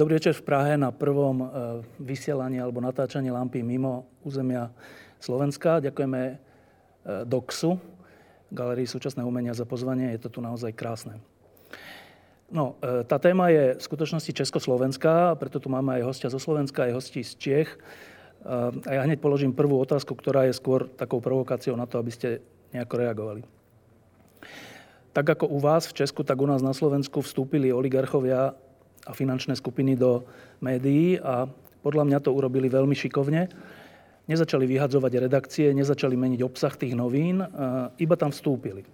Dobrý večer v Prahe na prvom vysielaní alebo natáčaní lampy mimo územia Slovenska. Ďakujeme DOXu, Galerii súčasného umenia za pozvanie. Je to tu naozaj krásne. No, tá téma je v skutočnosti Československá, preto tu máme aj hostia zo Slovenska, aj hostí z Čech. A ja hneď položím prvú otázku, ktorá je skôr takou provokáciou na to, aby ste nejako reagovali. Tak ako u vás v Česku, tak u nás na Slovensku vstúpili oligarchovia a finančné skupiny do médií a podľa mňa to urobili veľmi šikovne. Nezačali vyhadzovať redakcie, nezačali meniť obsah tých novín, iba tam vstúpili.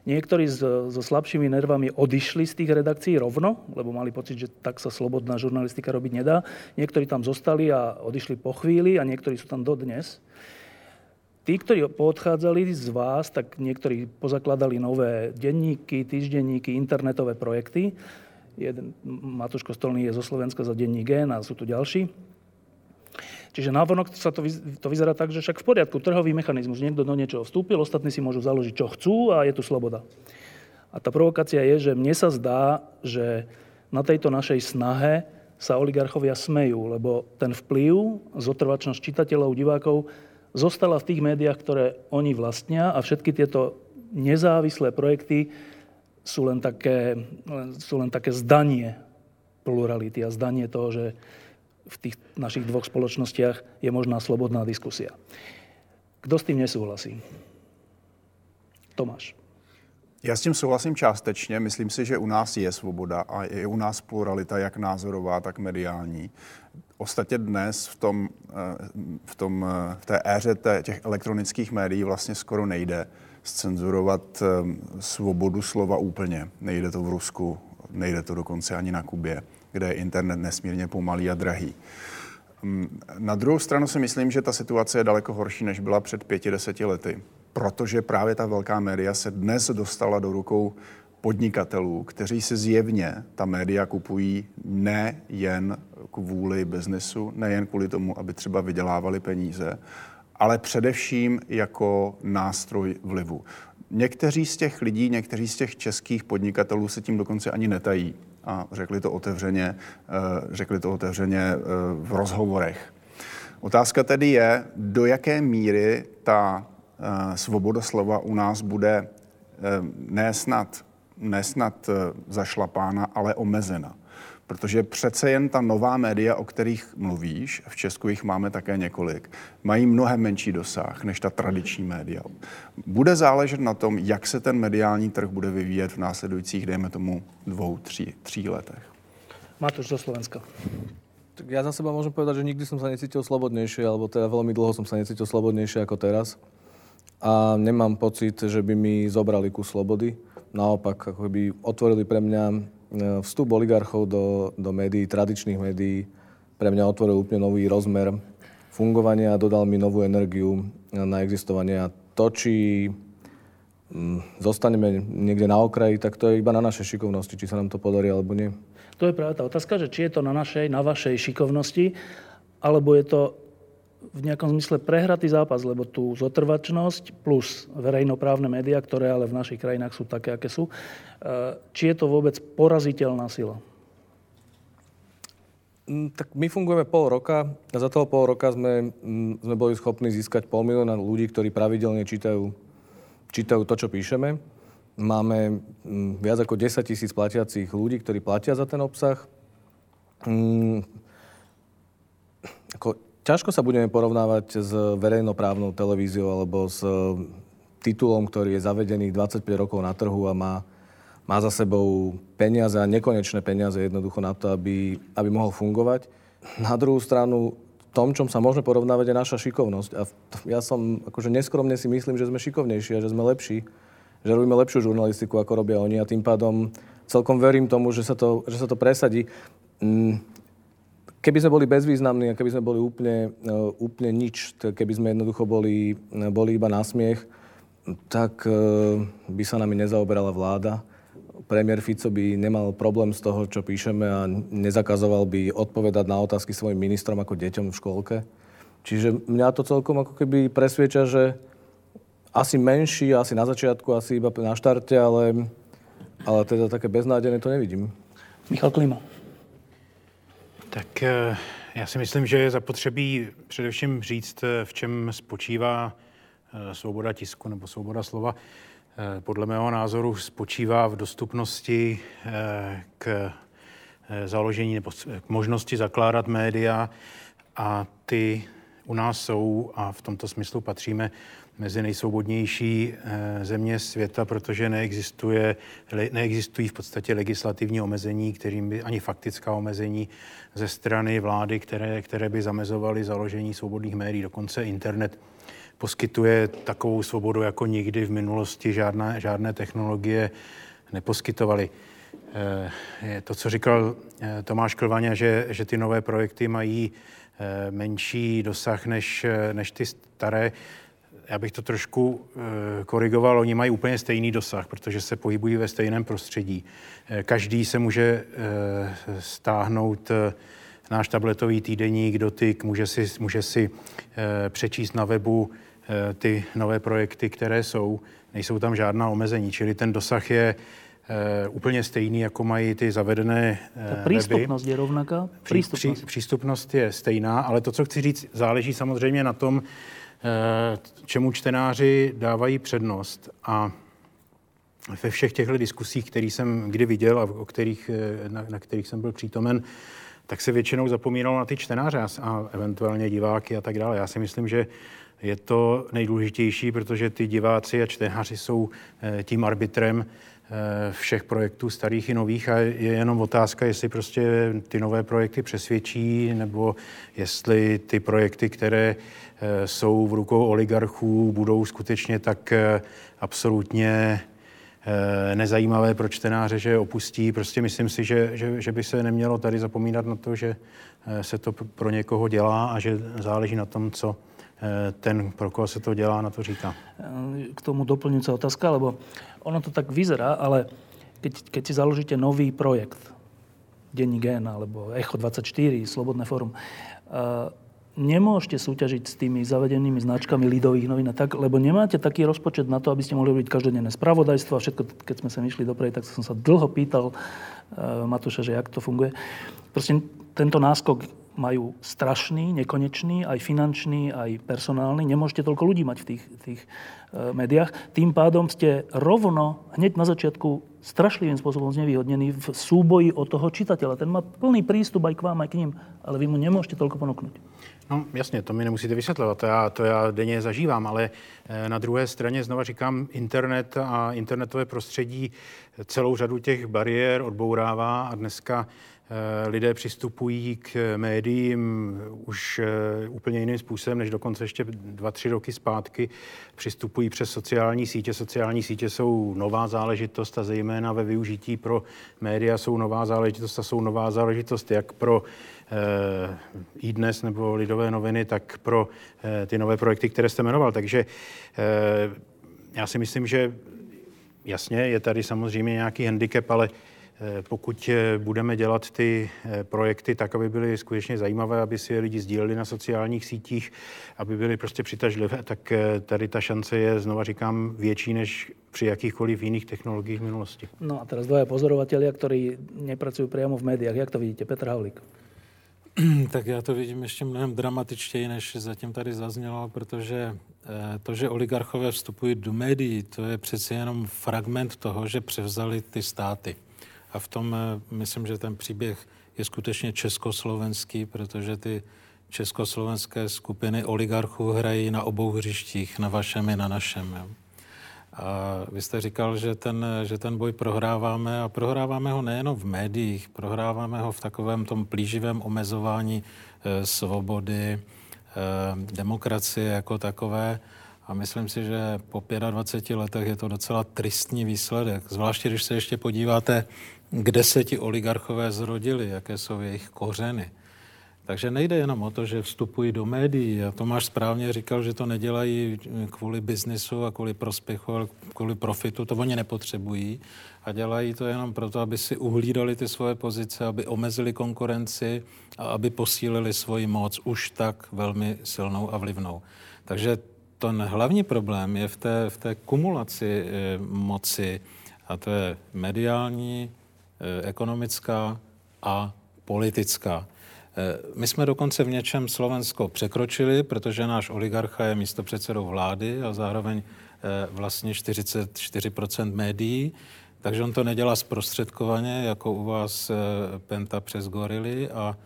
Niektorí so slabšími nervami odišli z tých redakcií rovno, lebo mali pocit, že tak sa slobodná žurnalistika robiť nedá. Niektorí tam zostali a odišli po chvíli a niektorí sú tam dodnes. Tí, ktorí poodchádzali z vás, tak niektorí pozakladali nové denníky, týždenníky, internetové projekty. Jeden, Matúš Kostolný je zo Slovenska za denník Gen a sú tu ďalší. Čiže návonok sa to, to vyzerá tak, že však v poriadku, trhový mechanizmus, niekto do niečoho vstúpil, ostatní si môžu založiť, čo chcú a je tu sloboda. A tá provokácia je, že mne sa zdá, že na tejto našej snahe sa oligarchovia smejú, lebo ten vplyv, zotrvačnosť čitateľov, divákov zostala v tých médiách, ktoré oni vlastnia a všetky tieto nezávislé projekty sú len také, sú len také zdanie plurality a zdanie toho, že v tých našich dvoch spoločnostiach je možná slobodná diskusia. Kdo s tím nesouhlasí? Tomáš. Já s tím souhlasím částečně. Myslím si, že u nás je svoboda a je u nás pluralita jak názorová, tak mediální. Ostatně dnes v, tom, eh, v, tom, eh, v té éře těch elektronických médií vlastně skoro nejde scenzurovat eh, svobodu slova úplně. Nejde to v Rusku, nejde to dokonce ani na Kubě, kde je internet nesmírně pomalý a drahý. Mm, na druhou stranu si myslím, že ta situace je daleko horší, než byla před pěti, deseti lety. Protože právě ta velká média se dnes dostala do rukou podnikatelů, kteří si zjevně ta média kupují nejen kvůli biznesu, nejen kvůli tomu, aby třeba vydělávali peníze, ale především jako nástroj vlivu. Někteří z těch lidí, někteří z těch českých podnikatelů se tím dokonce ani netají a řekli to otevřeně, eh, řekli to otevřeně eh, v rozhovorech. Otázka tedy je, do jaké míry ta eh, svoboda slova u nás bude ne snad nesnad eh, zašlapána, ale omezena. Protože přece jen ta nová média, o kterých mluvíš, v Česku jich máme také několik, mají mnohem menší dosah než ta tradiční média. Bude záležet na tom, jak se ten mediální trh bude vyvíjet v následujících, dejme tomu, dvou, tří, tří letech. Matúš zo Slovenska. Tak ja za seba môžem povedať, že nikdy som sa necítil slobodnejšie, alebo teda veľmi dlho som sa necítil slobodnejšie ako teraz. A nemám pocit, že by mi zobrali kus slobody naopak ako by otvorili pre mňa vstup oligarchov do, do médií, tradičných médií, pre mňa otvoril úplne nový rozmer fungovania a dodal mi novú energiu na existovanie. A to, či mm, zostaneme niekde na okraji, tak to je iba na našej šikovnosti, či sa nám to podarí alebo nie. To je práve tá otázka, že či je to na našej, na vašej šikovnosti, alebo je to v nejakom zmysle prehratý zápas, lebo tú zotrvačnosť plus verejnoprávne médiá, ktoré ale v našich krajinách sú také, aké sú, eh, či je to vôbec poraziteľná sila? Mm, tak my fungujeme pol roka a za toho pol roka sme, mm, sme boli schopní získať pol milióna ľudí, ktorí pravidelne čítajú, čítajú to, čo píšeme. Máme mm, viac ako 10 tisíc platiacich ľudí, ktorí platia za ten obsah. Ako ťažko sa budeme porovnávať s verejnoprávnou televíziou alebo s e, titulom, ktorý je zavedený 25 rokov na trhu a má, má za sebou peniaze a nekonečné peniaze jednoducho na to, aby, aby mohol fungovať. Na druhú stranu, tom, čom sa môžeme porovnávať, je naša šikovnosť. A ja som akože neskromne si myslím, že sme šikovnejší a že sme lepší. Že robíme lepšiu žurnalistiku, ako robia oni a tým pádom celkom verím tomu, že sa to, že sa to presadí. Mm, Keby sme boli bezvýznamní a keby sme boli úplne, e, úplne nič, keby sme jednoducho boli, e, boli iba na smiech, tak e, by sa nami nezaoberala vláda. Premiér Fico by nemal problém z toho, čo píšeme a nezakazoval by odpovedať na otázky svojim ministrom ako deťom v škôlke. Čiže mňa to celkom ako keby presvieča, že asi menší, asi na začiatku, asi iba na štarte, ale, ale teda také beznádené to nevidím. Michal Klima. Tak eh, já si myslím, že je zapotřebí především říct, eh, v čem spočívá eh, svoboda tisku nebo svoboda slova. Podle mého názoru spočívá v dostupnosti k založení nebo k možnosti zakládat média a ty u nás jsou a v tomto smyslu patříme mezi nejsvobodnější eh, země světa, protože neexistuje, neexistují v podstatě legislativní omezení, kterým by ani faktická omezení ze strany vlády, které, které by zamezovaly založení svobodných médií. Dokonce internet poskytuje takovou svobodu, jako nikdy v minulosti žádné, žádné technologie neposkytovaly. Eh, to, co říkal eh, Tomáš Klvaně, že, že ty nové projekty mají menší dosah než, než ty staré, já bych to trošku e, korigoval, oni mají úplně stejný dosah, protože se pohybují ve stejném prostředí. E, každý se může e, stáhnout náš tabletový týdenník, dotyk, může si, může si přečíst na webu ty nové projekty, které jsou. Nejsou tam žádná omezení, čili ten dosah je úplně stejný, jako mají ty zavedené Ta přístupnost weby. je rovnaká? Přístupnost. Pří, přístupnost je stejná, ale to, co chci říct, záleží samozřejmě na tom, Eh, čemu čtenáři dávají přednost. A ve všech těchto diskusích, které jsem kdy viděl a o kterých, eh, na, na kterých jsem byl přítomen, tak se většinou zapomínalo na ty čtenáře a eventuálně diváky a tak dále. Já si myslím, že je to nejdůležitější, protože ty diváci a čtenáři jsou eh, tím arbitrem všech projektů starých i nových a je jenom otázka, jestli prostě ty nové projekty přesvědčí, nebo jestli ty projekty, které Eh, jsou v rukou oligarchů, budou skutečně tak eh, absolutně eh, nezajímavé pro čtenáře, že opustí. Prostě myslím si, že, že, že by se nemělo tady zapomínat na to, že se to pro někoho dělá a že záleží na tom, co ten, pro koho se to dělá, na to říká. K tomu doplňujúca otázka, lebo ono to tak vyzerá, ale keď, keď si založíte nový projekt, Denní gen alebo Echo 24, Slobodné fórum, nemôžete súťažiť s tými zavedenými značkami lidových novín a tak, lebo nemáte taký rozpočet na to, aby ste mohli robiť každodenné spravodajstvo a všetko, keď sme sa išli dopredu, tak som sa dlho pýtal uh, Matúša, že jak to funguje. Proste tento náskok majú strašný, nekonečný, aj finančný, aj personálny. Nemôžete toľko ľudí mať v tých, tých uh, médiách. Tým pádom ste rovno, hneď na začiatku, strašlivým spôsobom znevýhodnení v súboji o toho čitateľa. Ten má plný prístup aj k vám, aj k ním, ale vy mu nemôžete toľko ponúknuť. No jasně, to mi nemusíte vysvětlovat, to já, to já denně zažívám, ale eh, na druhé straně znova říkám, internet a internetové prostředí celou řadu těch bariér odbourává a dneska lidé přistupují k médiím už eh, úplně jiným způsobem, než dokonce ještě dva, tři roky zpátky. Přistupují přes sociální sítě. Sociální sítě jsou nová záležitost a zejména ve využití pro média jsou nová záležitost a jsou nová záležitost jak pro Eh, i dnes nebo Lidové noviny, tak pro eh, ty nové projekty, které jste jmenoval. Takže eh, já si myslím, že jasně je tady samozřejmě nějaký handicap, ale pokud budeme dělat ty projekty tak, aby byly skutečně zajímavé, aby si je lidi sdíleli na sociálních sítích, aby byly prostě přitažlivé, tak tady ta šance je, znova říkám, větší než při jakýchkoliv jiných technologiích v minulosti. No a teraz dvaja pozorovatelia, ktorí nepracujú priamo v médiách. Jak to vidíte? Petr Havlík. Tak já to vidím ještě mnohem dramatičtěji, než zatím tady zaznělo, protože eh, to, že oligarchové vstupují do médií, to je přeci jenom fragment toho, že převzali ty státy. A v tom eh, myslím, že ten příběh je skutečně československý, protože ty československé skupiny oligarchů hrají na obou hřištích, na vašem i na našem. A vy jste říkal, že ten, že ten boj prohráváme a prohráváme ho nejenom v médiích, prohráváme ho v takovém tom plíživém omezování e, svobody, e, demokracie jako takové. A myslím si, že po 25 letech je to docela tristní výsledek. Zvláště, když se ještě podíváte, kde se ti oligarchové zrodili, jaké jsou jejich kořeny. Takže nejde jenom o to, že vstupují do médií. A Tomáš správně říkal, že to nedělají kvůli biznisu a kvůli prospěchu, ale kvůli profitu. To oni nepotřebují. A dělají to jenom proto, aby si uhlídali ty svoje pozice, aby omezili konkurenci a aby posílili svoji moc už tak velmi silnou a vlivnou. Takže ten hlavní problém je v té, v té kumulaci e, moci, a to je mediální, ekonomická a politická. My jsme dokonce v něčem Slovensko překročili, protože náš oligarcha je místo předsedou vlády a zároveň vlastně 44% médií, takže on to nedělá zprostředkovaně, jako u vás Penta přes Gorily a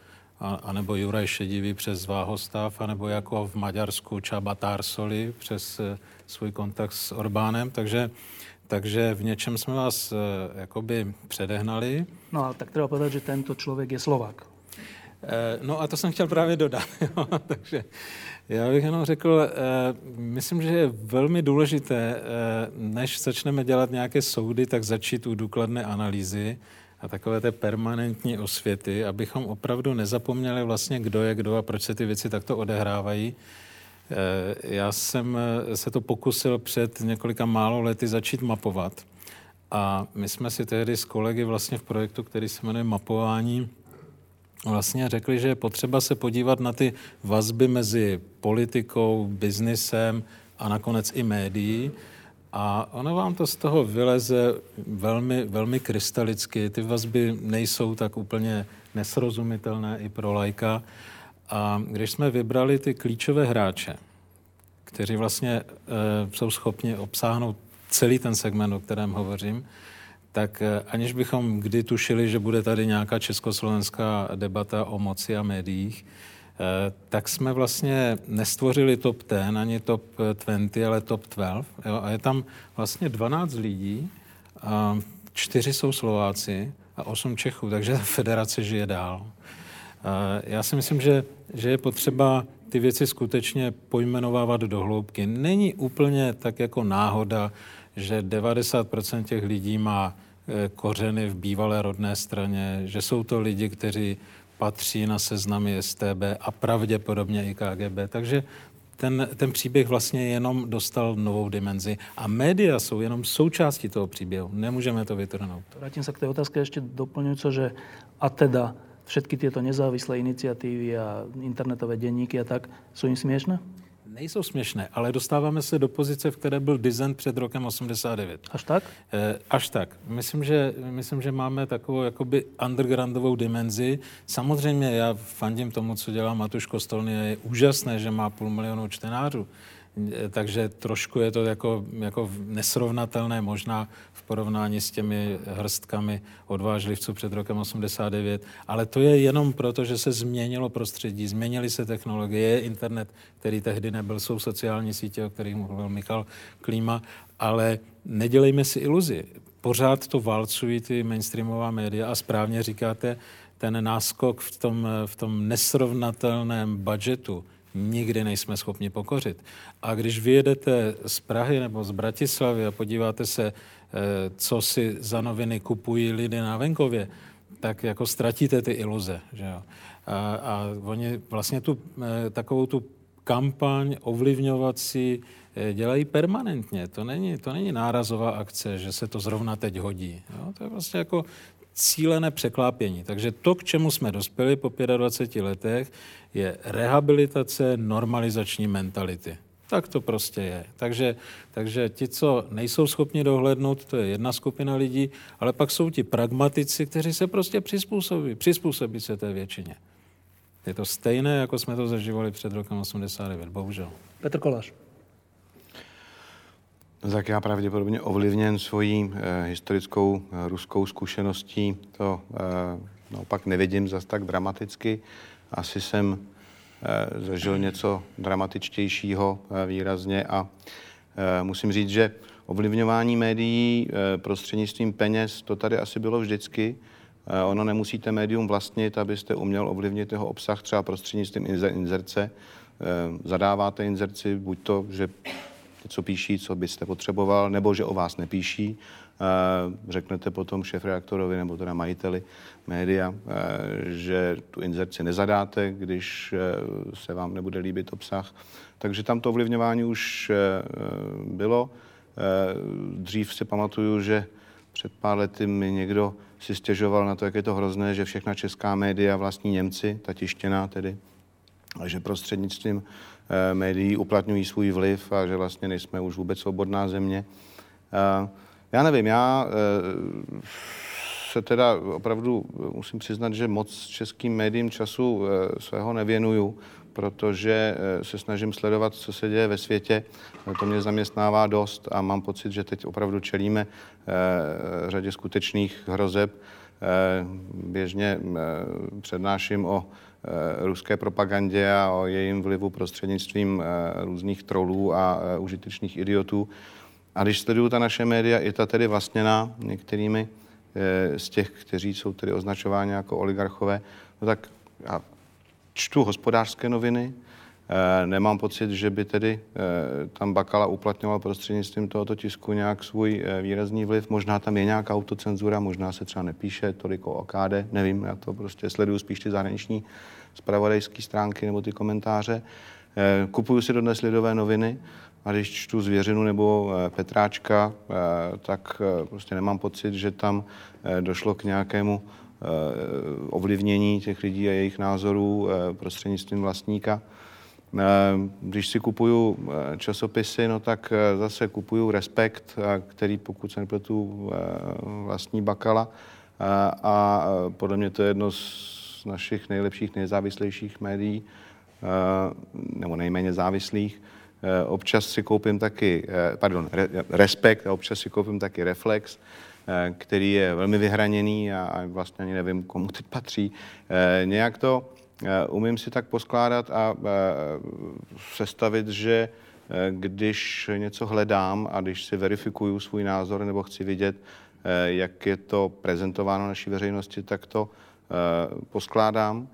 a, anebo Juraj Šedivý přes Váhostav, anebo jako v Maďarsku Čaba Tarsoli přes eh, svůj kontakt s Orbánem, takže takže v něčem jsme vás uh, jakoby předehnali. No a tak treba povedat, že tento člověk je Slovák. Uh, no a to jsem chtěl právě dodat. takže já bych jenom řekl, uh, myslím, že je velmi důležité, než začneme dělat nějaké soudy, tak začít u důkladné analýzy a takové té permanentní osvěty, abychom opravdu nezapomněli vlastně, kdo je kdo a proč se ty věci takto odehrávají. Eh, já jsem eh, se to pokusil před několika málo lety začít mapovat a my jsme si tehdy s kolegy vlastně v projektu, který se jmenuje Mapování, vlastně řekli, že je potřeba se podívat na ty vazby mezi politikou, biznisem a nakonec i médií, a ono vám to z toho vyleze velmi, velmi krystalicky. Ty vazby nejsou tak úplně nesrozumitelné i pro lajka. A když jsme vybrali ty klíčové hráče, kteří vlastně e, jsou schopni obsáhnout celý ten segment, o kterém hovořím, tak e, aniž bychom kdy tušili, že bude tady nějaká československá debata o moci a médiích, Eh, tak jsme vlastně nestvořili top 10 ani top 20, ale top 12. Jo? A je tam vlastně 12 lidí, a čtyři jsou Slováci a osm Čechů, takže ta federace žije dál. Já si myslím, že, že je potřeba ty věci skutečně pojmenovávat do hloubky. Není úplně tak jako náhoda, že 90% těch lidí má eh, kořeny v bývalé rodné straně, že jsou to lidi, kteří patří na seznamy STB a pravděpodobně i KGB. Takže ten, ten příběh vlastně jenom dostal novou dimenzi. A média jsou jenom součástí toho příběhu. Nemůžeme to vytrhnout. Vrátím se k té otázce ještě doplňující, že a teda všetky tyto nezávislé iniciatívy a internetové denníky a tak jsou jim směšné? nejsou směšné, ale dostáváme se do pozice, v které byl design před rokem 89. Až tak? E, až tak. Myslím že, myslím, že máme takovou jakoby undergroundovou dimenzi. Samozřejmě já fandím tomu, co dělá Matuš Kostolný. Je úžasné, že má půl milionu čtenářů. E, takže trošku je to jako, jako nesrovnatelné. Možná porovnání s těmi hrstkami odvážlivců před rokem 89, ale to je jenom proto, že se změnilo prostředí, změnily se technologie, je internet, který tehdy nebyl, jsou sociální sítě, o kterých mluvil Michal Klíma, ale nedělejme si iluzi. Pořád to válcují ty mainstreamová média a správně říkáte, ten náskok v tom, v tom nesrovnatelném budžetu, nikdy nejsme schopni pokořit. A když vyjedete z Prahy nebo z Bratislavy a podíváte se Eh, co si za noviny kupují lidé na venkově, tak jako ztratíte ty iluze. Že jo? A, a oni vlastně tu, eh, takovou tu kampaň ovlivňovací eh, dělají permanentně. To není, to není nárazová akce, že se to zrovna teď hodí. Jo? To je vlastně jako cílené překlápění. Takže to, k čemu jsme dospěli po 25 letech, je rehabilitace normalizační mentality. Tak to prostě je. Takže, takže ti, co nejsou schopni dohlednout, to je jedna skupina lidí, ale pak jsou ti pragmatici, kteří se prostě přizpůsobí, přizpůsobí se té většině. Je to stejné, jako jsme to zažívali před rokem 89, bohužel. Petr Kolář. Tak já pravděpodobně ovlivněn svojí eh, historickou eh, ruskou zkušeností to eh, naopak nevidím zas tak dramaticky. Asi jsem Eh, zažil něco dramatičtějšího eh, výrazně a eh, musím říct, že ovlivňování médií prostřednictvím peněz, to tady asi bylo vždycky. Ono nemusíte médium vlastnit, abyste uměl ovlivnit jeho obsah třeba prostřednictvím inzerce. Zadáváte inzerci, buď to, že něco píší, co byste potřeboval, nebo že o vás nepíší. Řeknete potom šéf-reaktorovi nebo teda majiteli média, že tu inzerci nezadáte, když se vám nebude líbit obsah. Takže tam to ovlivňování už bylo. Dřív si pamatuju, že před pár lety mi někdo si stěžoval na to, jak je to hrozné, že všechna česká média vlastní Němci, ta tištěná tedy, a že prostřednictvím médií uplatňují svůj vliv a že vlastně nejsme už vůbec svobodná země. Já nevím, já se teda opravdu musím přiznat, že moc českým médiím času svého nevěnuju, protože se snažím sledovat, co se děje ve světě. To mě zaměstnává dost a mám pocit, že teď opravdu čelíme řadě skutečných hrozeb. Běžně přednáším o ruské propagandě a o jejím vlivu prostřednictvím různých trolů a užitečných idiotů. A když sleduju ta naše média, i ta tedy vlastněná některými eh, z těch, kteří jsou tedy označováni jako oligarchové, no tak já čtu hospodářské noviny, eh, nemám pocit, že by tedy eh, tam Bakala uplatňoval prostřednictvím tohoto tisku nějak svůj výrazný vliv. Možná tam je nějaká autocenzura, možná se třeba nepíše tolik o OKD, nevím, já to prostě sleduju spíš ty zahraniční zpravodajské stránky nebo ty komentáře. Kupuju si dodnes lidové noviny a když čtu Zvěřinu nebo eh, Petráčka, eh, tak eh, prostě nemám pocit, že tam došlo k nějakému ovlivnění těch lidí a jejich názorů prostřednictvím vlastníka. Když si kupuju časopisy, no tak zase kupuju Respekt, který pokud se nepletu vlastní Bakala. A podle mě to je jedno z našich nejlepších, nejzávislejších médií, nebo nejméně závislých. Eh, občas si koupím taky, eh, pardon, Respekt a občas si koupím taky Reflex, eh, který je velmi vyhraněný a vlastně ani nevím, komu teď patří. Nějak to umím si tak poskládat a sestavit, že když něco hledám a když si verifikuju svůj názor nebo chci vidět, jak je to prezentováno naší veřejnosti, tak to poskládám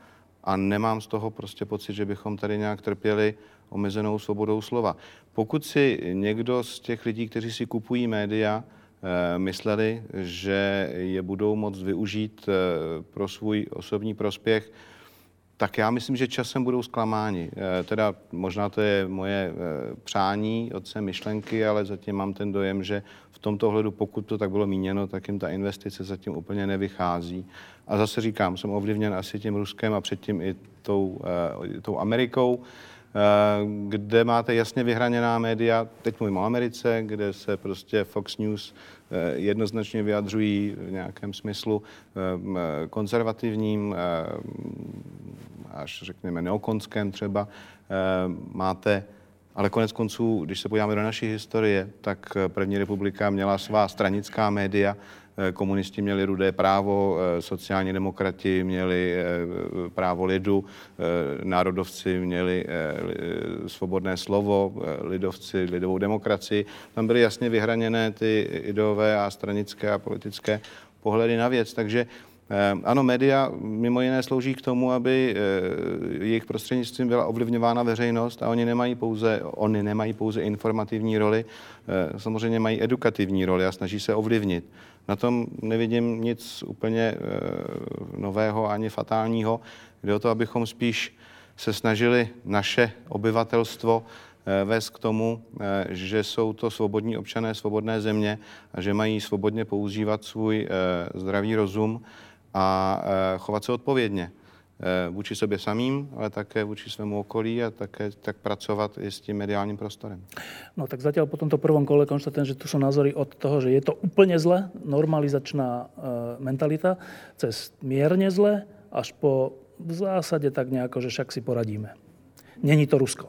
a nemám z toho prostě pocit, že bychom tady nějak trpěli omezenou svobodou slova. Pokud si někdo z těch lidí, kteří si kupují média, eh, mysleli, že je budou moct využít eh, pro svůj osobní prospěch, tak já myslím, že časem budou zklamáni. Eh, teda možná to je moje přání, otce myšlenky, ale zatím mám ten dojem, že v tomto ohledu, pokud to tak bylo míněno, tak jim ta investice zatím úplně nevychází. A zase říkám, jsem ovlivněn asi tím Ruskem a předtím i tou, tou Amerikou. Eh, kde máte jasně vyhraněná média, teď mluvím o Americe, kde se prostě Fox News eh, jednoznačně vyjadřují v nějakém smyslu eh, konzervativním, až řekněme neokonském třeba. Máte ale konec konců, když se podíváme do naší historie, tak první republika měla svá stranická média, Eh, komunisti měli rudé právo, eh, sociální demokrati měli eh, právo lidu, národovci měli svobodné slovo, lidovci lidovou demokracii. Tam byly jasně vyhraněné ty ideové a stranické a politické pohledy na věc. Takže ano, média mimo jiné slouží k tomu, aby jejich prostřednictvím byla ovlivňována veřejnost a oni nemají pouze, oni nemají pouze informativní roli, samozřejmě mají edukativní roli a snaží se ovlivnit. Na tom nevidím nic úplně eh, nového ani fatálního. Jde o to, abychom spíš se snažili naše obyvatelstvo eh, vést k tomu, eh, že jsou to svobodní občané svobodné země a že mají svobodně používat svůj zdravý rozum a chovat se odpovědně. Eh, vůči sobě samým, ale také vůči svému okolí a také tak pracovat i s tím mediálním prostorem. No tak zatiaľ po tomto prvom kole konštatujem, že tu sú názory od toho, že je to úplne zle, normalizačná e, mentalita, cez mierne zle, až po v zásade tak nejako, že však si poradíme. Není to Rusko.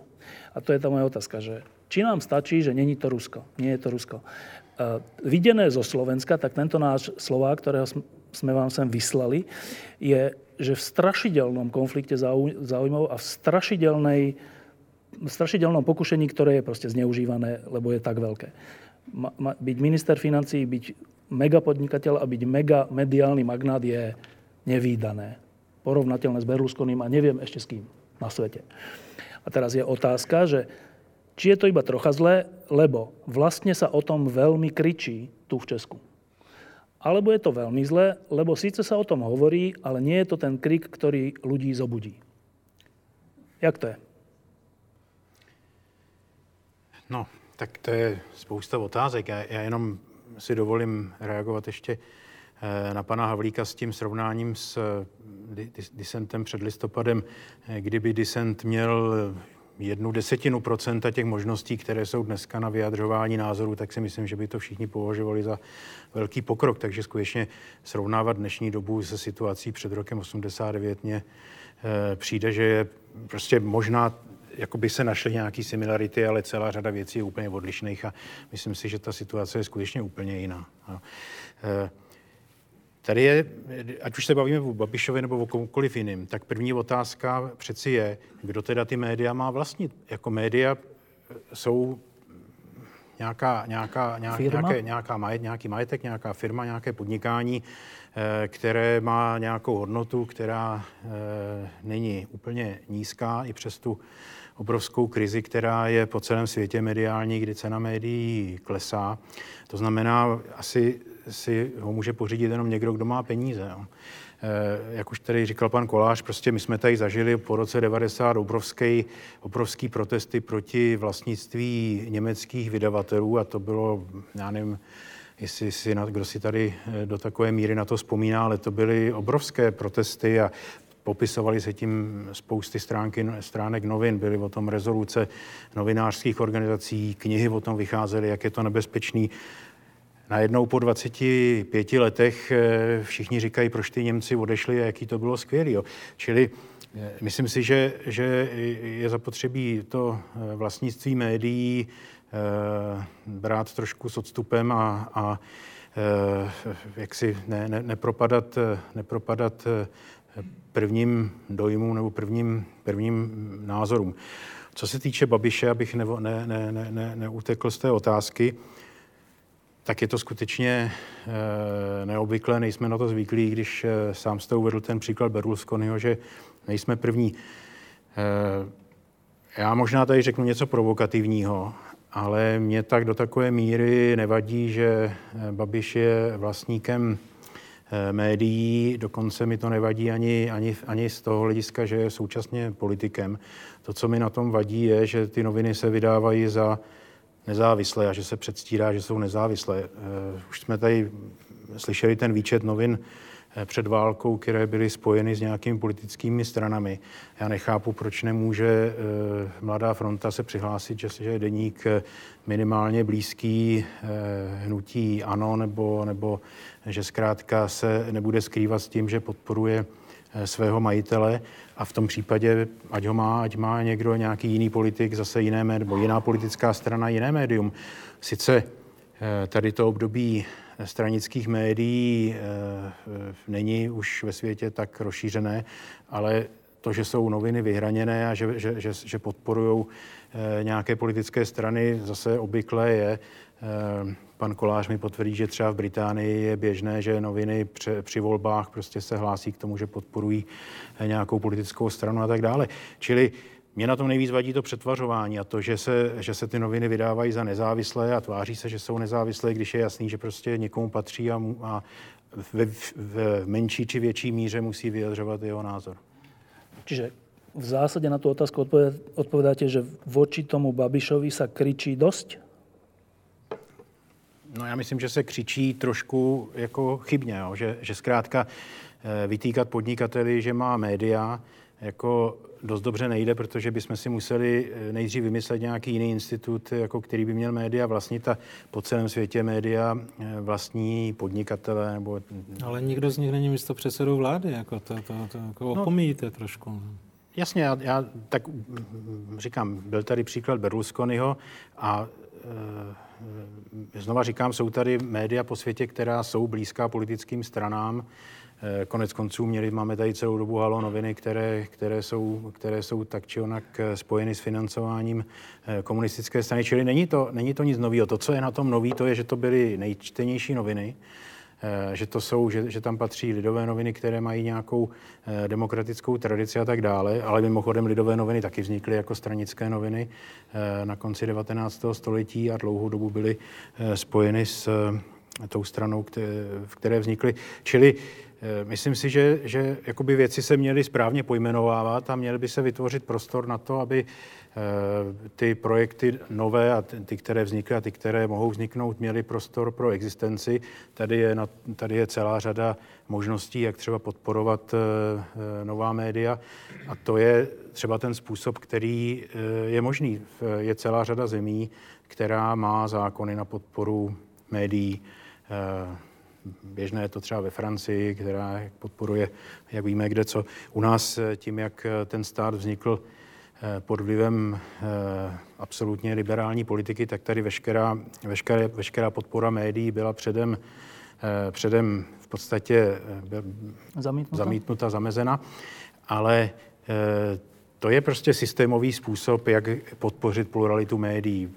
A to je tá moja otázka, že či nám stačí, že není to Rusko. Nie je to Rusko. E, videné zo Slovenska, tak tento náš Slovák, ktorého sme vám sem vyslali, je že v strašidelnom konflikte záujmov a v strašidelnej, strašidelnom pokušení, ktoré je proste zneužívané, lebo je tak veľké. Ma, ma, byť minister financí, byť mega podnikateľ a byť mega mediálny magnát je nevýdané. Porovnateľné s Berlusconim a neviem ešte s kým na svete. A teraz je otázka, že či je to iba trocha zlé, lebo vlastne sa o tom veľmi kričí tu v Česku alebo je to veľmi zlé, lebo síce sa o tom hovorí, ale nie je to ten krik, ktorý ľudí zobudí. Jak to je? No, tak to je spousta otázek. Já, já jenom si dovolím reagovat ještě eh, na pana Havlíka s tím srovnáním s eh, disentem před listopadem. Eh, kdyby disent měl jednu desetinu procenta těch možností, které jsou dneska na vyjadřování názorů, tak si myslím, že by to všichni považovali za velký pokrok. Takže skutečně srovnávat dnešní dobu se situací před rokem 89 mě e, přijde, že je prostě možná jako by se našly nějaké similarity, ale celá řada věcí je úplně odlišných a myslím si, že ta situace je skutečně úplně jiná. E, Tady je, ať už se bavíme o Babišovi nebo o komukoliv jiným, tak první otázka přeci je, kdo teda ty média má vlastnit. Jako média jsou nějaká, nějaká, nějaké, nějaká majet, nějaký majetek, nějaká firma, nějaké podnikání, eh, které má nějakou hodnotu, která eh, není úplně nízká i přes tu obrovskou krizi, která je po celém světě mediální, kdy cena médií klesá. To znamená, asi si ho může pořídit jenom někdo, kdo má peníze. Jo. Eh, jak už tady říkal pan Kolář, prostě my jsme tady zažili po roce 90 obrovský, obrovský protesty proti vlastnictví německých vydavatelů a to bylo, já nevím, jestli si, kdo si tady eh, do takové míry na to vzpomíná, ale to byly obrovské protesty a popisovali se tím spousty stránky, stránek novin, byly o tom rezoluce novinářských organizací, knihy o tom vycházely, jak je to nebezpečný najednou po 25 letech eh, všichni říkají, proč ty Němci odešli a jaký to bylo skvělý. Čili eh, myslím si, že, že je zapotřebí to eh, vlastnictví médií brát trošku s odstupem a, a jak si ne, ne, nepropadat, nepropadat prvním dojmům nebo prvním, prvním názorům. Co se týče Babiše, abych ne, ne, ne, ne, neutekl z té otázky, tak je to skutečně e, neobvyklé, nejsme na to zvyklí, když e, sám jste uvedl ten příklad Berlusconiho, že nejsme první. E, já možná tady řeknu něco provokativního, ale mě tak do takové míry nevadí, že Babiš je vlastníkem médií, dokonce mi to nevadí ani, ani, ani z toho hlediska, že je současně politikem. To, co mi na tom vadí, je, že ty noviny se vydávají za nezávislé a že se předstírá, že jsou nezávislé. Eh, už jsme tady slyšeli ten výčet novin eh, před válkou, které byly spojeny s nějakými politickými stranami. Já nechápu, proč nemůže eh, Mladá fronta se přihlásit, že, je deník minimálně blízký hnutí ANO, nebo, nebo že zkrátka se nebude skrývat s tím, že podporuje svého majitele a v tom případě, ať ho má, ať má někdo nějaký jiný politik, zase jiné médium, nebo jiná politická strana, jiné médium. Sice eh, tady to období stranických médií eh, není už ve světě tak rozšířené, ale to, že jsou noviny vyhraněné a že, že, že, že podporují eh, nějaké politické strany, zase obvyklé je. Pan Kolář mi potvrdí, že třeba v Británii je běžné, že noviny při, volbách prostě se hlásí k tomu, že podporují eh, nějakou politickou stranu a tak dále. Čili mě na tom nejvíc vadí to přetvařování a to, že se, že se ty noviny vydávají za nezávislé a tváří se, že jsou nezávislé, když je jasný, že prostě někomu patří a, a ve, v menší či větší míře musí vyjadřovat jeho názor. Čiže v zásade na tú otázku odpovedáte, že voči tomu Babišovi sa kričí dosť? No já myslím, že se křičí trošku jako chybně, jo? Že, že zkrátka eh, vytýkat podnikateli, že má média, jako dost dobře nejde, protože bychom si museli eh, nejdřív vymyslet nějaký jiný institut, jako který by měl média vlastnit a po celém světě média eh, vlastní podnikatele. Nebo... Ale nikdo z nich není místo předsedou vlády, jako to, to, to jako no, opomíjíte trošku. Jasně, já, já tak mm, říkám, byl tady příklad Berlusconiho a e, znova říkám, jsou tady média po světě, která jsou blízká politickým stranám. E, konec konců měli, máme tady celou dobu halo noviny, které, které, jsou, které jsou tak či onak spojeny s financováním komunistické strany. Čili není to, není to nic nového. To, co je na tom nový, to je, že to byly nejčtenější noviny, Eh, že to jsou, že, že tam patří lidové noviny, které mají nějakou eh, demokratickou tradici a tak dále, ale mimochodem lidové noviny taky vznikly jako stranické noviny eh, na konci 19. století a dlouhou dobu byly spojeny s tou stranou, v které vznikly. Čili myslím si, že, že jakoby věci se měly správně pojmenovávat a měly by se vytvořit prostor na to, aby Eh, ty projekty nové a ty, které vznikly a ty, které mohou vzniknout, měly prostor pro existenci. Tady je, na, tady je celá řada možností, jak třeba podporovat eh, nová média. A to je třeba ten způsob, který eh, je možný. Je celá řada zemí, která má zákony na podporu médií. Běžné je to třeba ve Francii, která podporuje, jak víme, kde co. U nás tím, jak ten stát vznikl Eh, pod vlivem eh, absolutně liberální politiky, tak tady veškerá, veškerá, veškerá podpora médií byla předem, eh, předem v podstatě zamítnuta, zamítnuta zamezena. Ale to je prostě systémový způsob, jak podpořit pluralitu médií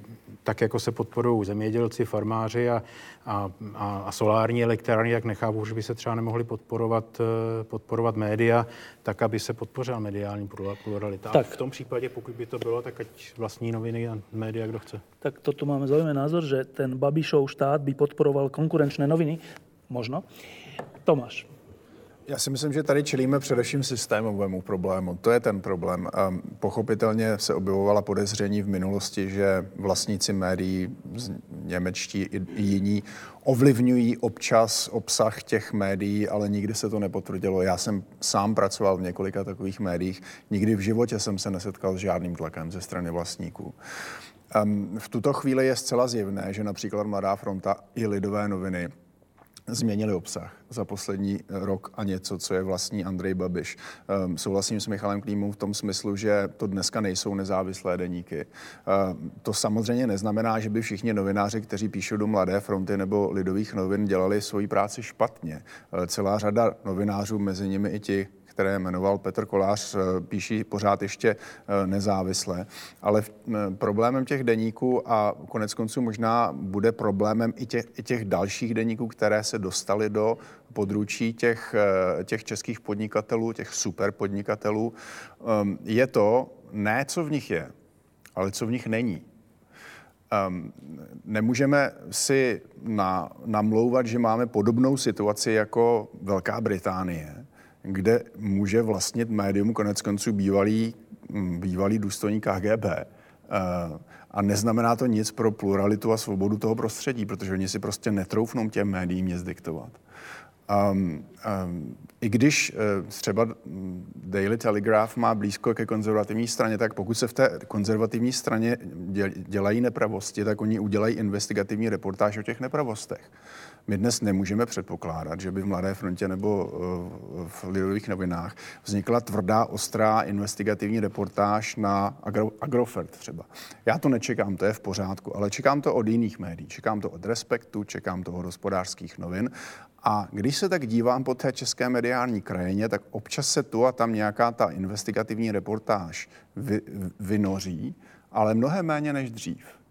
tak jako se podporují zemědělci, farmáři a, a, a, a solární elektrárny, jak nechápu, že by se třeba nemohli podporovat, eh, podporovat média, tak aby se podpořila mediální pluralita. Tak. A v tom případě, pokud by to bylo, tak ať vlastní noviny a média, kdo chce. Tak toto máme zaujímavý názor, že ten Babišov štát by podporoval konkurenčné noviny. Možno. Tomáš. Já si myslím, že tady čelíme především systémovému problému. To je ten problém. Pochopitelně se objevovala podezření v minulosti, že vlastníci médií, němečtí i jiní, ovlivňují občas obsah těch médií, ale nikdy se to nepotvrdilo. Já jsem sám pracoval v několika takových médiích. Nikdy v životě jsem se nesetkal s žádným tlakem ze strany vlastníků. V tuto chvíli je zcela zjevné, že například Mladá fronta i Lidové noviny změnili obsah za poslední rok a něco, co je vlastní Andrej Babiš. Um, souhlasím s Michalem Klímou v tom smyslu, že to dneska nejsou nezávislé deníky. Um, to samozřejmě neznamená, že by všichni novináři, kteří píšou do Mladé fronty nebo Lidových novin, dělali svoji práci špatně. Uh, celá řada novinářů, mezi nimi i ti, které jmenoval Petr Kolář, eh, píší pořád ještě eh, nezávisle. Ale eh, problémem těch deníků a konec konců možná bude problémem i těch, i těch dalších deníků, které se dostaly do područí těch, těch českých podnikatelů, těch super podnikatelů, ehm, je to ne, co v nich je, ale co v nich není. Um, nemůžeme si na, namlouvat, že máme podobnou situaci jako Velká Británie, kde může vlastnit médium konec konců bývalý, mm, bývalý důstojník KGB. Eh, a neznamená to nic pro pluralitu a svobodu toho prostředí, protože oni si prostě netroufnou těm médiím nic diktovat. Um, um, I když uh, třeba Daily Telegraph má blízko ke konzervativní straně, tak pokud se v té konzervativní straně dělají nepravosti, tak oni udělají investigativní reportáž o těch nepravostech. My dnes nemůžeme předpokládat, že by v Mladé frontě nebo uh, v Lidových novinách vznikla tvrdá, ostrá investigativní reportáž na Agro, Agrofert třeba. Já to nečekám, to je v pořádku, ale čekám to od jiných médií. Čekám to od Respektu, čekám to od hospodářských novin a když se tak dívám po té české mediální krajině, tak občas se tu a tam nějaká ta investigativní reportáž vy, vynoří, ale mnohem méně než dřív.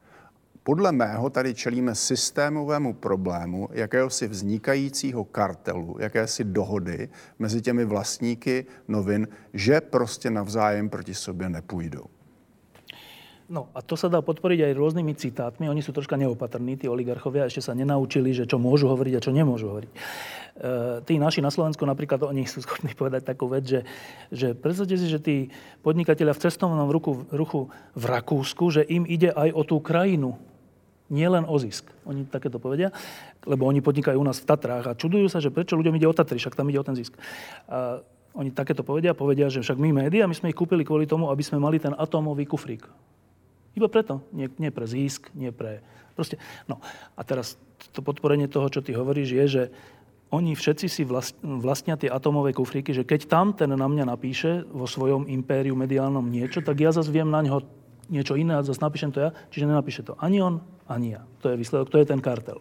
Podle mého tady čelíme systémovému problému jakéhosi vznikajícího kartelu, jakési dohody mezi těmi vlastníky novin, že prostě navzájem proti sobě nepůjdou. No a to sa dá podporiť aj rôznymi citátmi. Oni sú troška neopatrní, tí oligarchovia, ešte sa nenaučili, že čo môžu hovoriť a čo nemôžu hovoriť. E, tí naši na Slovensku napríklad, oni sú schopní povedať takú vec, že, že predstavte si, že tí podnikatelia v cestovnom ruchu, ruchu v Rakúsku, že im ide aj o tú krajinu, nie len o zisk. Oni takéto povedia, lebo oni podnikajú u nás v Tatrách a čudujú sa, že prečo ľuďom ide o Tatry, však tam ide o ten zisk. A oni takéto povedia, povedia, že však my médiá, my sme ich kúpili kvôli tomu, aby sme mali ten atómový kufrík. Iba preto. Nie, nie pre zisk, nie pre... Proste, no. A teraz to podporenie toho, čo ty hovoríš, je, že oni všetci si vlastnia tie atomové kufríky, že keď tam ten na mňa napíše vo svojom impériu mediálnom niečo, tak ja zase viem na neho niečo iné a zase napíšem to ja, čiže nenapíše to ani on, ani ja. To je výsledok, to je ten kartel.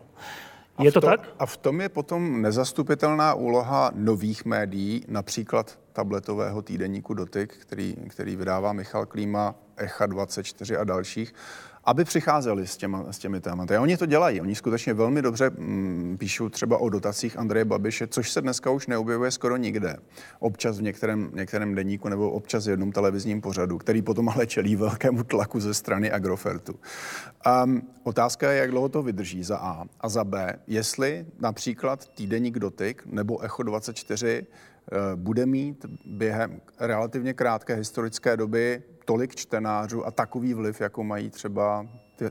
Je to, to tak? A v tom je potom nezastupitelná úloha nových médií, například tabletového týdeníku Dotyk, který, který vydává Michal Klíma, Echa 24 a dalších, aby přicházeli s, těma, s těmi tématy. A oni to dělají. Oni skutečně velmi dobře mm, píšou třeba o dotacích Andreje Babiše, což se dneska už neobjevuje skoro nikde. Občas v některém, některém denníku nebo občas v jednom televizním pořadu, který potom ale čelí velkému tlaku ze strany Agrofertu. Um, otázka je, jak dlouho to vydrží za A. A za B, jestli například týdeník Dotyk nebo Echo 24 eh, bude mít během relativně krátké historické doby tolik čtenářů a takový vliv, jako mají třeba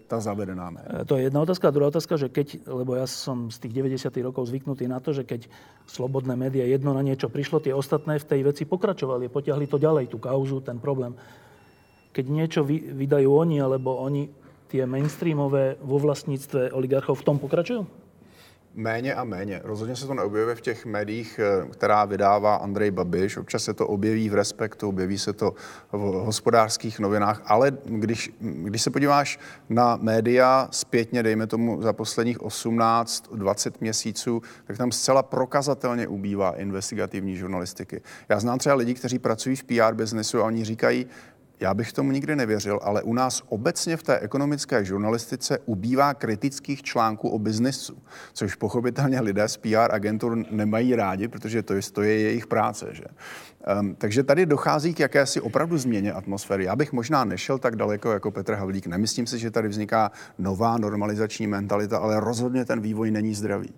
ta zavedená média. To je jedna otázka. A druhá otázka, že keď, lebo ja som z tých 90. rokov zvyknutý na to, že keď slobodné médiá jedno na niečo prišlo, tie ostatné v tej veci pokračovali, potiahli to ďalej, tú kauzu, ten problém. Keď niečo vy, vydajú oni, alebo oni tie mainstreamové vo vlastníctve oligarchov v tom pokračujú? Méně a méně. Rozhodně se to neobjevuje v těch médiích, eh, která vydává Andrej Babiš. Občas se to objeví v Respektu, objeví se to v hospodářských novinách, ale když, když se podíváš na média zpětně, dejme tomu za posledních 18-20 měsíců, tak tam zcela prokazatelně ubývá investigativní žurnalistiky. Já znám třeba lidi, kteří pracují v PR biznesu a oni říkají, já bych tomu nikdy nevěřil, ale u nás obecně v té ekonomické žurnalistice ubývá kritických článků o biznesu, což pochopitelně lidé z PR agentur nemají rádi, protože to je, to je jejich práce. Že? Um, takže tady dochází k jakési opravdu změně atmosféry. Já bych možná nešel tak daleko jako Petr Havlík. Nemyslím si, že tady vzniká nová normalizační mentalita, ale rozhodně ten vývoj není zdravý.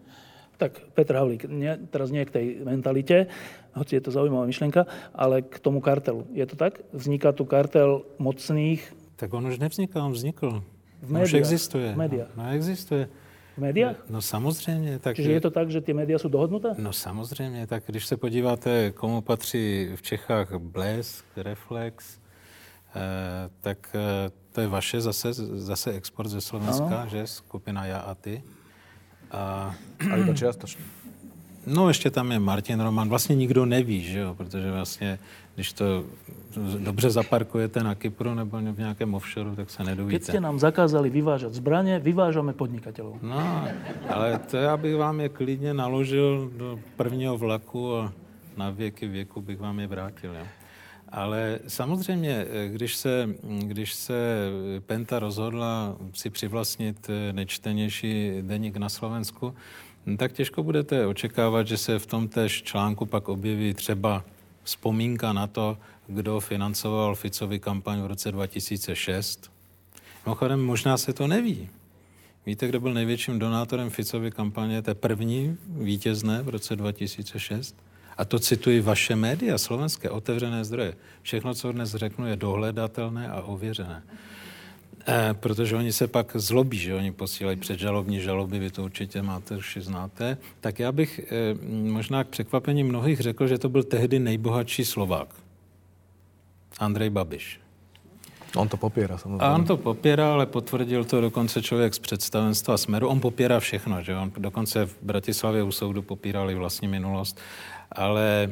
Tak Petr Havlík, nie, teraz nie k tej mentalite, hoci je to zaujímavá myšlienka, ale k tomu kartelu. Je to tak? Vzniká tu kartel mocných? Tak on už nevzniká, on vznikl. V médiách. Už existuje. V médiách. No, existuje. V médiách? No samozřejmě. Tak, Čiže je to tak, že ty média jsou dohodnuté? No samozřejmě, tak když se podíváte, komu patří v Čechách Blesk, Reflex, eh, tak eh, to je vaše zase, zase export ze Slovenska, ano. že? Skupina Já a ty. A, a iba čiastočně. No ještě tam je Martin Roman. Vlastně nikdo neví, že jo? protože vlastně, když to dobře zaparkujete na Kypru nebo v nějakém offshore, tak se nedovíte. Keď jste nám zakázali vyvážet zbraně, vyvážeme podnikatelů. No, ale to já bych vám je klidně naložil do prvního vlaku a na věky věku bych vám je vrátil. Jo? Ale samozřejmě, když se, když se Penta rozhodla si přivlastnit nejčtenější deník na Slovensku, tak těžko budete očekávat, že se v tom též článku pak objeví třeba vzpomínka na to, kdo financoval Ficovi kampaň v roce 2006. Mimochodem, možná se to neví. Víte, kdo byl největším donátorem Ficovy kampaně, té první vítězné v roce 2006? A to cituji vaše média, slovenské, otevřené zdroje. Všechno, co dnes řeknu, je dohledatelné a ověřené. E, protože oni se pak zlobí, že oni posílají předžalobní žaloby, vy to určitě máte, už znáte. Tak já bych e, možná k překvapení mnohých řekl, že to byl tehdy nejbohatší Slovák. Andrej Babiš. On to popírá samozřejmě. A on to popírá, ale potvrdil to dokonce člověk z představenstva Smeru. On popírá všechno, že on dokonce v Bratislavě u soudu popírali vlastní minulost. Ale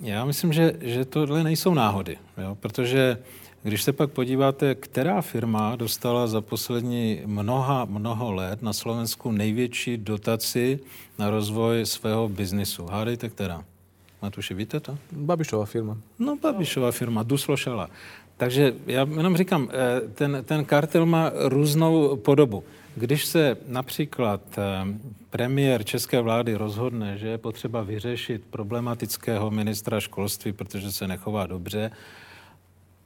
já myslím, že, že tohle nejsou náhody, jo? protože když se pak podíváte, která firma dostala za poslední mnoha, mnoho let na Slovensku největší dotaci na rozvoj svého biznisu. Hádejte, která? Matuši, víte to? Babišová firma. No, Babišová firma, Duslošala. Takže já jenom říkám, eh, ten, ten kartel má různou podobu. Když se například eh, premiér české vlády rozhodne, že je potřeba vyřešit problematického ministra školství, protože se nechová dobře,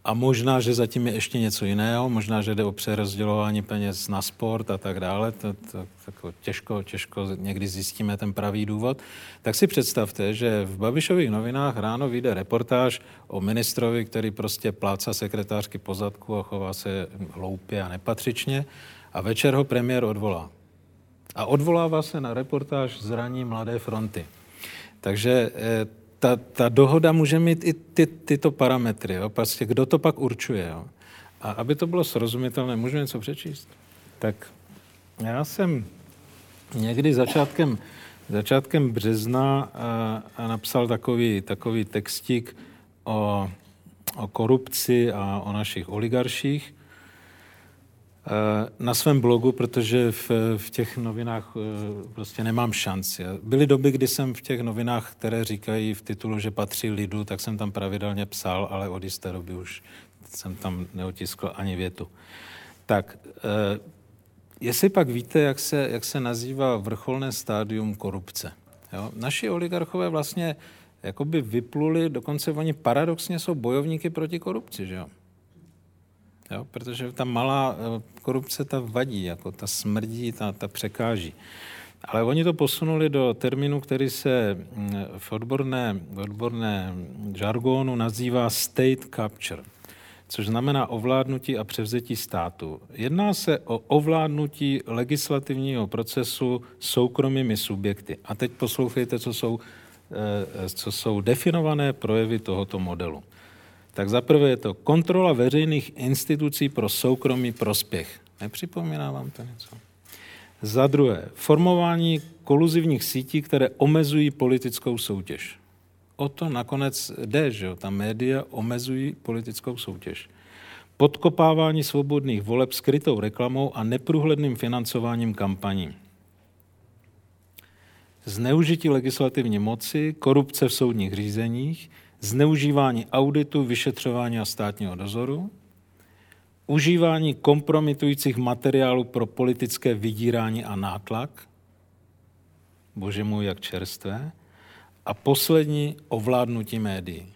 a možná, že zatím je ještě něco jiného, možná, že jde o přerozdělování peněz na sport a tak dále, to, to, to těžko, těžko někdy zjistíme ten pravý důvod, tak si představte, že v Babišových novinách ráno vyjde reportáž o ministrovi, který prostě pláca sekretářky pozadku a chová se hloupě a nepatřičně a večer ho premiér odvolá. A odvolává se na reportáž zraní Mladé fronty. Takže eh, ta, ta dohoda může mít i ty, tyto parametry. Jo? Prostě kdo to pak určuje. Jo? A aby to bylo srozumitelné, můžu něco přečíst? Tak já jsem někdy začátkem, začátkem března a, a napsal takový, takový textík o, o korupci a o našich oligarších. Na svém blogu, protože v, v těch novinách prostě nemám šanci. Byly doby, kdy jsem v těch novinách, které říkají v titulu, že patří lidu, tak jsem tam pravidelně psal, ale od jisté doby už jsem tam neotiskl ani větu. Tak, jestli pak víte, jak se, jak se nazývá vrcholné stádium korupce. Jo? Naši oligarchové vlastně jakoby vypluli, dokonce oni paradoxně jsou bojovníky proti korupci, že jo? Jo, protože ta malá eh, korupce ta vadí, jako ta smrdí, ta, ta překáží. Ale oni to posunuli do termínu, který se mm, v odborné, v odborné žargonu nazývá state capture, což znamená ovládnutí a převzetí státu. Jedná se o ovládnutí legislativního procesu soukromými subjekty. A teď poslouchejte, co jsou, eh, co jsou definované projevy tohoto modelu tak zaprvé je to kontrola veřejných institucí pro soukromý prospěch. Nepřipomíná vám to něco? Za druhé, formování koluzivních sítí, které omezují politickou soutěž. O to nakonec jde, že jo? Ta média omezují politickou soutěž. Podkopávání svobodných voleb skrytou reklamou a neprůhledným financováním kampaní. Zneužití legislativní moci, korupce v soudních řízeních, zneužívání auditu, vyšetřování a státního dozoru, užívání kompromitujících materiálů pro politické vydírání a nátlak, bože můj, jak čerstvé, a poslední ovládnutí médií.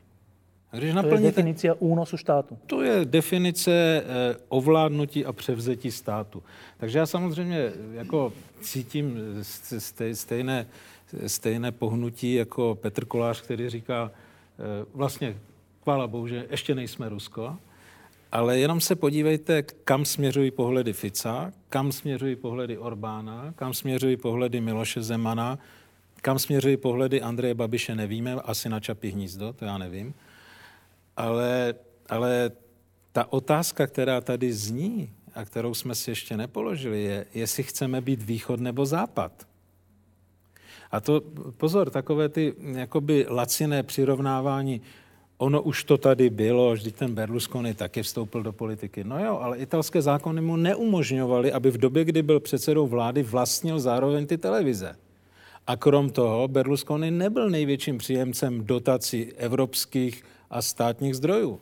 A když to je definice únosu státu. To je definice eh, ovládnutí a převzetí státu. Takže já samozřejmě jako cítím stejné, stejné pohnutí jako Petr Kolář, který říká, vlastně, chvála bohu, že ještě nejsme Rusko, ale jenom se podívejte, kam směřují pohledy Fica, kam směřují pohledy Orbána, kam směřují pohledy Miloše Zemana, kam směřují pohledy Andreje Babiše, nevíme, asi na Čapí hnízdo, to já nevím. Ale, ale ta otázka, která tady zní a kterou jsme si ještě nepoložili, je, jestli chceme být východ nebo západ. A to, pozor, takové ty jakoby laciné přirovnávání, ono už to tady bylo, vždyť ten Berlusconi taky vstoupil do politiky. No jo, ale italské zákony mu neumožňovaly, aby v době, kdy byl předsedou vlády, vlastnil zároveň ty televize. A krom toho Berlusconi nebyl největším příjemcem dotací evropských a státních zdrojů.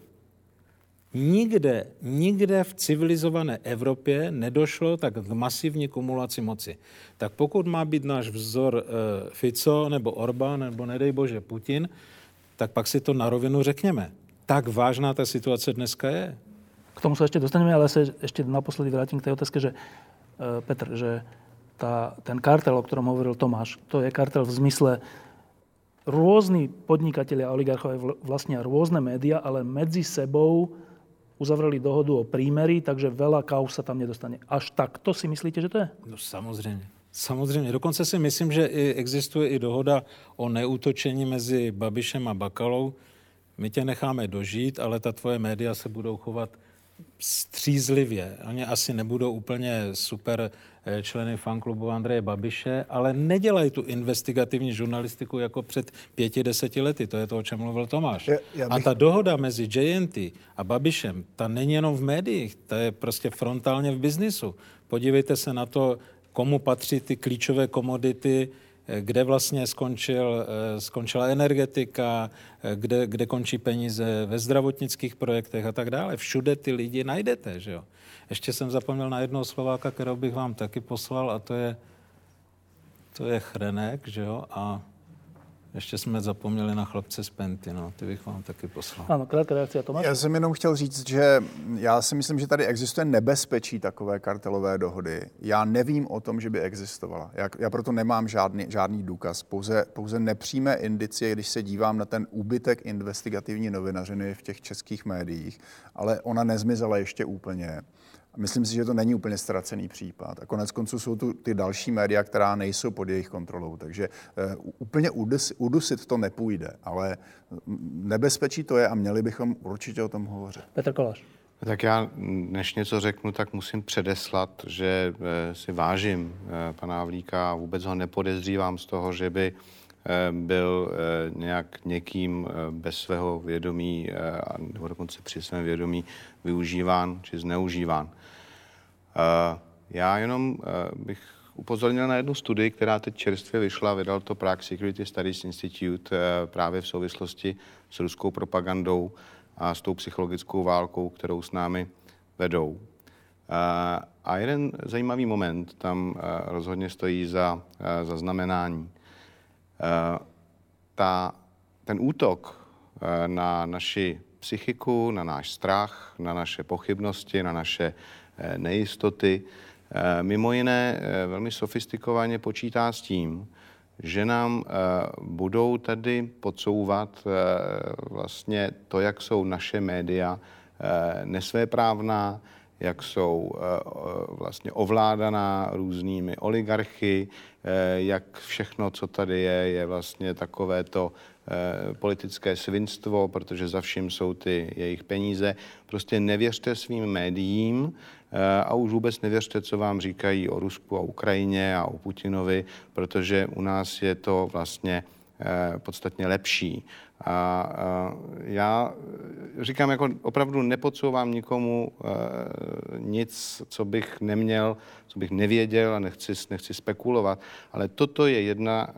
Nikde, nikde v civilizované Evropě nedošlo tak k masivní kumulaci moci. Tak pokud má být náš vzor e, Fico nebo Orbán nebo nedej bože Putin, tak pak si to na rovinu řekněme. Tak vážná ta situace dneska je. K tomu se ještě dostaneme, ale se ještě naposledy vrátím k té otázce, že e, Petr, že tá, ten kartel, o ktorom hovoril Tomáš, to je kartel v zmysle rôzni podnikatelia a oligarchové vlastnia rôzne média, ale medzi sebou uzavreli dohodu o prímeri, takže veľa kaus sa tam nedostane. Až takto si myslíte, že to je? No samozřejmě. Samozřejmě. Dokonce si myslím, že i existuje i dohoda o neútočení mezi Babišem a Bakalou. My tě necháme dožít, ale ta tvoje média se budou chovat střízlivě. Oni asi nebudou úplně super eh, členy fanklubu Andreje Babiše, ale nedělají tu investigativní žurnalistiku jako před pěti, deseti lety. To je to, o čem mluvil Tomáš. Já, já bych... A ta dohoda mezi JNT a Babišem, ta není jenom v médiích, ta je prostě frontálně v biznisu. Podívejte se na to, komu patří ty klíčové komodity, kde vlastně skončil, eh, skončila energetika, eh, kde, kde končí peníze ve zdravotnických projektech a tak dále. Všude ty lidi najdete, že jo. Ještě jsem zapomněl na jednoho Slováka, kterou bych vám taky poslal a to je, to je Chrenek, že jo, a ještě jsme zapomněli na chlapce z Penty, no, ty bych vám taky poslal. Ano, krátká reakce, Tomáš. Já jsem jenom chtěl říct, že já si myslím, že tady existuje nebezpečí takové kartelové dohody. Já nevím o tom, že by existovala. Já, já proto nemám žádný, žádný důkaz, pouze, pouze nepřímé indicie, když se dívám na ten úbytek investigativní novinařiny v těch českých médiích, ale ona nezmizela ještě úplně. Myslím si, že to není úplně ztracený případ. A konec konců jsou tu ty další média, která nejsou pod jejich kontrolou. Takže uh, úplně udus, udusit to nepůjde, ale nebezpečí to je a měli bychom určitě o tom hovořit. Petr Kolář. Tak já, než něco řeknu, tak musím předeslat, že eh, si vážím eh, pana Havlíka a vůbec ho nepodezřívám z toho, že by byl nějak někým bez svého vědomí, nebo dokonce při svém vědomí využíván či zneužíván. Já jenom bych upozornil na jednu studii, která teď čerstvě vyšla, vydal to Prague Security Studies Institute právě v souvislosti s ruskou propagandou a s tou psychologickou válkou, kterou s námi vedou. A jeden zajímavý moment tam rozhodně stojí za zaznamenání. Ta, ten útok na naši psychiku, na náš strach, na naše pochybnosti, na naše nejistoty, e, mimo jiné e, velmi sofistikovaně počítá s tím, že nám budou tady podsouvat vlastně to, jak jsou naše média nesvéprávná, jak jsou eh, eh, vlastně ovládaná různými oligarchy, eh, jak všechno, co tady je, je vlastně takové to politické svinstvo, protože za vším jsou ty jejich peníze. Prostě nevěřte svým médiím a už vůbec nevěřte, co vám říkají o Rusku a Ukrajině a o Putinovi, protože u nás je to vlastně podstatně lepší. A, a já říkám, jako opravdu nepodsouvám nikomu nic, co bych neměl, co bych nevěděl a nechci, nechci spekulovat, ale toto je jedna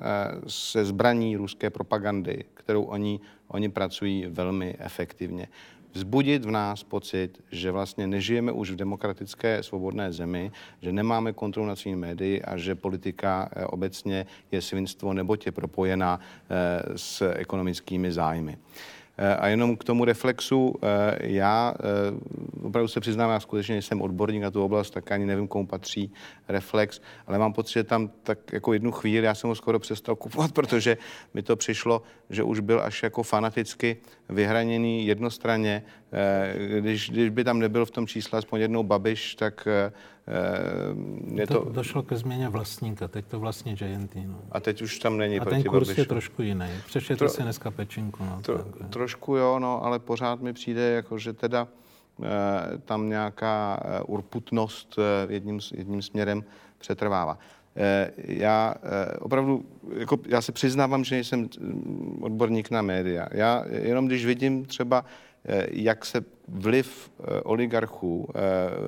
ze zbraní ruské propagandy, kterou oni, oni pracují velmi efektivně vzbudit v nás pocit, že vlastně nežijeme už v demokratické svobodné zemi, že nemáme kontrolu nad svými médii a že politika eh, obecně je svinstvo nebo je propojená eh, s ekonomickými zájmy. Eh, a jenom k tomu reflexu, já opravdu se přiznám, já skutečně jsem odborník na tu oblast, tak ani nevím, komu patří reflex, ale mám pocit, že tam tak jako jednu chvíli, já jsem ho skoro přestal kupovat, protože mi to přišlo, že už byl až jako fanaticky vyhraněný jednostranně. Když, když by tam nebyl v tom čísle aspoň jednou Babiš, tak je to... to... Došlo ke změně vlastníka, teď to vlastně JNT. No. A teď už tam není A ten kurz Babišu. je trošku jiný. Přečtěte Tro... si dneska pečinku. No, tro... tak, trošku jo, no, ale pořád mi přijde, jako, že teda tam nějaká e, urputnost e, jedním, jedním směrem přetrvává. Já opravdu, jako, já se přiznávám, že jsem mm, odborník na média. Já jenom když vidím třeba, jak se vliv oligarchů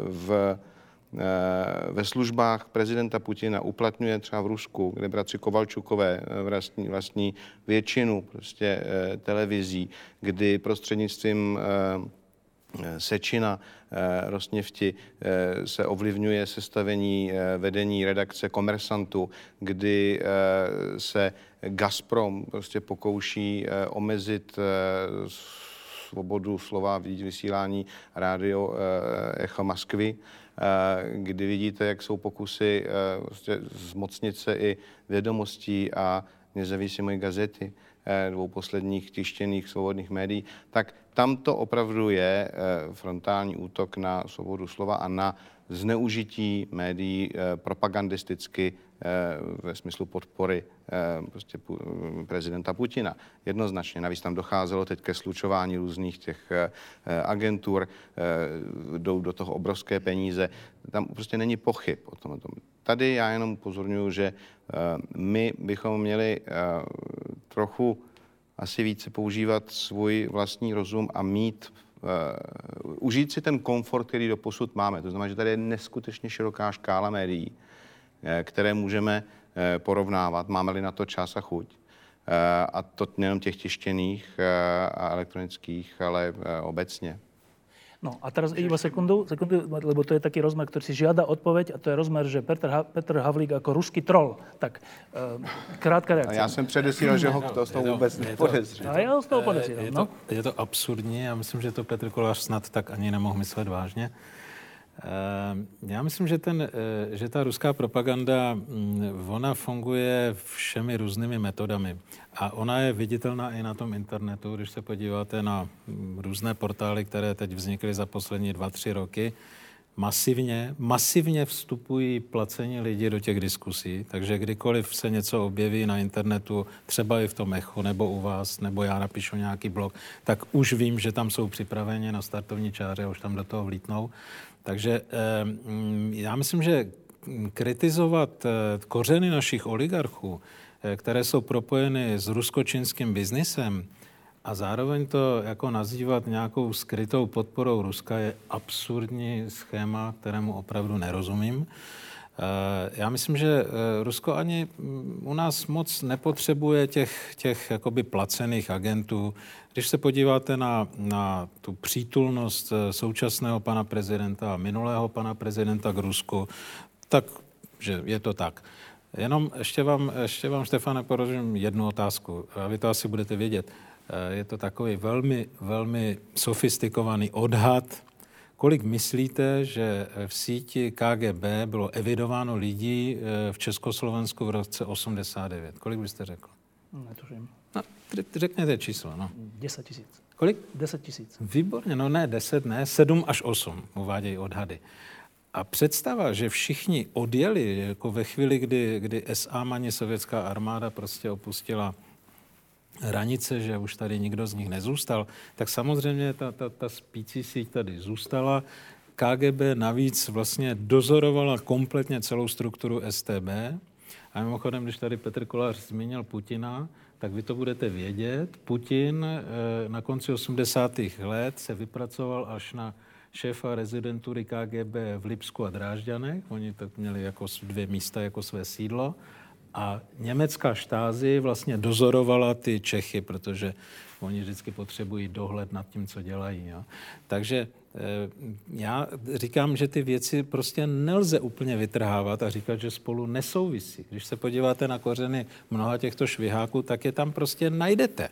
v Eh, ve službách prezidenta Putina uplatňuje třeba v Rusku, kde bratři Kovalčukové eh, vlastní, vlastní většinu prostě eh, televizí, kdy prostřednictvím Sečina Rosněvti se ovlivňuje sestavení vedení redakce Komersantu, kdy se Gazprom prostě pokouší omezit svobodu slova, vysílání rádio Echo Moskvy Eh, kdy vidíte, jak jsou pokusy eh, prostě zmocnit se i vědomostí a nezávislé gazety, eh, dvou posledních tištěných svobodných médií, tak tam to opravdu je frontální útok na svobodu slova a na zneužití médií propagandisticky ve smyslu podpory prostě prezidenta Putina. Jednoznačně. Navíc tam docházelo teď ke slučování různých těch agentur, jdou do toho obrovské peníze. Tam prostě není pochyb o tom. Tady já jenom upozorňuji, že my bychom měli trochu asi více používat svůj vlastní rozum a mít Uh, užít si ten komfort, který do posud máme. To znamená, že tady je neskutečně široká škála médií, Eh, které můžeme eh, porovnávat, máme-li na to čas a chuť. A to nejenom těch tištěných a elektronických, ale obecně. No a teraz iba sekundu, sekundu, lebo to je taký rozmer, ktorý si žiada odpoveď a to je rozmer, že Petr, ha, Petr Havlík ako ruský troll. Tak krátka reakce. A já jsem předesílal, že ho to z toho vůbec nepodezřel. A já z toho podezřel. Je, no? je to absurdní a myslím, že to Petr Kolář snad tak ani nemohl myslet vážně. Eh, já myslím, že, ten, eh, že ta ruská propaganda, mm, ona funguje všemi různými metodami. A ona je viditelná i na tom internetu, když se podíváte na mm, různé portály, které teď vznikly za poslední dva, tři roky, masivně, masivně vstupují placení lidi do těch diskusí, takže kdykoliv se něco objeví na internetu, třeba i v tom echo, nebo u vás, nebo já napíšu nějaký blog, tak už vím, že tam jsou připraveni na startovní čáře už tam do toho vlítnou. Takže mm, já myslím, že kritizovat eh, kořeny našich oligarchů, eh, které jsou propojeny s rusko-čínským biznisem, A zároveň to jako nazývat nějakou skrytou podporou Ruska je absurdní schéma, kterému opravdu nerozumím. Eh, já myslím, že eh, Rusko ani mm, u nás moc nepotřebuje těch, těch jakoby placených agentů. Když se podíváte na, na tu přítulnost eh, současného pana prezidenta a minulého pana prezidenta k Rusku, tak že je to tak. Jenom ještě vám, ještě vám Štefane, porožím jednu otázku. A vy to asi budete vědět. Je to takový velmi, velmi sofistikovaný odhad Kolik myslíte, že v síti KGB bylo evidováno lidí eh, v Československu v roce 89? Kolik byste řekl? Netuším. No, řekněte číslo. No. 10 tisíc. Kolik? 10 tisíc. Výborně, no ne 10, ne, 7 až 8 uvádějí odhady. A představa, že všichni odjeli, jako ve chvíli, kdy, kdy SA mani sovětská armáda prostě opustila hranice, že už tady nikdo z nich nezůstal, tak samozřejmě ta, ta, ta spící síť tady zůstala. KGB navíc vlastně dozorovala kompletně celou strukturu STB. A mimochodem, když tady Petr Kolář zmínil Putina, tak vy to budete vědět. Putin eh, na konci 80. let se vypracoval až na šéfa rezidentury KGB v Lipsku a Drážďanech. Oni tak měli jako dvě místa jako své sídlo. A německá štázy vlastně dozorovala ty Čechy, protože oni vždycky potřebují dohled nad tím, co dělají. Jo. Takže eh, já říkám, že ty věci prostě nelze úplně vytrhávat a říkat, že spolu nesouvisí. Když se podíváte na kořeny mnoha těchto šviháků, tak je tam prostě najdete.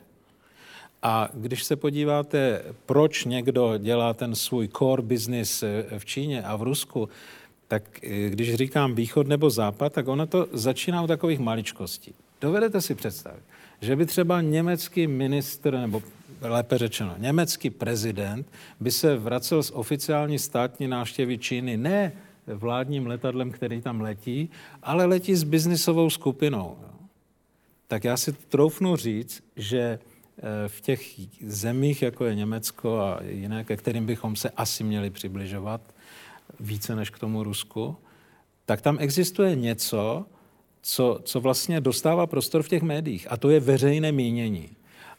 A když se podíváte, proč někdo dělá ten svůj core business eh, v Číně a v Rusku, tak eh, když říkám východ nebo západ, tak ono to začíná u takových maličkostí. Dovedete si představit, že by třeba německý ministr, nebo lépe řečeno, německý prezident by se vracel z oficiální státní návštěvy Číny ne vládním letadlem, který tam letí, ale letí s biznisovou skupinou. Tak já si troufnu říct, že eh, v těch zemích, jako je Německo a jiné, ke kterým bychom se asi měli přibližovat, více než k tomu Rusku, tak tam existuje něco, co, co vlastně dostává prostor v těch médiích, a to je veřejné mínění.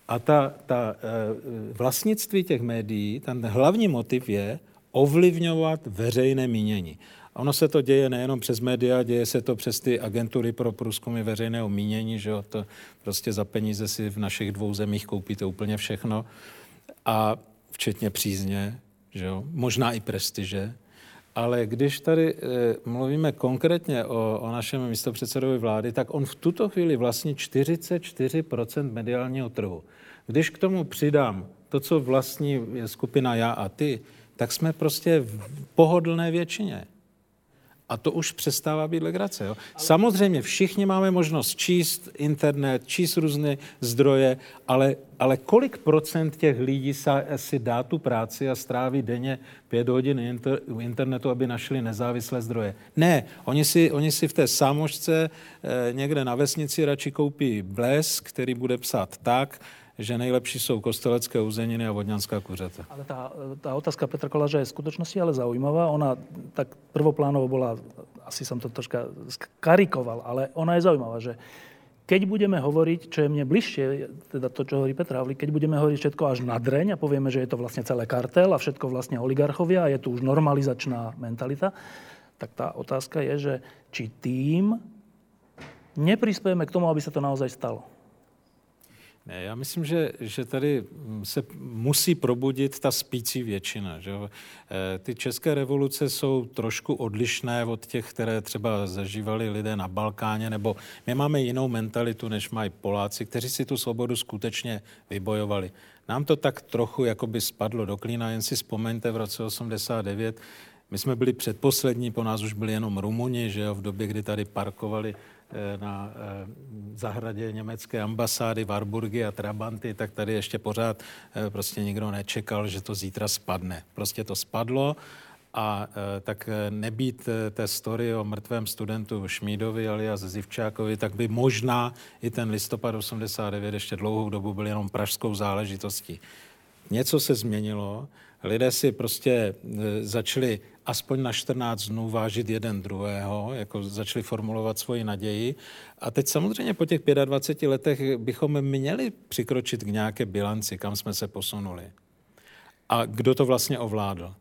A ta, ta eh, vlastnictví těch médií, ten hlavní motiv je ovlivňovat veřejné mínění. A ono se to děje nejenom přes média, děje se to přes ty agentury pro průzkumy veřejného mínění, že jo, to prostě za peníze si v našich dvou zemích koupíte úplně všechno. A včetně přízně, že jo, možná i prestiže. Ale když tady e, mluvíme konkrétně o, o našem místopředsedovi vlády, tak on v tuto chvíli vlastní 44% mediálního trhu. Když k tomu přidám to, co vlastní skupina já a ty, tak jsme prostě v pohodlné většině. A to už přestává být legrace. Jo? Samozřejmě všichni máme možnost číst internet, číst různé zdroje, ale, ale kolik procent těch lidí si dá tu práci a stráví denně pět hodin inter, internetu, aby našli nezávislé zdroje? Ne, oni si, oni si v té sámošce eh, někde na vesnici radši koupí bles, který bude psát tak, že nejlepší jsou kostelecké uzeniny a vodňanská kuřata. Ale tá, tá otázka Petra Koláža je v skutočnosti ale zaujímavá. Ona tak prvoplánovo bola, asi som to troška skarikoval, ale ona je zaujímavá, že keď budeme hovoriť, čo je mne bližšie, teda to, čo hovorí Petr Havlík, keď budeme hovoriť všetko až na dreň a povieme, že je to vlastne celé kartel a všetko vlastne oligarchovia a je tu už normalizačná mentalita, tak tá otázka je, že či tým neprispieme k tomu, aby sa to naozaj stalo. Ne, já myslím, že, že tady se musí probudit ta spící většina. Že? Eh, ty české revoluce jsou trošku odlišné od těch, které třeba zažívali lidé na Balkáně, nebo my máme jinou mentalitu, než mají Poláci, kteří si tu svobodu skutečně vybojovali. Nám to tak trochu jakoby spadlo do klína, jen si vzpomeňte v roce 89, my jsme byli předposlední, po nás už byli jenom Rumuni, že jo, v době, kdy tady parkovali na eh, zahradě německé ambasády Warburgy a Trabanty, tak tady ještě pořád eh, prostě nikdo nečekal, že to zítra spadne. Prostě to spadlo a tak nebýt té story o mrtvém studentu Šmídovi alias Zivčákovi, tak by možná i ten listopad 89 ještě dlouhou dobu byl jenom pražskou záležitostí. Něco se změnilo, lidé si prostě začali aspoň na 14 dnů vážit jeden druhého, jako začali formulovat svoji naději. A teď samozřejmě po těch 25 letech bychom měli přikročit k nějaké bilanci, kam jsme se posunuli. A kdo to vlastně ovládl.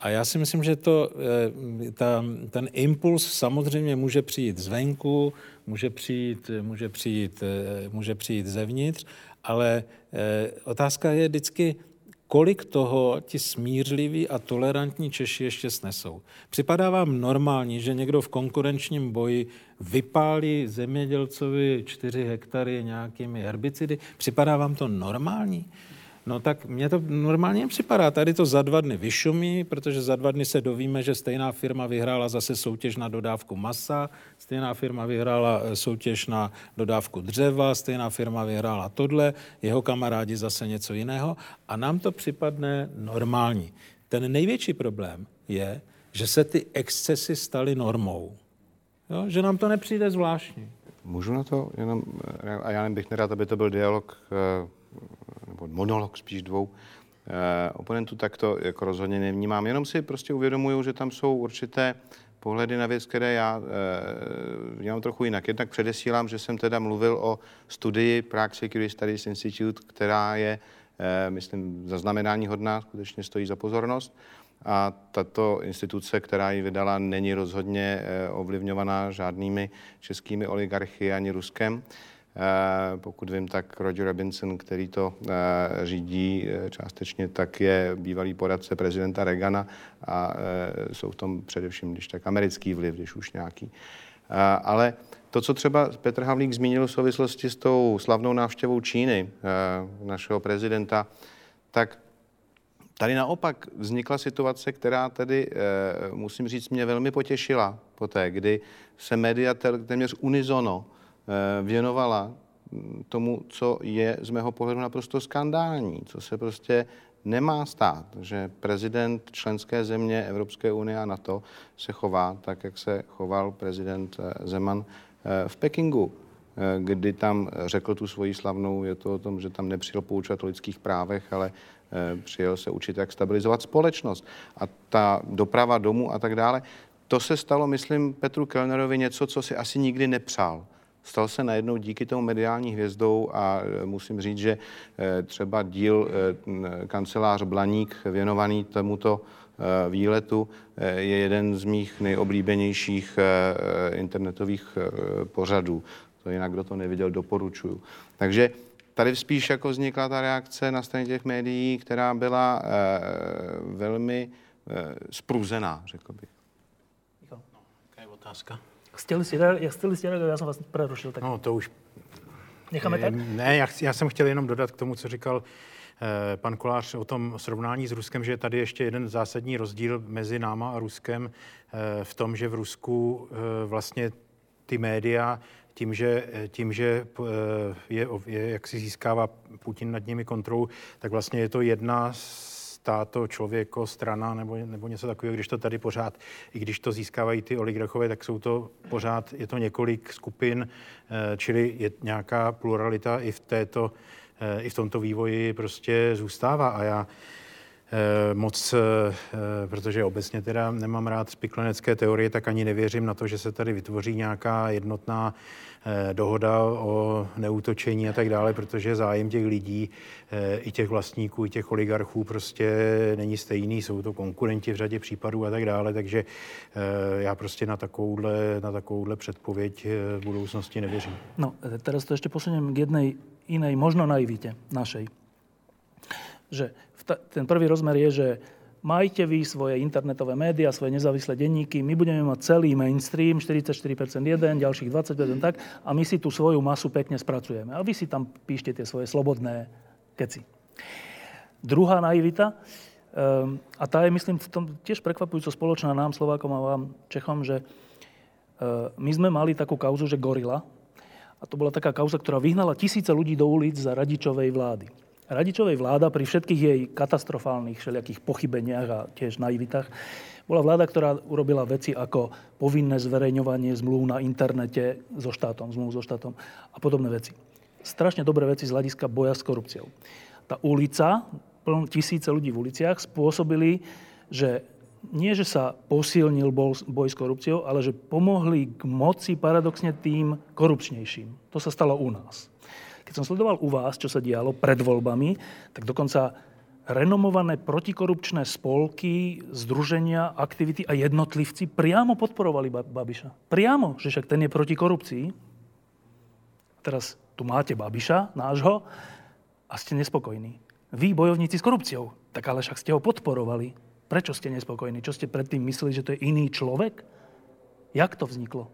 A já si myslím, že to, eh, ta, ten impuls samozřejmě může přijít zvenku, může přijít, může přijít, eh, může přijít zevnitř, ale eh, otázka je vždycky, kolik toho ti smířliví a tolerantní Češi ještě snesou. Připadá vám normální, že někdo v konkurenčním boji vypálí zemědělcovi 4 hektary nějakými herbicidy? Připadá vám to normální? No tak mně to normálně připadá. Tady to za dva dny vyšumí, protože za dva dny se dovíme, že stejná firma vyhrála zase soutěž na dodávku masa, stejná firma vyhrála eh, soutěž na dodávku dřeva, stejná firma vyhrála tohle, jeho kamarádi zase něco jiného a nám to připadne normální. Ten největší problém je, že se ty excesy staly normou. Jo? Že nám to nepřijde zvláštní. Můžu na to jenom, eh, a já bych nerad, aby to byl dialog eh, nebo monolog spíš dvou eh, oponentů, tak to jako rozhodně nevnímám. Jenom si prostě uvědomuju, že tam jsou určité pohledy na věc, které já eh, vnímám trochu jinak. Jednak předesílám, že jsem teda mluvil o studii Prague Security Studies Institute, která je, eh, myslím, zaznamenání hodná, skutečně stojí za pozornost. A tato instituce, která ji vydala, není rozhodně ovlivňovaná žádnými českými oligarchy ani Ruskem. Pokud vím, tak Roger Robinson, který to eh, řídí eh, částečně, tak je bývalý poradce prezidenta Reagana a jsou v tom především, když tak americký vliv, když už nějaký. Ale to, co třeba Petr Havlík zmínil v souvislosti s tou slavnou návštěvou Číny, našeho prezidenta, tak tady naopak vznikla situace, která tedy, musím říct, mě velmi potěšila poté, kdy se média téměř unizono Eh, věnovala tomu, co je z mého pohledu naprosto skandální, co se prostě nemá stát, že prezident členské země Evropské unie a NATO se chová tak, jak se choval prezident eh, Zeman eh, v Pekingu, kdy tam řekl tu svoji slavnou, je to o tom, že tam nepřijel poučovat o lidských právech, ale přijel se učit, jak stabilizovat společnost. A ta doprava domů a tak dále, to se stalo, myslím, Petru Kellnerovi něco, co si asi nikdy nepřál stal se najednou díky tomu mediální hvězdou a e, musím říct, že e, třeba díl e, kancelář Blaník věnovaný tomuto výletu je jeden z mých nejoblíbenějších internetových pořadů. To jinak, kdo to neviděl, doporučuju. Takže tady spíš jako vznikla ta reakce na straně těch médií, která byla velmi spruzená, řekl bych. Jaká je otázka? Chtěli jste, jak jste, já jsem vás prerušil. Tak... No to už... Necháme tak? Ne, já, já jsem chtěl jenom dodat k tomu, co říkal eh, pan Kolář o tom srovnání s Ruskem, že je tady ještě jeden zásadní rozdíl mezi náma a Ruskem eh, v tom, že v Rusku eh, vlastně ty média tím, že, tím, že je, je, jak si získává Putin nad nimi kontrolu, tak vlastně je to jedna z státo, člověko, strana nebo, nebo něco takového, když to tady pořád, i když to získávají ty oligarchové, tak jsou to pořád, je to několik skupin, eh, čili je nějaká pluralita i v této, eh, i v tomto vývoji prostě zůstává. A já moc, protože obecně teda nemám rád spiklenecké teorie, tak ani nevěřím na to, že se tady vytvoří nějaká jednotná Eh, dohoda o neútočení a tak dále, protože zájem těch lidí, eh, i těch vlastníků, i těch oligarchů prostě není stejný, jsou to konkurenti v řadě případů a tak dále, takže eh, já prostě na takovouhle, na takovouhle předpověď v budoucnosti nevěřím. No, teraz to ještě posuniem k jednej inej, možno naivite našej. Že ten prvý rozmer je, že majte vy svoje internetové médiá, svoje nezávislé denníky, my budeme mať celý mainstream, 44% jeden, ďalších 20% tak, a my si tú svoju masu pekne spracujeme. A vy si tam píšte tie svoje slobodné keci. Druhá naivita, um, a tá je, myslím, v tom tiež prekvapujúco spoločná nám, Slovákom a vám, Čechom, že uh, my sme mali takú kauzu, že gorila, a to bola taká kauza, ktorá vyhnala tisíce ľudí do ulic za radičovej vlády. Radičovej vláda pri všetkých jej katastrofálnych všelijakých pochybeniach a tiež naivitách bola vláda, ktorá urobila veci ako povinné zverejňovanie zmluv na internete so štátom, zmluv so štátom a podobné veci. Strašne dobré veci z hľadiska boja s korupciou. Tá ulica, tisíce ľudí v uliciach spôsobili, že nie, že sa posilnil boj s korupciou, ale že pomohli k moci paradoxne tým korupčnejším. To sa stalo u nás. Keď som sledoval u vás, čo sa dialo pred voľbami, tak dokonca renomované protikorupčné spolky, združenia, aktivity a jednotlivci priamo podporovali Babiša. Priamo, že však ten je proti korupcii. Teraz tu máte Babiša, nášho, a ste nespokojní. Vy, bojovníci s korupciou, tak ale však ste ho podporovali. Prečo ste nespokojní? Čo ste predtým mysleli, že to je iný človek? Jak to vzniklo?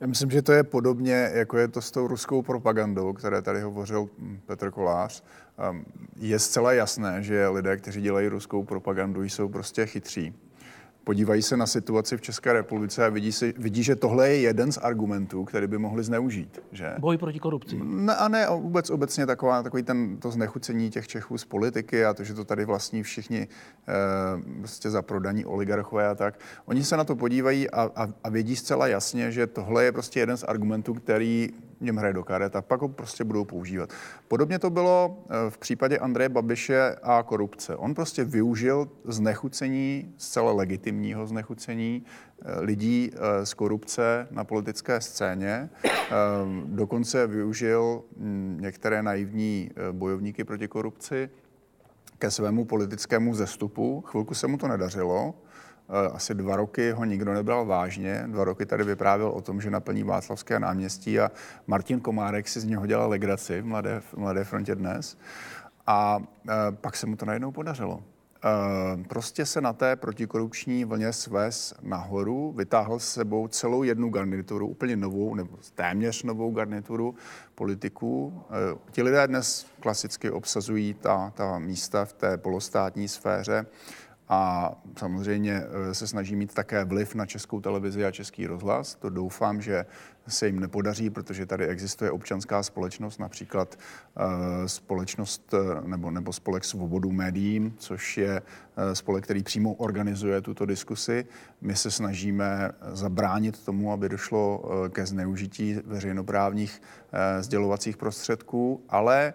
Já myslím, že to je podobně, jako je to s tou ruskou propagandou, které tady hovořil Petr Kolář. Ehm, je zcela jasné, že lidé, kteří dělají ruskou propagandu, jsou prostě chytří podívají se na situaci v České republice a vidí, si, vidí, že tohle je jeden z argumentů, který by mohli zneužít. Že? Boj proti korupci. Ne, a ne vůbec obecně taková, takový ten, to znechucení těch Čechů z politiky a to, že to tady vlastní všichni eh, prostě za prodaní oligarchové a tak. Oni se na to podívají a, a, a vědí zcela jasně, že tohle je prostě jeden z argumentů, který jim hraje do karet a pak ho prostě budou používat. Podobně to bylo eh, v případě Andreje Babiše a korupce. On prostě využil znechucení, zcela legitimního znechucení eh, lidí eh, z korupce na politické scéně. Dokonce využil hm, některé naivní bojovníky proti korupci ke svému politickému zestupu. Chvilku se mu to nedařilo, asi dva roky ho nikdo nebral vážně. Dva roky tady vyprávěl o tom, že naplní Václavské náměstí a Martin Komárek si z něho dělal legraci v Mladé, v Mladé frontě dnes. A e, pak se mu to najednou podařilo. E, prostě se na té protikorupční vlně svez nahoru, vytáhl s sebou celou jednu garnituru, úplně novou, nebo téměř novou garnituru politiků. Ti lidé dnes klasicky obsazují ta, ta místa v té polostátní sféře a samozřejmě eh, se snaží mít také vliv na českou televizi a český rozhlas. To doufám, že se jim nepodaří, protože tady existuje občanská společnost, například uh, společnost uh, nebo, nebo spolek Svobodu médiím, což je spolek, který přímo organizuje tuto diskusi. My se snažíme zabránit tomu, aby došlo ke zneužití veřejnoprávních sdělovacích prostředků, ale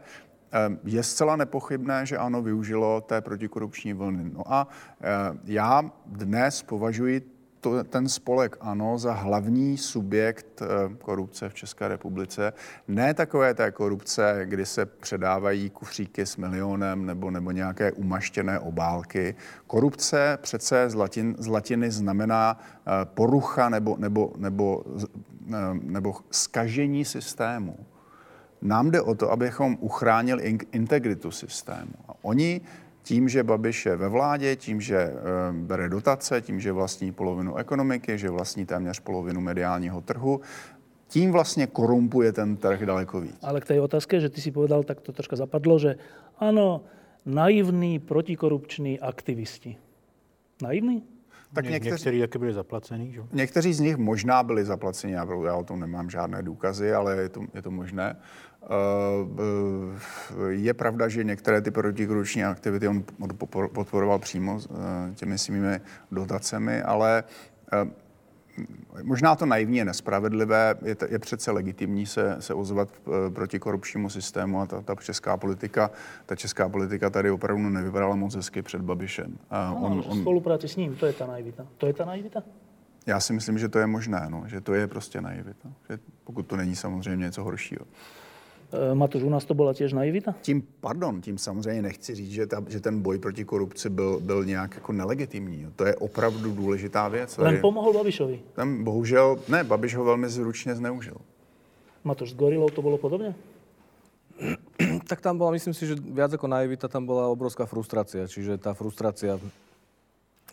je zcela nepochybné, že ano, využilo té protikorupční vlny. No a ehm, já dnes považuji to, ten spolek ANO za hlavní subjekt ehm, korupce v České republice. Ne takové té korupce, kdy se předávají kufříky s milionem nebo, nebo nějaké umaštěné obálky. Korupce přece z, latin, z latiny znamená porucha nebo, nebo, nebo, nebo skažení systému. Nám jde o to, abychom uchránili integritu systému. A oni tím, že Babiš je ve vládě, tím, že e, bere dotace, tím, že vlastní polovinu ekonomiky, že vlastní téměř polovinu mediálního trhu, tím vlastně korumpuje ten trh daleko víc. Ale k té otázce, že ty si povedal, tak to troška zapadlo, že ano, naivní protikorupční aktivisti. Naivní? Tak někteří, někteří taky byli zaplacení, že? Někteří z nich možná byli zaplaceni, já, já o tom nemám žádné důkazy, ale je to, je to možné. Eh, je pravda, že některé ty protikorupční aktivity on podporoval přímo eh, těmi svými dotacemi, ale eh, Možná to naivně je nespravedlivé, je, je přece legitimní se, se ozvat proti korupčnímu systému a ta, ta česká politika, ta česká politika tady opravdu nevypadala moc hezky před Babišem. A on, on, spolupráci s ním, to je ta naivita. To je ta naivita? Já si myslím, že to je možné, no, že to je prostě naivita. Že pokud to není samozřejmě něco horšího. Eh, Matuš, u nás to byla těž naivita? Tím, pardon, tím samozřejmě nechci říct, že, ta, že ten boj proti korupci byl, byl nějak jako nelegitimní. To je opravdu důležitá věc. Len pomohl Babišovi? Tam bohužel, ne, Babiš ho velmi zručně zneužil. Matuš, s Gorilou to bylo podobně? tak tam bola, myslím si, že viac ako naivita, tam bola obrovská frustrácia. Čiže tá frustrácia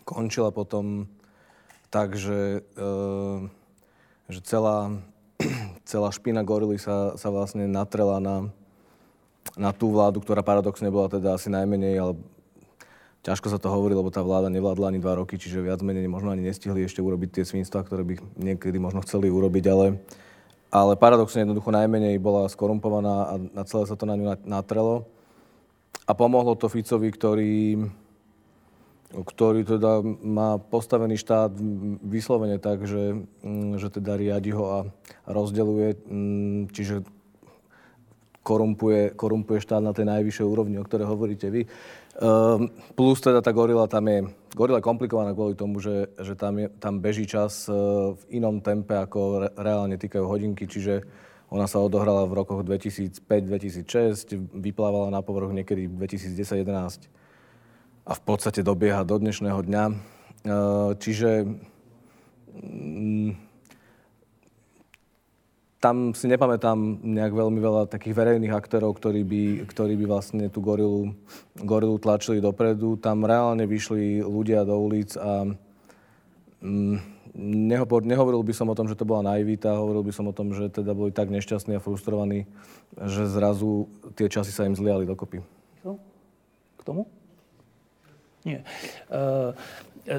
končila potom tak, že, e, že celá celá špina gorily sa, sa vlastne natrela na, na tú vládu, ktorá paradoxne bola teda asi najmenej, ale ťažko sa to hovorí, lebo tá vláda nevládla ani dva roky, čiže viac menej možno ani nestihli ešte urobiť tie svinstva, ktoré by niekedy možno chceli urobiť, ale, ale paradoxne jednoducho najmenej bola skorumpovaná a na celé sa to na ňu natrelo. A pomohlo to Ficovi, ktorý ktorý teda má postavený štát vyslovene tak, že, mm, že teda riadi ho a rozdeluje, mm, čiže korumpuje, korumpuje štát na tej najvyššej úrovni, o ktorej hovoríte vy. Ehm, plus teda tá gorila tam je gorila je komplikovaná kvôli tomu, že, že tam, je, tam beží čas v inom tempe, ako re, reálne týkajú hodinky, čiže ona sa odohrala v rokoch 2005-2006, vyplávala na povrch niekedy 2010-2011 a v podstate dobieha do dnešného dňa. Čiže mm, tam si nepamätám nejak veľmi veľa takých verejných aktérov, ktorí by, ktorí by vlastne tú gorilu, gorilu tlačili dopredu. Tam reálne vyšli ľudia do ulic a mm, nehovor, nehovoril by som o tom, že to bola naivita, hovoril by som o tom, že teda boli tak nešťastní a frustrovaní, že zrazu tie časy sa im zliali dokopy. K tomu? Nie. Uh,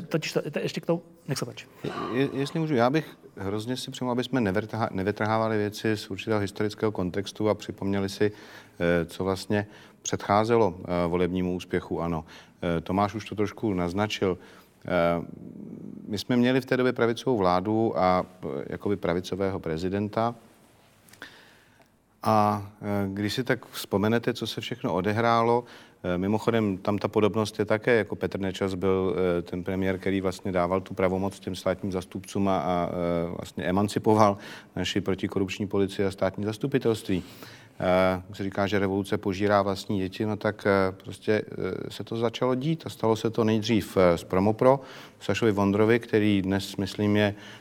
totiž ešte k tomu, nech se páči. Je, jestli můžu, já bych hrozně si přijmu, aby jsme nevytrhávali věci z určitého historického kontextu a připomněli si, eh, co vlastně předcházelo eh, volebnímu úspěchu, ano. Eh, Tomáš už to trošku naznačil. My jsme měli v té době pravicovou vládu a jakoby pravicového prezidenta. A když si tak vzpomenete, co se všechno odehrálo, Eh, mimochodem, tam ta podobnost je také, jako Petr Nečas byl eh, ten premiér, který vlastně dával tu pravomoc těm státním zastupcům a, a eh, vlastně emancipoval naši protikorupční policii a státní zastupitelství. Když se říká, že revoluce požírá vlastní děti, no tak prostě se to začalo dít a stalo se to nejdřív s Promopro, Sašovi Vondrovi, který dnes, myslím, je Eh, eh,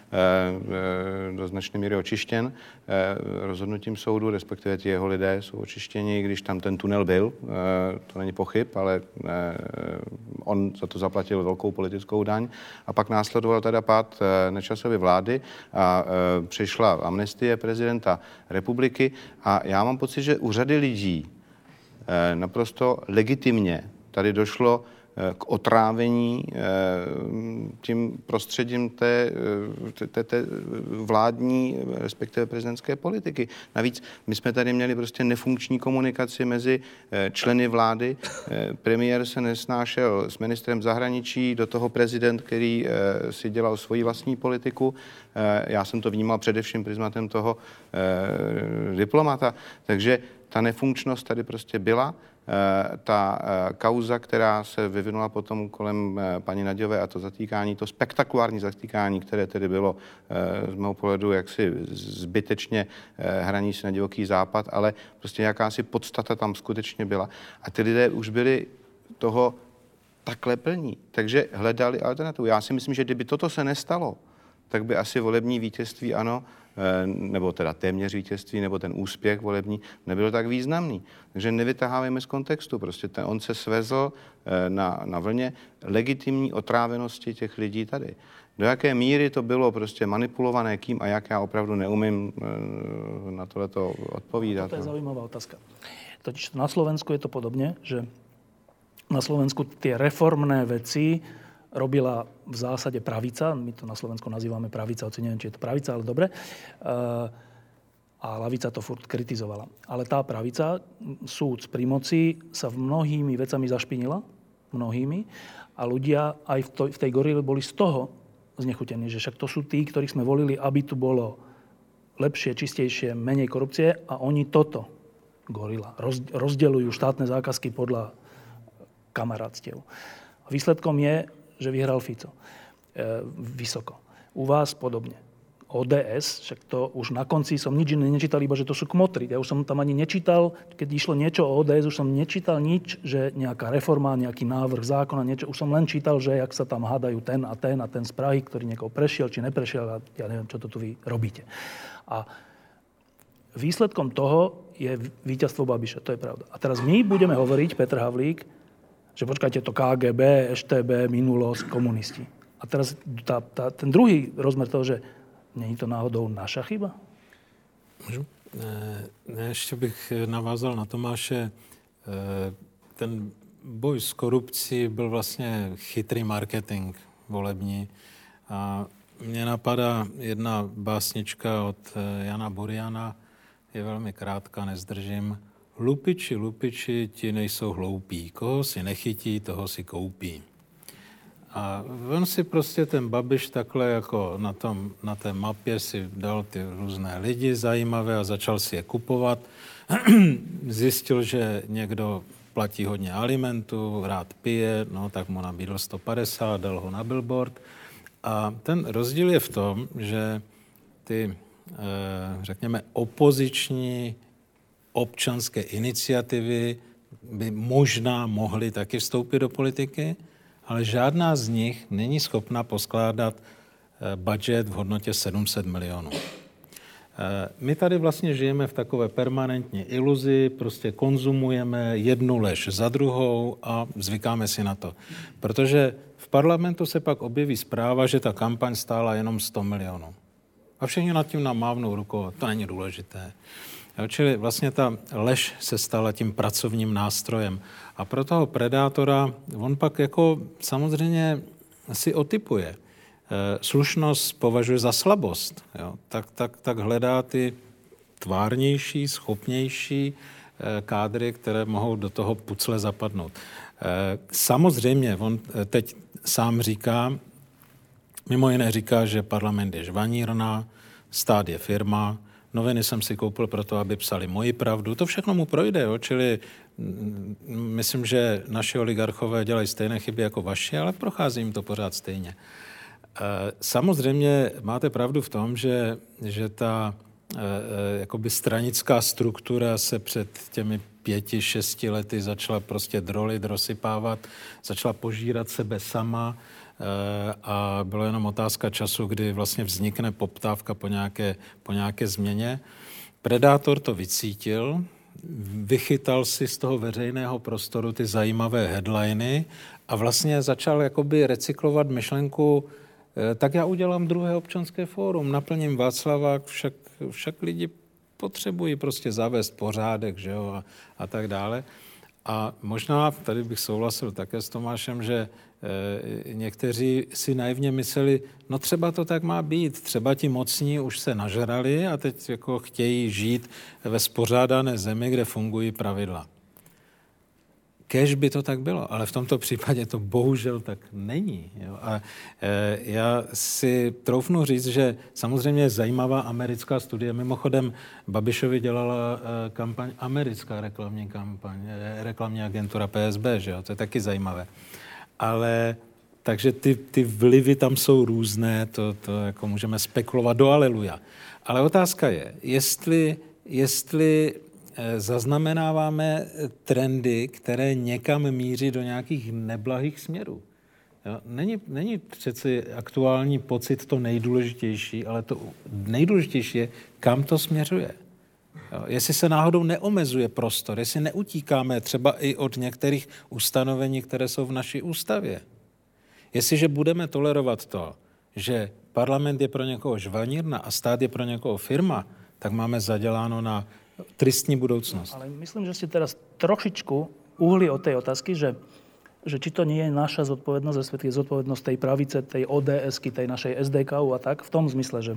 do značné míry očištěn eh, rozhodnutím soudu, respektive ti jeho lidé jsou očištěni, když tam ten tunel byl, to není pochyb, ale on za to zaplatil velkou politickou daň. A pak následoval teda pád nečasové vlády a přišla amnestie prezidenta republiky a já mám pocit, že u řady lidí naprosto legitimně tady došlo Eh, k otrávení eh, tím prostředím té, eh, té, té vládní, respektive prezidentské politiky. Navíc my jsme tady měli prostě nefunkční komunikaci mezi členy vlády. Premiér se nesnášel s ministrem zahraničí, do toho prezident, který si dělal svoji vlastní politiku. Já jsem to vnímal především prismatem toho diplomata. Takže ta nefunkčnost tady prostě byla. Eh, ta eh, kauza, která se vyvinula potom kolem eh, paní Nadějové a to zatýkání, to spektakulární zatýkání, které tedy bylo z mého pohledu jaksi zbytečně hraní se na divoký západ, ale prostě jakási podstata tam skutečně byla. A ty lidé už byli toho takhle plní. Takže hledali alternativu. Já si myslím, že kdyby toto se nestalo, tak by asi volební vítězství ano nebo teda téměř vítězství, nebo ten úspěch volební nebyl tak významný. Takže nevytahávejme z kontextu. Prostě ten, on se svezl eh, na, na vlně legitimní otrávenosti těch lidí tady. Do jaké míry to bylo prostě manipulované kým a jak, já opravdu neumím eh, na tohleto odpovídat. To je no. zaujímavá otázka. Totiž na Slovensku je to podobně, že na Slovensku tie reformné veci robila v zásade pravica, my to na Slovensku nazývame pravica, hoci neviem, či je to pravica, ale dobre. Eh, a lavica to furt kritizovala. Ale tá pravica, súd pri moci, sa v mnohými vecami zašpinila, mnohými, a ľudia aj v, to, v tej gorile boli z toho znechutení, že však to sú tí, ktorých sme volili, aby tu bolo lepšie, čistejšie, menej korupcie a oni toto, gorila, rozdeľujú štátne zákazky podľa kamarátstiev. Výsledkom je že vyhral Fico. E, vysoko. U vás podobne. ODS, však to už na konci som nič iné nečítal, iba že to sú kmotry. Ja už som tam ani nečítal, keď išlo niečo o ODS, už som nečítal nič, že nejaká reforma, nejaký návrh zákona, niečo. Už som len čítal, že jak sa tam hádajú ten a ten a ten z Prahy, ktorý niekoho prešiel či neprešiel a ja neviem, čo to tu vy robíte. A výsledkom toho je víťazstvo Babiša, to je pravda. A teraz my budeme hovoriť, Petr Havlík, že počkajte, to KGB, EŠTB, minulosť, komunisti. A teraz tá, tá, ten druhý rozmer toho, že není to náhodou naša chyba? Můžu? Ne, ještě bych navázal na Tomáše. E, ten boj s korupcí byl vlastně chytrý marketing volební. A mně napadá jedna básnička od e, Jana Buriana, je velmi krátká, nezdržím Lupiči, lupiči, ti nejsou hloupí. Koho si nechytí, toho si koupí. A on si prostě ten Babiš takhle jako na, tom, na té mapě si dal ty různé lidi zajímavé a začal si je kupovat. Zjistil, že někdo platí hodně alimentu, rád pije, no tak mu nabídl 150, dal ho na billboard. A ten rozdíl je v tom, že ty, eh, řekněme, opoziční občanské iniciativy by možná mohly taky vstoupit do politiky, ale žádná z nich není schopna poskládat eh, budget v hodnotě 700 milionů. Eh, my tady vlastně žijeme v takové permanentní iluzi, prostě konzumujeme jednu lež za druhou a zvykáme si na to. Protože v parlamentu se pak objeví zpráva, že ta kampaň stála jenom 100 milionů. A všichni nad tím nám mávnou rukou, to není důležité. Čili vlastně ta lež se stala tím pracovním nástrojem. A pro toho predátora on pak jako samozřejmě si otypuje. Eh, slušnost považuje za slabost, jo, tak, tak, tak hledá ty tvárnější, schopnější eh, kádry, které mohou do toho pucle zapadnout. Eh, samozřejmě, on teď sám říká, mimo jiné říká, že parlament je žvanírna, stát je firma, noviny jsem si koupil proto, aby psali moji pravdu. To všechno mu projde, jo? čili mm, myslím, že naši oligarchové dělají stejné chyby jako vaši, ale prochází jim to pořád stejně. Eh, samozřejmě máte pravdu v tom, že, že ta eh, eh, jakoby stranická struktura se před těmi pěti, šesti lety začala prostě drolit, rozsypávat, začala požírat sebe sama a bylo jenom otázka času, kdy vlastně vznikne poptávka po nějaké, po nějaké změně. Predátor to vycítil, vychytal si z toho veřejného prostoru ty zajímavé headliny a vlastně začal jakoby recyklovat myšlenku Eh, tak já udělám druhé občanské fórum, naplním Václavák, však, však lidi potřebují prostě zavést pořádek, že jo, a, a tak dále. A možná tady bych souhlasil také s Tomášem, že někteří si naivně mysleli, no třeba to tak má být, třeba ti mocní už se nažrali a teď jako chtějí žít ve spořádané zemi, kde fungují pravidla. Kež by to tak bylo, ale v tomto případě to bohužel tak není. Jo. A e, já si troufnu říct, že samozřejmě zajímavá americká studie. Mimochodem, Babišovi dělala e, kampaň, americká reklamní kampaň, e, reklamní agentura PSB, že jo, to je taky zajímavé. Ale takže ty, ty vlivy tam jsou různé, to, to jako můžeme spekulovat do aleluja. Ale otázka je, jestli, jestli Eh, zaznamenáváme trendy, které někam míří do nějakých neblahých směrů. Jo? Není, není přeci aktuální pocit to nejdůležitější, ale to nejdůležitější je, kam to směřuje. Jestli se náhodou neomezuje prostor, jestli neutíkáme třeba i od některých ustanovení, které jsou v naší ústavě. Jestliže budeme tolerovat to, že parlament je pro někoho žvanírna a stát je pro někoho firma, tak máme zaděláno na tristní budoucnost. Ale myslím, že ste teraz trošičku uhli od tej otázky, že, že či to nie je naša zodpovednosť, respektíve zodpovednosť tej pravice, tej ods tej našej SDKU a tak, v tom zmysle, že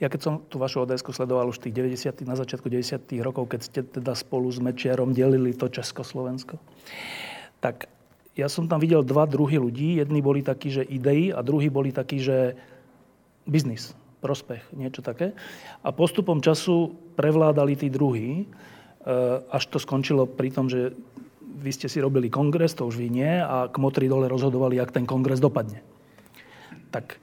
ja keď som tú vašu ods sledoval už tých 90 na začiatku 90 rokov, keď ste teda spolu s Mečiarom delili to Československo, tak ja som tam videl dva druhy ľudí. Jedni boli takí, že idei a druhí boli takí, že biznis prospech, niečo také. A postupom času prevládali tí druhí, e, až to skončilo pri tom, že vy ste si robili kongres, to už vy nie, a kmotri dole rozhodovali, jak ten kongres dopadne. Tak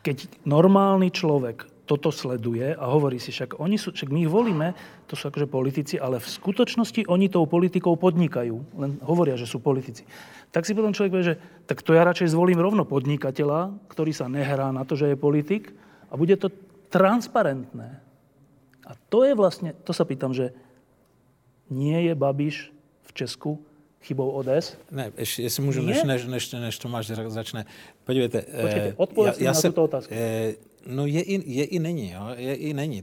keď normálny človek toto sleduje a hovorí si, však, oni sú, však my ich volíme, to sú akože politici, ale v skutočnosti oni tou politikou podnikajú, len hovoria, že sú politici. Tak si potom človek povie, že tak to ja radšej zvolím rovno podnikateľa, ktorý sa nehrá na to, že je politik, a bude to transparentné. A to je vlastne, to sa pýtam, že nie je Babiš v Česku chybou ODS? Ne, ještě, jestli můžu, než, než, než, než Tomáš začne. Podívejte. Počkejte, odpověď já, já na tuto otázku. Eh, No je i, je i není. Jo? Je i není.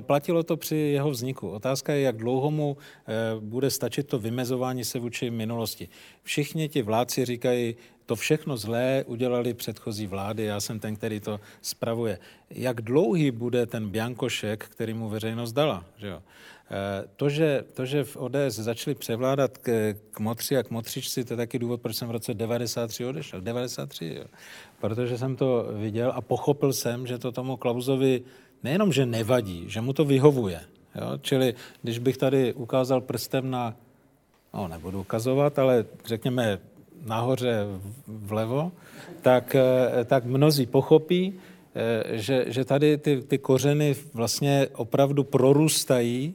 Platilo to při jeho vzniku. Otázka je, jak dlouho mu e, bude stačit to vymezování se vůči minulosti. Všichni ti vládci říkají, to všechno zlé udělali předchozí vlády, já jsem ten, který to spravuje. Jak dlouhý bude ten biankošek, který mu veřejnost dala? Že jo? Eh, to, že, to, že v ODS začali převládat k, k motři a k motřičci, to je taky důvod, proč jsem v roce 93 odešel. 93, jo. Protože jsem to viděl a pochopil jsem, že to tomu Klauzovi nejenom, že nevadí, že mu to vyhovuje. Jo? Čili když bych tady ukázal prstem na no nebudu ukazovat, ale řekněme nahoře vlevo, tak, eh, tak mnozí pochopí, eh, že, že tady ty, ty kořeny vlastně opravdu prorůstají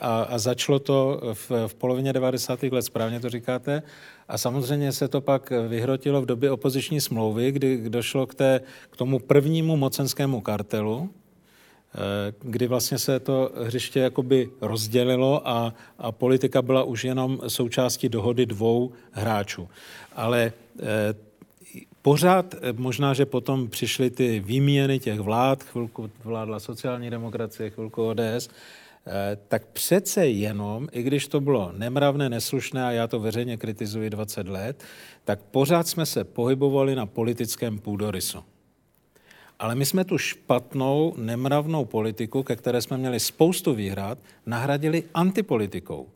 a, a začalo to v, v polovině 90. let, správně to říkáte, a samozřejmě se to pak vyhrotilo v době opoziční smlouvy, kdy došlo k, té, k tomu prvnímu mocenskému kartelu, Eh, kdy vlastně se to hřiště jakoby rozdělilo a, a politika byla už jenom součástí dohody dvou hráčů. Ale eh, pořád, eh, možná, že potom přišly ty výměny těch vlád, chvilku vládla sociální demokracie, chvilku ODS, tak přece jenom, i když to bylo nemravné, neslušné a já to veřejně kritizuji 20 let, tak pořád jsme se pohybovali na politickém půdorysu. Ale my jsme tu špatnou, nemravnou politiku, ke které jsme měli spoustu výhrad, nahradili antipolitikou.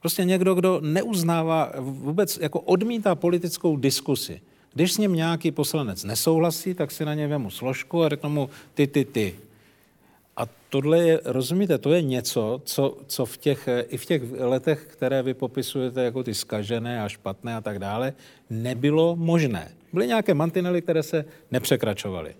Prostě někdo, kdo neuznává, vůbec jako odmítá politickou diskusi. Když s ním nějaký poslanec nesouhlasí, tak si na ně vemu složku a řeknu mu ty, ty, ty. A tohle je, rozumíte, to je něco, co, co v těch, i v těch letech, které vy popisujete jako ty skažené a špatné a tak dále, nebylo možné. Byly nějaké mantinely, které se nepřekračovaly.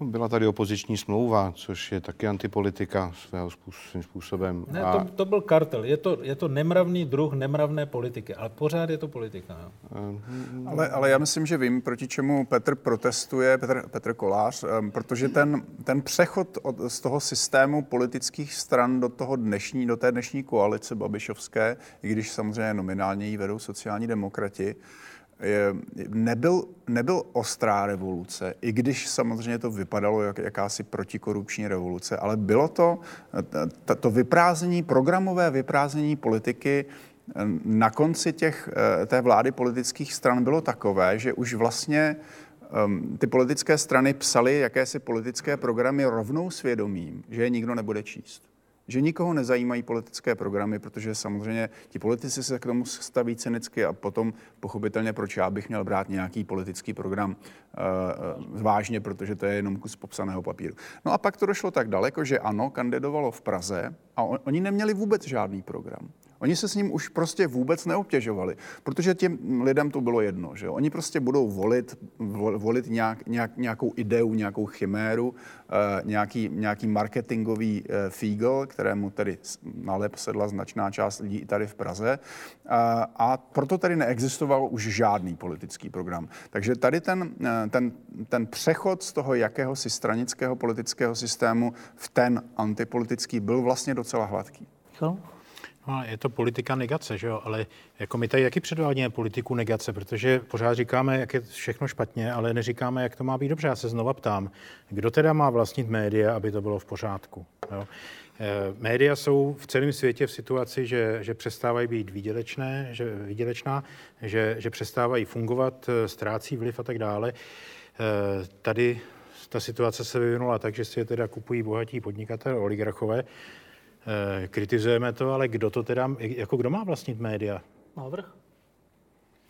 Byla tady opoziční smlouva, což je taky antipolitika svého svým způsobem. Ne, to, to byl kartel. Je to, je to nemravný druh nemravné politiky, ale pořád je to politika. Jo. Ale, ale já myslím, že vím, proti čemu Petr protestuje, Petr, Petr Kolář, um, protože ten, ten přechod od, z toho systému politických stran do, toho dnešní, do té dnešní koalice Babišovské, i když samozřejmě nominálně ji vedou sociální demokrati, nebyl, nebyl ostrá revoluce, i když samozřejmě to vypadalo jak jakási protikorupční revoluce, ale bylo to to vyprázdnění, programové vyprázdnění politiky na konci těch, té vlády politických stran bylo takové, že už vlastně um, ty politické strany psaly jakési politické programy rovnou svědomím, že je nikdo nebude číst že nikoho nezajímají politické programy, protože samozřejmě ti politici se k tomu staví cynicky a potom pochopitelně, proč já bych měl brát nějaký politický program uh, vážně, protože to je jenom kus popsaného papíru. No a pak to došlo tak daleko, že ano, kandidovalo v Praze a on, oni neměli vůbec žádný program. Oni se s ním už prostě vůbec neobtěžovali, protože těm lidem to bylo jedno, že Oni prostě budou volit, volit nějak, nějak, nějakou ideu, nějakou chiméru, eh, nějaký, nějaký marketingový eh, fígl, kterému tedy nalep sedla značná část lidí i tady v Praze. Eh, a proto tady neexistoval už žádný politický program. Takže tady ten, ten, ten přechod z toho jakéhosi stranického politického systému v ten antipolitický byl vlastně docela hladký. Co? No, je to politika negace, že jo? ale jako my tady jaký předvádíme politiku negace, protože pořád říkáme, jak je všechno špatně, ale neříkáme, jak to má být dobře. Já se znova ptám, kdo teda má vlastnit média, aby to bylo v pořádku? Jo? Eh, média jsou v celém světě v situaci, že, že přestávají být výdělečné, že, výdělečná, že, že přestávají fungovat, eh, ztrácí vliv a tak dále. Eh, tady ta situace se vyvinula tak, že si je teda kupují bohatí podnikatelé, oligarchové, kritizujeme to, ale kdo to teda, jako kdo má vlastnit média? Návrh?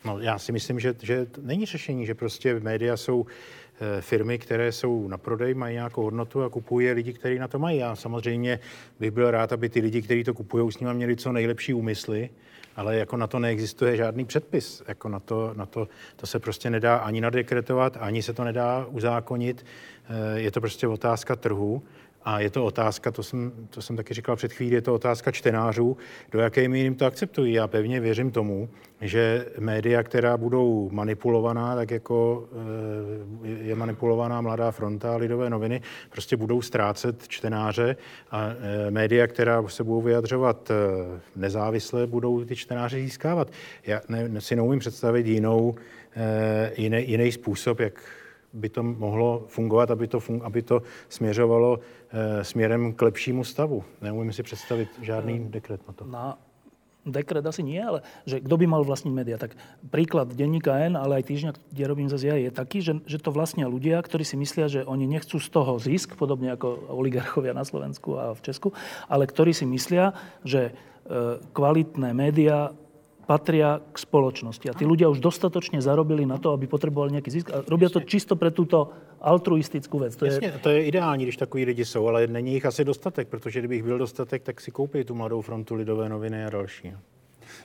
No, já si myslím, že, že to není řešení, že prostě média jsou eh, firmy, které jsou na prodej, mají nějakou hodnotu a kupují lidi, kteří na to mají. Já samozřejmě bych byl rád, aby ty lidi, kteří to kupují, s nimi měli co nejlepší úmysly, ale jako na to neexistuje žádný předpis. Jako na to, na to, to se prostě nedá ani nadekretovat, ani se to nedá uzákonit. Eh, je to prostě otázka trhu. A je to otázka, to jsem, to jsem taky říkal před chvílí, je to otázka čtenářů, do jaké míry to akceptují. Já pevně věřím tomu, že média, která budou manipulovaná, tak jako eh, je manipulovaná Mladá fronta Lidové noviny, prostě budou ztrácet čtenáře a eh, média, která se budou vyjadřovat eh, nezávisle, budou ty čtenáře získávat. Já si neumím představit jinou, jiný, jiný způsob, jak by to mohlo fungovat, aby to, fun- aby to směřovalo e, směrem k lepšímu stavu. Neumím si představit žádný eh, dekret na to. Na dekret asi nie, ale že kdo by mal vlastniť média. Tak príklad denníka N, ale aj týždňa, kde robím zase ja, je taký, že, že to vlastnia ľudia, ktorí si myslia, že oni nechcú z toho zisk, podobne ako oligarchovia na Slovensku a v Česku, ale ktorí si myslia, že e, kvalitné médiá patria k spoločnosti. A tí ľudia už dostatočne zarobili na to, aby potrebovali nejaký zisk. A robia to čisto pre túto altruistickou věc. To Jasně, je... to je ideální, když takový lidi jsou, ale není jich asi dostatek, protože kdybych byl dostatek, tak si koupí tu Mladou frontu, Lidové noviny a další.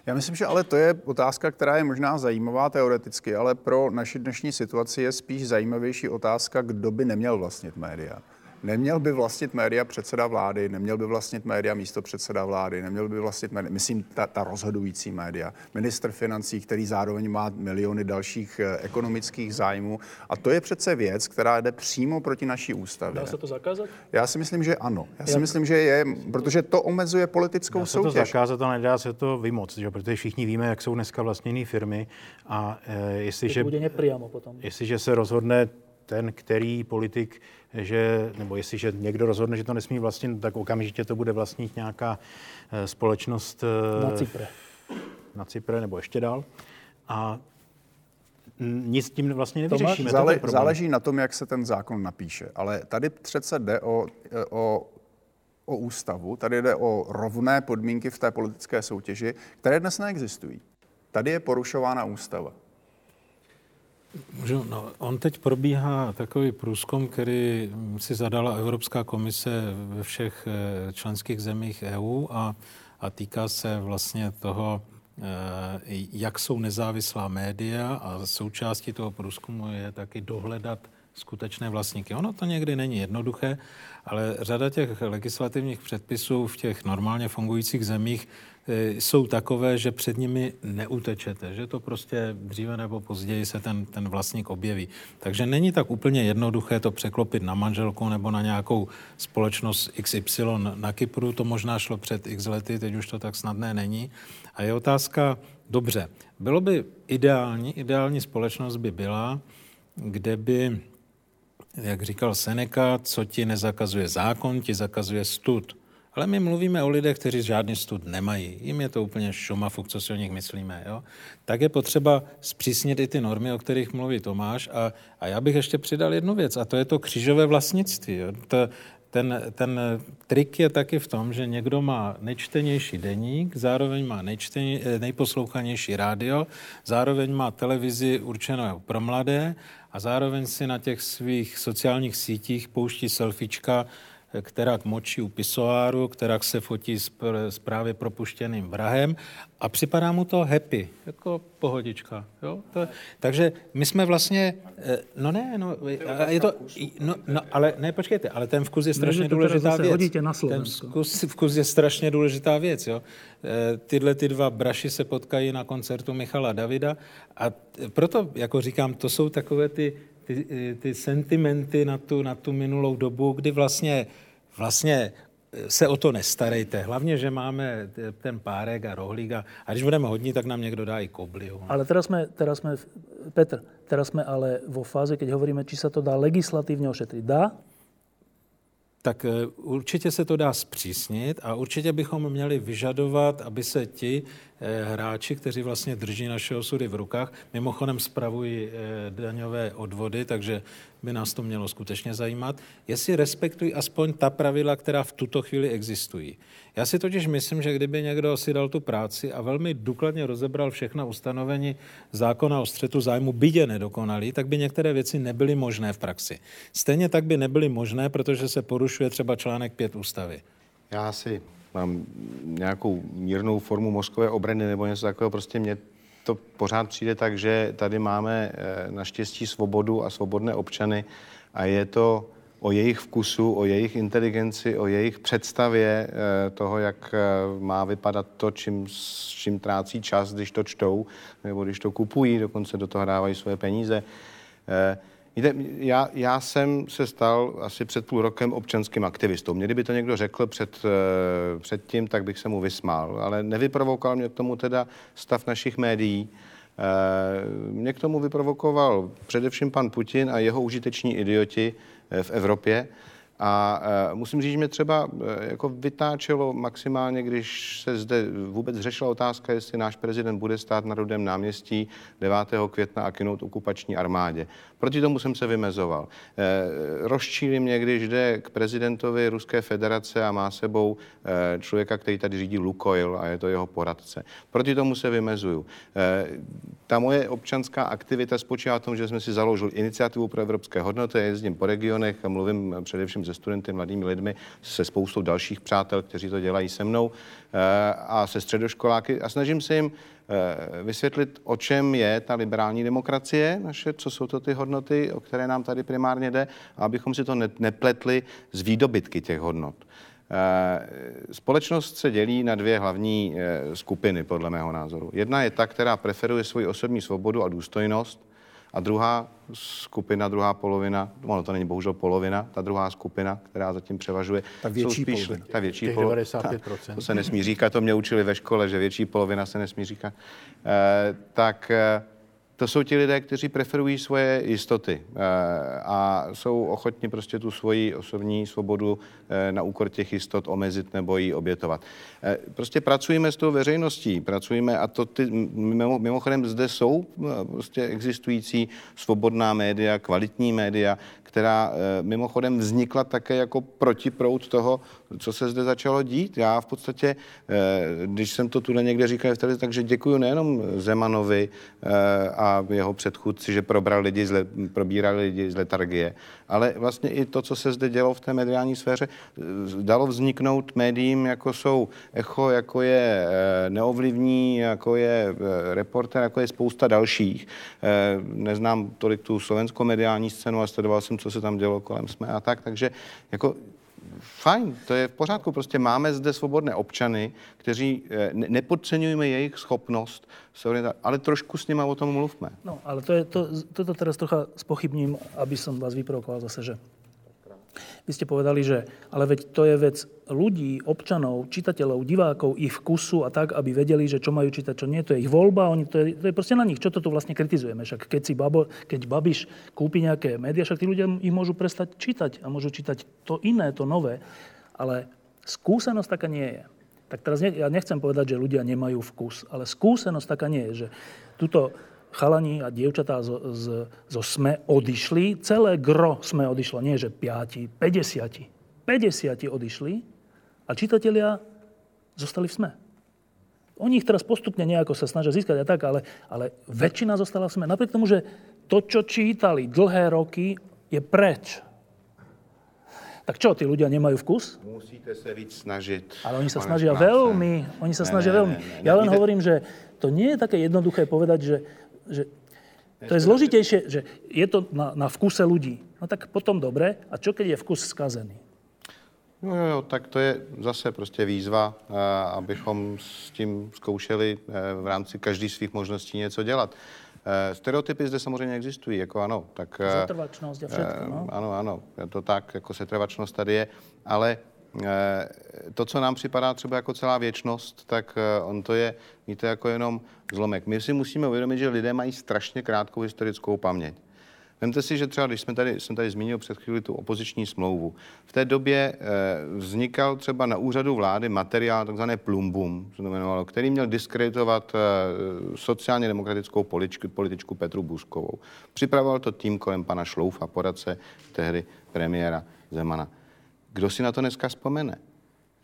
Já myslím, že ale to je otázka, která je možná zajímavá teoreticky, ale pro naši dnešní situaci je spíš zajímavější otázka, kdo by neměl vlastnit média. Neměl by vlastnit média předseda vlády, neměl by vlastnit média místo předseda vlády, neměl by vlastnit média, myslím, ta, ta rozhodující média. Minister financí, který zároveň má miliony dalších eh, ekonomických zájmů. A to je přece věc, která jde přímo proti naší ústavě. Dá se to zakázat? Já si myslím, že ano. Já si Jak? myslím, že je, protože to omezuje politickou Dá se soutěž. to zakázat, ale nedá se to vymoc, že? protože všichni víme, jak jsou dneska vlastněné firmy a e, jestliže, potom. jestliže se rozhodne ten, který politik, že, nebo jestliže někdo rozhodne, že to nesmí vlastnit, tak okamžitě to bude vlastnit nějaká eh, společnost eh, na Cypre. Na Cypre nebo ještě dál. A nic tím vlastně nevyřešíme. Zále, záleží na tom, jak se ten zákon napíše. Ale tady přece jde o, o, o ústavu, tady jde o rovné podmínky v té politické soutěži, které dnes neexistují. Tady je porušována ústava. Můžu, no, on teď probíhá takový průzkum, který si zadala Evropská komise ve všech eh, členských zemích EU a, a týká se vlastně toho, eh, jak jsou nezávislá média a součástí toho průzkumu je taky dohledat skutečné vlastníky. Ono to někdy není jednoduché, ale řada těch legislativních předpisů v těch normálně fungujících zemích jsou takové, že před nimi neutečete, že to prostě dříve nebo později se ten, ten vlastník objeví. Takže není tak úplně jednoduché to překlopit na manželku nebo na nějakou společnost XY na Kypru. To možná šlo před x lety, teď už to tak snadné není. A je otázka, dobře, bylo by ideální, ideální společnost by byla, kde by jak říkal Seneca, co ti nezakazuje zákon, ti zakazuje stud. Ale my mluvíme o lidech, kteří žádný stud nemají. Jim je to úplně šumafuk, co si o nich myslíme. Jo? Tak je potřeba zpřísnit i ty normy, o kterých mluví Tomáš. A, a já bych ještě přidal jednu věc, a to je to křížové vlastnictví. Jo? To, ten, ten trik je taky v tom, že někdo má nejčtenější deník, zároveň má nejčteně, nejposlouchanější rádio, zároveň má televizi určenou pro mladé a zároveň si na těch svých sociálních sítích pouští selfiečka která močí u pisoáru, která se fotí s, s právě propuštěným vrahem a připadá mu to happy, jako pohodička. Jo? To, takže my jsme vlastně, eh, no ne, no, je to, no, no, ale ne, počkejte, ale ten vkus je strašně důležitá věc. Ten vkus, vkus je strašně důležitá věc. Jo? Eh, tyhle ty dva braši se potkají na koncertu Michala Davida a proto, jako říkám, to jsou takové ty ty, ty sentimenty na tu, na tu minulou dobu, kdy vlastně, vlastně se o to nestarejte. Hlavně, že máme ten párek a rohlík a, a když budeme hodní, tak nám někdo dá i kobliu. Ale teraz jsme, teraz jsme, Petr, teraz jsme ale vo fáze, keď hovoríme, či se to dá legislativně ošetřit. Dá? tak eh, určitě se to dá zpřísnit a určitě bychom měli vyžadovat, aby se ti eh, hráči, kteří vlastně drží naše osudy v rukách, mimochodem spravují eh, daňové odvody, takže by nás to mělo skutečně zajímat, jestli respektují aspoň ta pravidla, která v tuto chvíli existují. Já si totiž myslím, že kdyby někdo si dal tu práci a velmi důkladně rozebral všechna ustanovení zákona o střetu zájmu, byť nedokonalý, tak by některé věci nebyly možné v praxi. Stejně tak by nebyly možné, protože se porušuje třeba článek 5 ústavy. Já si mám nějakou mírnou formu mozkové obrany nebo něco takového, prostě mě to pořád přijde tak, že tady máme eh, naštěstí svobodu a svobodné občany a je to o jejich vkusu, o jejich inteligenci, o jejich představě eh, toho, jak eh, má vypadat to, čím, s čím trácí čas, když to čtou, nebo když to kupují, dokonce do toho dávají své peníze. Eh, víte, já, já jsem se stal asi před půl rokem občanským aktivistou. Mě kdyby to někdo řekl před, před tím, tak bych se mu vysmál. Ale nevyprovokoval mě k tomu teda stav našich médií. Mě k tomu vyprovokoval především pan Putin a jeho užiteční idioti, Eh, v Evropě. A musím říct, že mě třeba jako vytáčelo maximálně, když se zde vůbec řešila otázka, jestli náš prezident bude stát na Rudém náměstí 9. května a kinout okupační armádě. Proti tomu jsem se vymezoval. E, rozčíli mě, když jde k prezidentovi Ruské federace a má sebou e, člověka, který tady řídí Lukoil a je to jeho poradce. Proti tomu se vymezuju. E, ta moje občanská aktivita spočívá v tom, že jsme si založili iniciativu pro evropské hodnoty, jezdím po regionech a mluvím především se studenty, mladými lidmi, se spoustou dalších přátel, kteří to dělají se mnou eh, a se středoškoláky a snažím se jim eh, vysvětlit, o čem je ta liberální demokracie naše, co jsou to ty hodnoty, o které nám tady primárně jde, a abychom si to nepletli z výdobytky těch hodnot. Společnost se dělí na dvě hlavní skupiny, podle mého názoru. Jedna je ta, která preferuje svoji osobní svobodu a důstojnost, a druhá skupina, druhá polovina, ono to není bohužel polovina, ta druhá skupina, která zatím převažuje, ta větší jsou spíš, polovina. ta větší polovina. 95%. to se nesmí říkat, to mě učili ve škole, že větší polovina se nesmí říkat. Eh, tak eh, to jsou ti lidé, kteří preferují svoje jistoty eh, a jsou ochotni prostě tu svoji osobní svobodu eh, na úkor těch jistot omezit nebo ji obětovat. Eh, prostě pracujeme s tou veřejností, pracujeme a to ty, mimochodem zde jsou prostě existující svobodná média, kvalitní média, která mimochodem vznikla také jako protiprout toho, co se zde začalo dít. Já v podstatě, když jsem to tu někde říkal takže děkuji nejenom Zemanovi a a jeho předchůdci, že probral lidi probírali lidi z letargie. Ale vlastně i to, co se zde dělo v té mediální sféře, dalo vzniknout médiím, jako jsou Echo, jako je eh, Neovlivní, jako je eh, Reporter, jako je spousta dalších. Eh, neznám tolik tu slovenskou mediální scénu, ale sledoval jsem, co se tam dělo kolem jsme a tak, takže jako fajn, to je v pořádku. Prostě máme zde svobodné občany, kteří ne- nepodceňujeme jejich schopnost, ale trošku s nimi o tom mluvme. No, ale to je, to, toto teraz trocha spochybním, aby som vás vyprovokoval zase, že vy ste povedali, že ale veď to je vec ľudí, občanov, čitateľov, divákov, ich vkusu a tak, aby vedeli, že čo majú čítať, čo nie. To je ich voľba, oni, to, je, to je proste na nich. Čo to tu vlastne kritizujeme? Však keď, si babo, keď Babiš kúpi nejaké médiá, však tí ľudia ich môžu prestať čítať a môžu čítať to iné, to nové. Ale skúsenosť taká nie je. Tak teraz ne, ja nechcem povedať, že ľudia nemajú vkus, ale skúsenosť taká nie je, že tuto chalani a dievčatá zo, z, zo SME odišli. Celé gro SME odišlo. Nie, že 5, 50. 50 odišli a čitatelia zostali v SME. Oni ich teraz postupne nejako sa snažia získať a tak, ale, ale väčšina zostala v SME. Napriek tomu, že to, čo čítali dlhé roky, je preč. Tak čo, tí ľudia nemajú vkus? Musíte sa víc snažiť. Ale oni sa snažia veľmi. Oni sa snažia veľmi. Ja len hovorím, že to nie je také jednoduché povedať, že že to je zložitejšie, že je to na, na vkuse ľudí. No tak potom dobre. A čo keď je vkus skazený? No jo, jo, tak to je zase prostě výzva, eh, abychom s tím zkoušeli eh, v rámci každý svých možností něco dělat. Eh, stereotypy zde samozřejmě existují, jako ano. Tak, Zatrvačnost a všechno, no? Ano, ano, je to tak, jako setrvačnost tady je, ale to, co nám připadá třeba jako celá věčnost, tak eh, on to je, víte, jako jenom zlomek. My si musíme uvědomit, že lidé mají strašně krátkou historickou paměť. Vemte si, že třeba, když jsme tady, jsem tady zmínil před chvíli tu opoziční smlouvu, v té době e, vznikal třeba na úřadu vlády materiál, takzvané plumbum, se to jmenovalo, který měl diskreditovat e, sociálně demokratickou političku, političku Petru Buskovou. Připravoval to tým kolem pana Šloufa, poradce tehdy premiéra Zemana. Kdo si na to dneska vzpomene?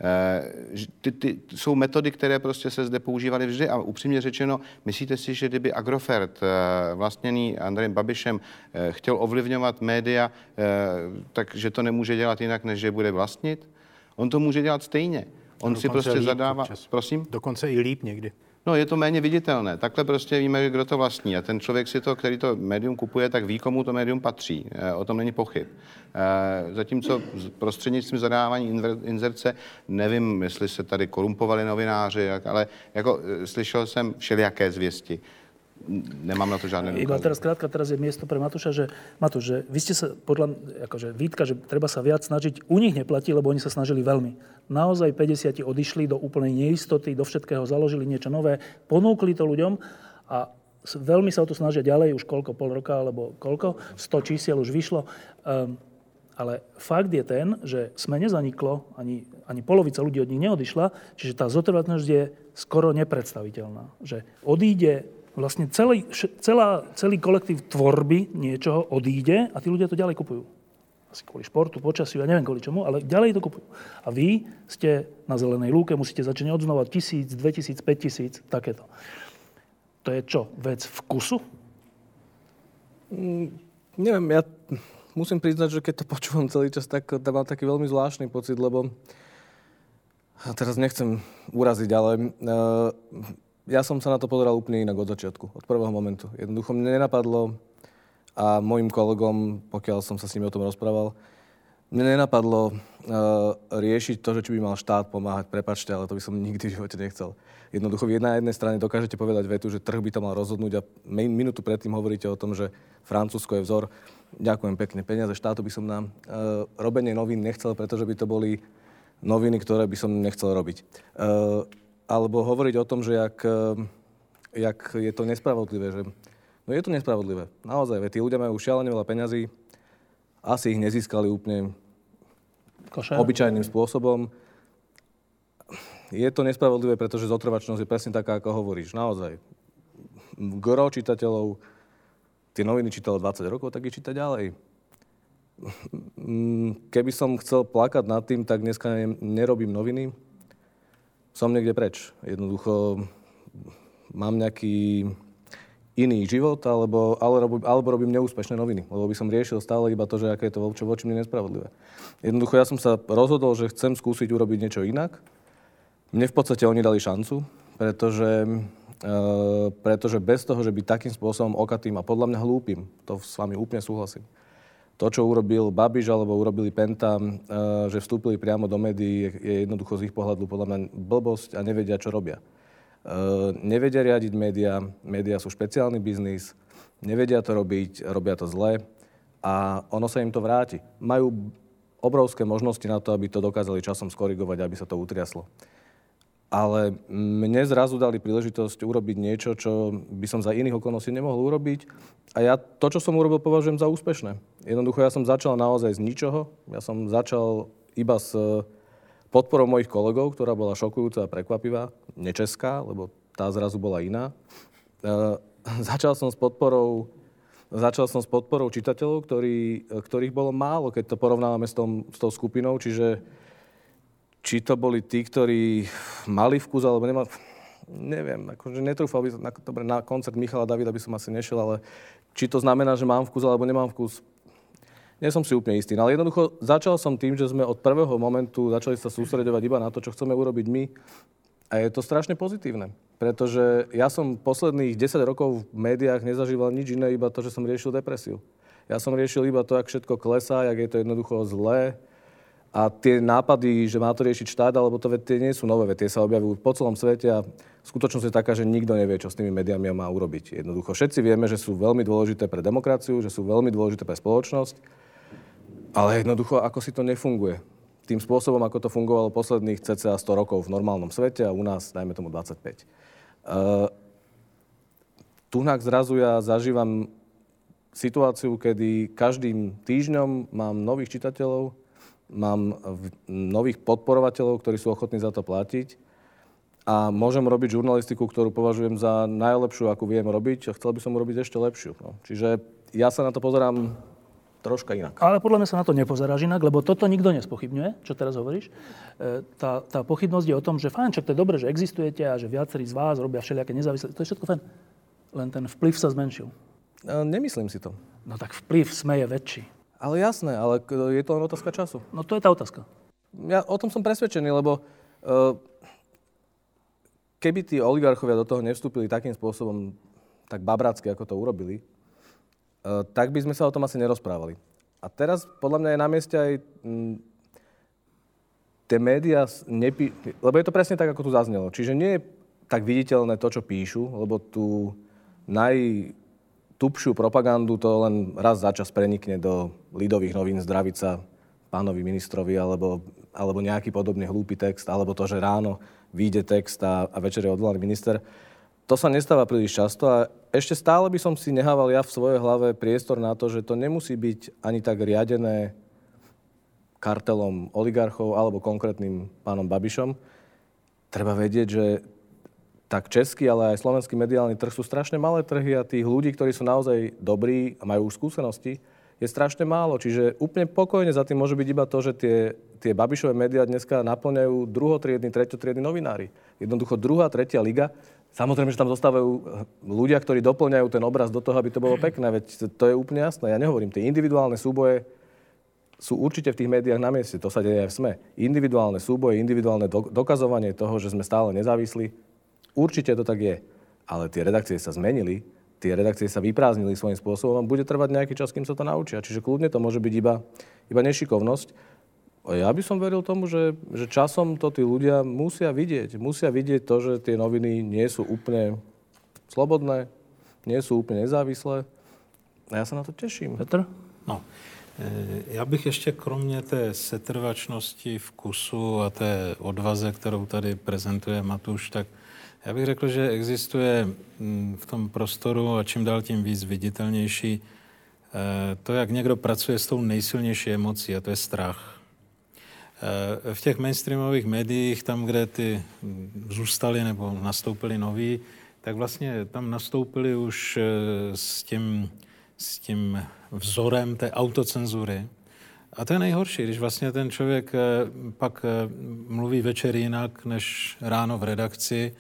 Eh, ty, ty, jsou metody, které prostě se zde používaly vždy a upřímně řečeno, myslíte si, že kdyby Agrofert, eh, vlastněný Andrejem Babišem, eh, chtěl ovlivňovat média, takže to nemůže dělat jinak, než že bude vlastnit? On to může dělat stejně. On si prostě zadává... Občas. Prosím? Dokonce i líp někdy. No, je to méně viditelné. Takhle prostě víme, kdo to vlastní. A ten člověk si to, který to médium kupuje, tak ví, komu to médium patří. E, o tom není pochyb. E, zatímco prostřednictvím zadávání inzerce, nevím, jestli se tady korumpovali novináři, ale jako e, slyšel jsem všelijaké zvěsti nemám na to žádné Iba teraz krátka, teraz je miesto pre Matúša, že Matúš, že vy ste sa podľa, akože výtka, že treba sa viac snažiť, u nich neplatí, lebo oni sa snažili veľmi. Naozaj 50 odišli do úplnej neistoty, do všetkého založili niečo nové, ponúkli to ľuďom a veľmi sa o to snažia ďalej, už koľko, pol roka alebo koľko, 100 čísiel už vyšlo. Um, ale fakt je ten, že sme nezaniklo, ani, ani polovica ľudí od nich neodišla, čiže tá zotrvatnosť je skoro nepredstaviteľná. Že odíde vlastne celý, celá, celý kolektív tvorby niečoho odíde a tí ľudia to ďalej kupujú. Asi kvôli športu, počasiu, ja neviem kvôli čomu, ale ďalej to kupujú. A vy ste na zelenej lúke, musíte začať odznova tisíc, dve tisíc, päť tisíc, takéto. To je čo? Vec vkusu? Mm, neviem, ja musím priznať, že keď to počúvam celý čas, tak mám taký veľmi zvláštny pocit, lebo a teraz nechcem uraziť, ale uh, ja som sa na to pozeral úplne inak od začiatku, od prvého momentu. Jednoducho mne nenapadlo a mojim kolegom, pokiaľ som sa s nimi o tom rozprával, mne nenapadlo uh, riešiť to, že či by mal štát pomáhať. Prepačte, ale to by som nikdy v živote nechcel. Jednoducho na jednej strane dokážete povedať vetu, že trh by to mal rozhodnúť a minútu predtým hovoríte o tom, že Francúzsko je vzor. Ďakujem pekne. Peniaze štátu by som na uh, robenie novín nechcel, pretože by to boli noviny, ktoré by som nechcel robiť. Uh, alebo hovoriť o tom, že jak, uh, jak je to nespravodlivé. Že, no je to nespravodlivé. Naozaj, tí ľudia majú šialene veľa peňazí, asi ich nezískali úplne Košer. obyčajným spôsobom. Je to nespravodlivé, pretože zotrvačnosť je presne taká, ako hovoríš. Naozaj. Gro čitateľov tie noviny čítalo 20 rokov, tak ich číta ďalej. Keby som chcel plakať nad tým, tak dneska nerobím noviny. Som niekde preč. Jednoducho mám nejaký iný život, alebo, alebo, alebo robím neúspešné noviny. Lebo by som riešil stále iba to, že aké je to voči, voči mne nespravodlivé. Jednoducho ja som sa rozhodol, že chcem skúsiť urobiť niečo inak. Mne v podstate oni dali šancu, pretože, e, pretože bez toho, že by takým spôsobom okatým a podľa mňa hlúpim, to s vami úplne súhlasím, to, čo urobil Babiš alebo urobili Penta, e, že vstúpili priamo do médií, je jednoducho z ich pohľadu podľa mňa blbosť a nevedia, čo robia. Eh, nevedia riadiť médiá, médiá sú špeciálny biznis, nevedia to robiť, robia to zle a ono sa im to vráti. Majú obrovské možnosti na to, aby to dokázali časom skorigovať, aby sa to utriaslo. Ale mne zrazu dali príležitosť urobiť niečo, čo by som za iných okolností nemohol urobiť. A ja to, čo som urobil, považujem za úspešné. Jednoducho ja som začal naozaj z ničoho. Ja som začal iba s podporou mojich kolegov, ktorá bola šokujúca a prekvapivá, nečeská, lebo tá zrazu bola iná. E, začal som s podporou Začal som s podporou čitateľov, ktorý, ktorých bolo málo, keď to porovnávame s, tom, s tou skupinou, čiže či to boli tí, ktorí mali vkus, alebo nemali... Neviem, akože netrúfal by som, dobre, na koncert Michala Davida by som asi nešiel, ale či to znamená, že mám vkus, alebo nemám vkus, nie som si úplne istý. No ale jednoducho začal som tým, že sme od prvého momentu začali sa sústredovať iba na to, čo chceme urobiť my. A je to strašne pozitívne. Pretože ja som posledných 10 rokov v médiách nezažíval nič iné, iba to, že som riešil depresiu. Ja som riešil iba to, ak všetko klesá, jak je to jednoducho zlé. A tie nápady, že má to riešiť štát, alebo to tie nie sú nové, tie sa objavujú po celom svete a skutočnosť je taká, že nikto nevie, čo s tými médiami má urobiť. Jednoducho všetci vieme, že sú veľmi dôležité pre demokraciu, že sú veľmi dôležité pre spoločnosť ale jednoducho, ako si to nefunguje. Tým spôsobom, ako to fungovalo posledných cca 100 rokov v normálnom svete a u nás, dajme tomu 25. Uh, Tunak zrazu ja zažívam situáciu, kedy každým týždňom mám nových čitateľov, mám nových podporovateľov, ktorí sú ochotní za to platiť a môžem robiť žurnalistiku, ktorú považujem za najlepšiu, akú viem robiť a chcel by som urobiť ešte lepšiu. No. Čiže ja sa na to pozerám troška inak. Ale podľa mňa sa na to nepozeráš inak, lebo toto nikto nespochybňuje, čo teraz hovoríš. E, tá, tá pochybnosť je o tom, že fajn, čak to je dobré, že existujete a že viacerí z vás robia všelijaké nezávislé. To je všetko fajn. Len ten vplyv sa zmenšil. E, nemyslím si to. No tak vplyv sme je väčší. Ale jasné, ale je to len otázka času. No to je tá otázka. Ja o tom som presvedčený, lebo uh, keby tí oligarchovia do toho nevstúpili takým spôsobom, tak babracky, ako to urobili, Eh, tak by sme sa o tom asi nerozprávali. A teraz podľa mňa je na mieste aj m, mm, tie médiá, nepí... lebo je to presne tak, ako tu zaznelo. Čiže nie je tak viditeľné to, čo píšu, lebo tú najtupšiu propagandu to len raz za čas prenikne do lidových novín zdraviť sa pánovi ministrovi alebo, alebo nejaký podobný hlúpy text, alebo to, že ráno vyjde text a, a večer je odvolaný minister. To sa nestáva príliš často a ešte stále by som si nehával ja v svojej hlave priestor na to, že to nemusí byť ani tak riadené kartelom oligarchov alebo konkrétnym pánom Babišom. Treba vedieť, že tak český, ale aj slovenský mediálny trh sú strašne malé trhy a tých ľudí, ktorí sú naozaj dobrí a majú už skúsenosti, je strašne málo. Čiže úplne pokojne za tým môže byť iba to, že tie, tie Babišové médiá dneska naplňajú druhotriedni, treťotriedni novinári. Jednoducho druhá, tretia liga. Samozrejme, že tam zostávajú ľudia, ktorí doplňajú ten obraz do toho, aby to bolo pekné. Veď to je úplne jasné. Ja nehovorím, tie individuálne súboje sú určite v tých médiách na mieste. To sa deje aj v SME. Individuálne súboje, individuálne dokazovanie toho, že sme stále nezávislí. Určite to tak je. Ale tie redakcie sa zmenili, tie redakcie sa vyprázdnili svojím spôsobom a bude trvať nejaký čas, kým sa to naučia. Čiže kľudne to môže byť iba, iba nešikovnosť. A ja by som veril tomu, že, že časom to tí ľudia musia vidieť. Musia vidieť to, že tie noviny nie sú úplne slobodné, nie sú úplne nezávislé. A ja sa na to teším. Petr? No, Eh, já bych ještě kromě té setrvačnosti vkusu a té odvaze, kterou tady prezentuje Matuš, tak já bych řekl, že existuje mm, v tom prostoru a čím dál tím víc viditelnější eh, to, jak někdo pracuje s tou nejsilnější emocí, a to je strach. Eh, v těch mainstreamových médiích, tam, kde ty mm, zůstali nebo nastoupili noví, tak vlastně tam nastoupili už s tím, s tím vzorem té autocenzury. A to je nejhorší, když vlastně ten člověk eh, pak eh, mluví večer jinak než ráno v redakci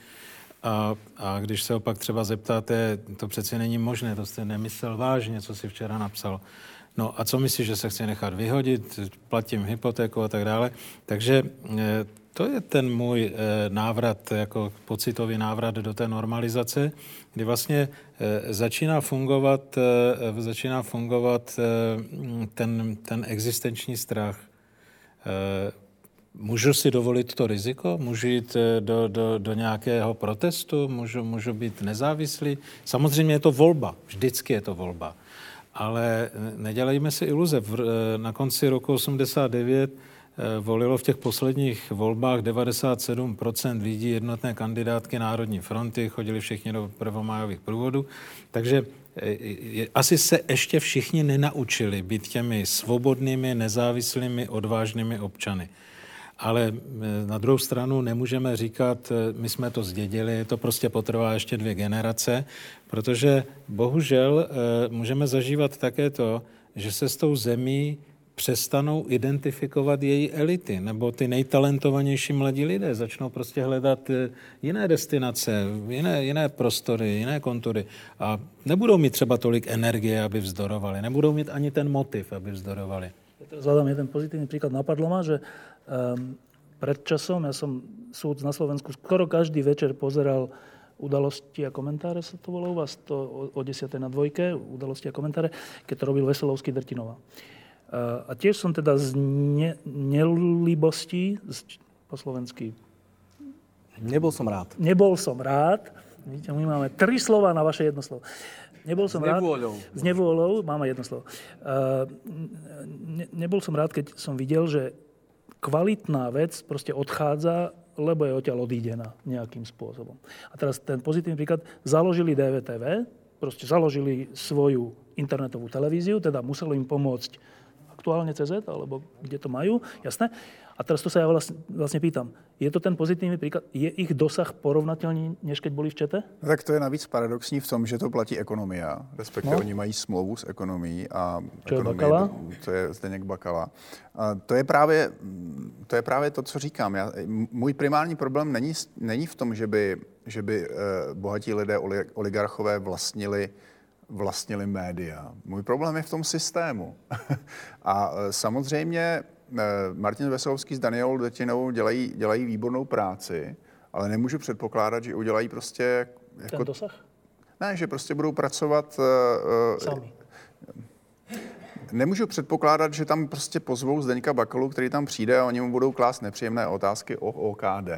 a, a když se opak třeba zeptáte, to přece není možné, to jste nemyslel vážně, co si včera napsal. No a co myslíš, že se chce nechat vyhodit, platím hypotéku a tak dále. Takže eh, to je ten můj eh, návrat, jako pocitový návrat do té normalizace, kdy vlastně eh, začíná fungovat, začíná fungovat ten, ten existenční strach. Můžu si dovolit to riziko? Můžu jít do, do, do nějakého protestu? Můžu, můžu být nezávislý? Samozřejmě je to volba. Vždycky je to volba. Ale nedělejme si iluze. Na konci roku 89 Eh, volilo v těch posledních volbách 97% lidí jednotné kandidátky Národní fronty, chodili všichni do prvomájových průvodů, takže eh, asi se ještě všichni nenaučili být těmi svobodnými, nezávislými, odvážnými občany. Ale eh, na druhou stranu nemůžeme říkat, my jsme to zdědili, to prostě potrvá ještě dvě generace, protože bohužel můžeme zažívat také to, že se s tou zemí přestanou identifikovat její elity, nebo ty nejtalentovanější mladí lidé začnou prostě hledat eh, jiné destinace, jiné, jiné prostory, jiné kontury a nebudou mít třeba tolik energie, aby vzdorovali, nebudou mít ani ten motiv, aby vzdorovali. Hľadám jeden pozitívny príklad. Napadlo ma, že um, pred časom, ja som súd na Slovensku skoro každý večer pozeral udalosti a komentáre sa to volá u vás, to o, o 10. na dvojke, udalosti a komentáre, keď to robil Veselovský Drtinová. A tiež som teda z ne, nelibosti, z, po slovensky... Nebol som rád. Nebol som rád. Vidíte, my máme tri slova na vaše jedno slovo. Nebol som s nevôľou. rád. S nevôľou. máme jedno slovo. Uh, ne, nebol som rád, keď som videl, že kvalitná vec proste odchádza, lebo je odtiaľ odídená nejakým spôsobom. A teraz ten pozitívny príklad. Založili DVTV, proste založili svoju internetovú televíziu, teda muselo im pomôcť aktuálne CZ, alebo kde to majú, jasné. A teraz to sa ja vlastne, vlastne pýtam, je to ten pozitívny príklad, je ich dosah porovnateľný, než keď boli v čete? No, tak to je navíc paradoxní v tom, že to platí ekonomia, respektive no. oni mají smlouvu s ekonomií a Čo ekonomie, je Bakala? To je Zdeněk Bakala. A to je právě to, je právě to co říkám. Já, můj primární problém není, není v tom, že by, že by eh, bohatí lidé, oligarchové vlastnili vlastnili média. Můj problém je v tom systému. a e, samozřejmě Martin Veselovský s Danielou Detinou dělají, dělají výbornou práci, ale nemůžu předpokládat, že udělají prostě... Jako, Ten dosah? Ne, že prostě budou pracovat... Uh, Sami. Nemůžu předpokládat, že tam prostě pozvou Zdeňka Bakalu, který tam přijde a oni mu budou klást nepříjemné otázky o OKD.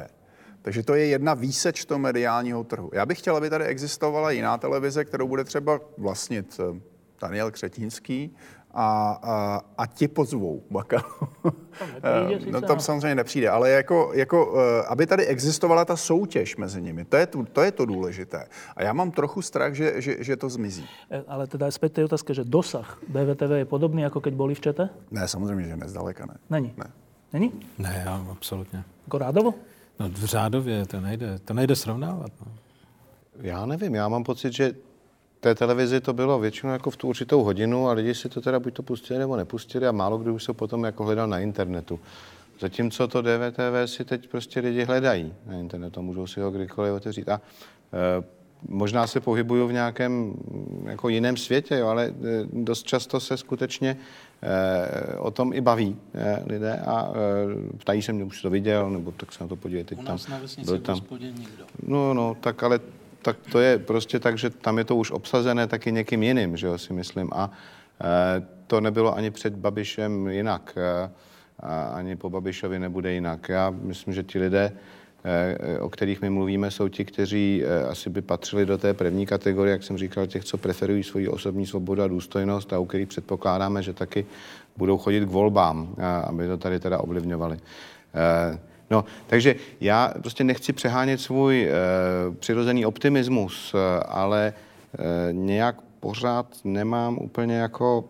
Takže to je jedna výseč toho mediálního trhu. Já bych chtěl, aby tady existovala jiná televize, kterou bude třeba vlastnit eh, Daniel Křetínský a, a, a ti pozvou Baka. Eh, no tam samozřejmě nepřijde, ale jako, jako, eh, aby tady existovala ta soutěž mezi nimi, to je, tu, to je to důležité. A já mám trochu strach, že, že, že to zmizí. Ale teda zpět té otázky, že dosah BVTV je podobný, jako keď boli v Čete? Ne, samozřejmě, že ne, zdaleka ne. Není? Ne. Není? Ne, absolutně. Jako rádovo? No řádově to nejde, to nejde srovnávat. No. Já nevím, já mám pocit, že té televizi to bylo většinou jako v tu určitou hodinu a lidi si to teda buď to pustili nebo nepustili a málo kdo už se potom jako hledal na internetu. Zatímco to DVTV si teď prostě lidi hledají na internetu, můžou si ho kdykoliv otevřít. A e, možná se pohybuju v nějakém mm, jako jiném světě, jo, ale e, dost často se skutečně e, o tom i baví e, lidé a e, ptají se mě, už to viděl, nebo tak se na to podívejte. U nás tam, na vesnici byl tam. nikdo. No, no, tak ale tak to je prostě tak, že tam je to už obsazené taky někým jiným, že jo, si myslím. A e, to nebylo ani před Babišem jinak. E, a ani po Babišovi nebude jinak. Já myslím, že ti lidé, e, o kterých my mluvíme, jsou ti, kteří asi by patřili do té první kategorie, jak jsem říkal, těch, co preferují svoji osobní svobodu a důstojnost a u kterých předpokládáme, že taky budou chodit k volbám, aby to tady teda ovlivňovali. No, takže já prostě nechci přehánět svůj e, přirozený optimismus, e, ale e, nějak pořád nemám úplně jako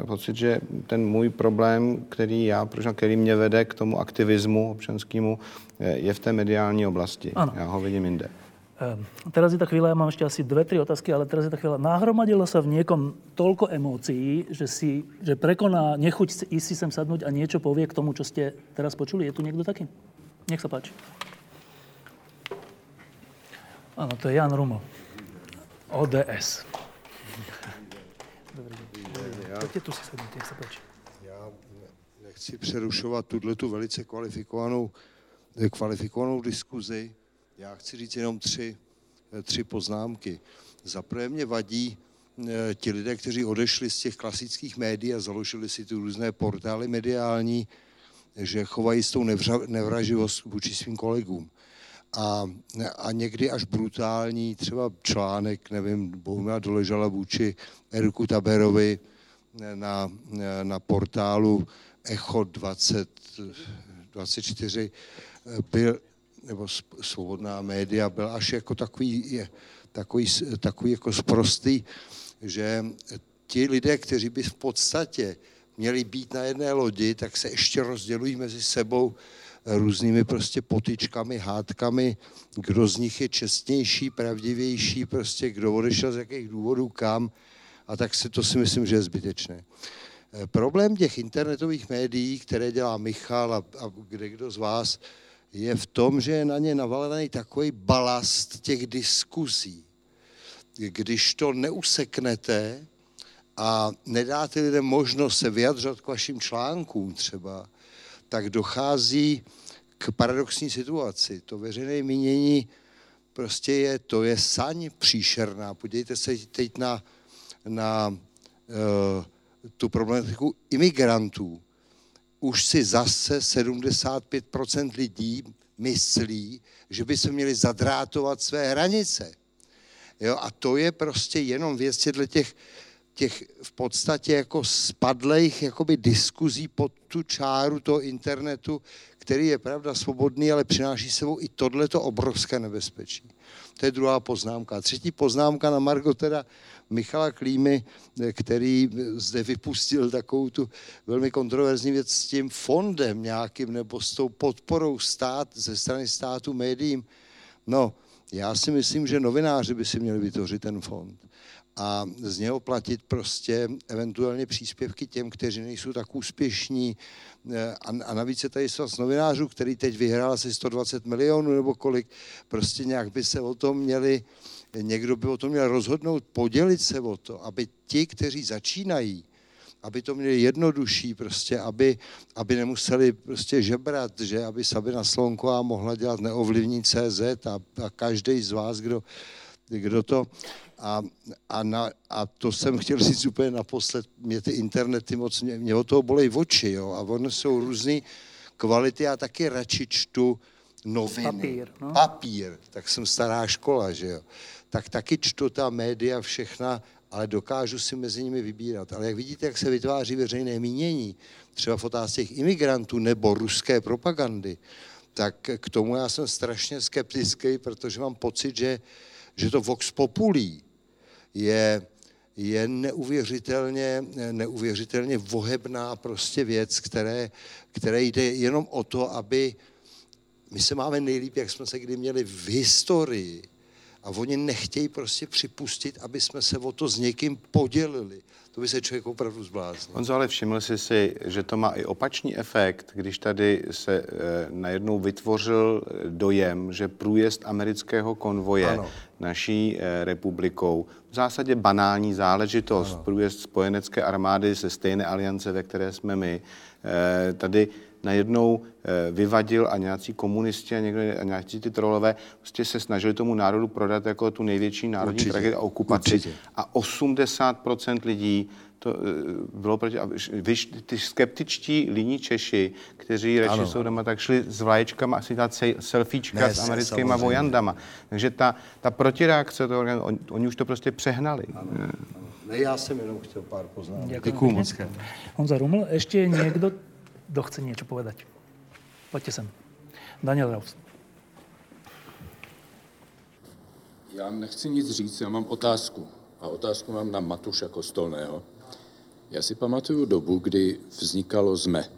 e, pocit, že ten můj problém, který já, který mě vede k tomu aktivismu občanskému, e, je v té mediální oblasti. Ano. Já ho vidím jinde. E, teraz je ta chvíľa, ja mám ešte asi dve, tri otázky, ale teraz je ta chvíľa. Nahromadilo sa v niekom toľko emócií, že, si, že prekoná nechuť ísť si sem sadnúť a niečo povie k tomu, čo ste teraz počuli. Je tu niekto taký? Nech sa páči. Áno, to je Jan Rumo. ODS. Dobrý Pojďte tu si sednout, se páči. Já nechci přerušovat tuhle tu velice kvalifikovanou, kvalifikovanou diskuzi. Já chci říct jenom tři, tři poznámky. Za prvé mě vadí eh, ti lidé, kteří odešli z těch klasických médií a založili si tu různé portály mediální, že chovají s tou nevraživost vůči svým kolegům. A, a někdy až brutální třeba článek, nevím, Bohumila doležela vůči Eriku Taberovi na, na portálu Echo 20, 24 byl, nebo svobodná média, byl až jako takový, takový, takový jako sprostý, že ti lidé, kteří by v podstatě měli být na jedné lodi, tak se ještě rozdělují mezi sebou různými prostě potičkami, hádkami, kdo z nich je čestnější, pravdivější, prostě kdo odešel z jakých důvodů kam a tak si to si myslím, že je zbytečné. Eh, problém těch internetových médií, které dělá Michal a, a kde kdo z vás, je v tom, že je na ně navalený takový balast těch diskuzí. Když to neuseknete, a nedáte lidem možnost se vyjadřovat k vašim článkům třeba, tak dochází k paradoxní situaci. To veřejné mínění prostě je, to je saň příšerná. Podívejte se teď na, na uh, tu problematiku imigrantů. Už si zase 75% lidí myslí, že by se měli zadrátovat své hranice. Jo, a to je prostě jenom věc těch těch v podstatě jako spadlejch jakoby diskuzí pod tu čáru toho internetu, který je pravda svobodný, ale přináší sebou i tohleto obrovské nebezpečí. To je druhá poznámka. Třetí poznámka na Margo teda Michala Klímy, který zde vypustil takovou tu velmi kontroverzní věc s tím fondem nějakým nebo s tou podporou stát ze strany státu médiím. No, já si myslím, že novináři by si měli vytvořit ten fond a z něho platit prostě eventuálně příspěvky těm, kteří nejsou tak úspěšní. E, a, navíc je tady svaz novinářů, který teď vyhrál asi 120 milionů nebo kolik, prostě nějak by se o tom měli, někdo by o tom měl rozhodnout, podělit se o to, aby ti, kteří začínají, aby to měli jednodušší, prostě, aby, aby nemuseli prostě žebrat, že aby Sabina Slonková mohla dělat neovlivní CZ a, a každý z vás, kdo, kdo to a, a, na, a to jsem chtěl říct úplně naposled, mě ty internety moc, mě, mě od toho bolej oči, jo, a ono jsou různé kvality, já taky radši čtu noviny. Papír, no. Papír, tak jsem stará škola, že jo. Tak taky čtu ta média všechna, ale dokážu si mezi nimi vybírat. Ale jak vidíte, jak se vytváří veřejné mínění, třeba v otázce těch imigrantů nebo ruské propagandy, tak k tomu já jsem strašně skeptický, protože mám pocit, že, že to vox populí, je, je neuvěřitelně, neuvěřitelně vohebná prostě věc, které, které jde jenom o to, aby my se máme nejlíp, jak jsme se kdy měli v historii, a oni nechtějí prostě připustit, aby jsme se o to s někým podělili. To by se člověk opravdu zbláznil. On ale všiml si si, že to má i opačný efekt, když tady se e, najednou vytvořil dojem, že průjezd amerického konvoje ano. naší e, republikou, v zásadě banální záležitost, ano. průjezd spojenecké armády ze stejné aliance, ve které jsme my, e, tady najednou eh, vyvadil a nějací komunisti a, někde, a nějací ty trolové prostě se snažili tomu národu prodat jako tu největší národní tragédii a okupaci. Určitě. A 80% lidí to eh, bylo proti... Vy, ty skeptičtí líní Češi, kteří radši ano. jsou doma, tak šli s vlaječkama asi dát selfiečka ne, s americkými vojandama. Takže ta, ta protireakce, to, on, oni už to prostě přehnali. Ano, ano. Ne, já jsem jenom chtěl pár poznámek. Děkuji moc. Honza Ruml, ještě někdo kto chce niečo povedať. Poďte sem. Daniel Raus. Já nechci nic říct, já mám otázku. A otázku mám na Matuša Kostolného. Já si pamatuju dobu, kdy vznikalo ZME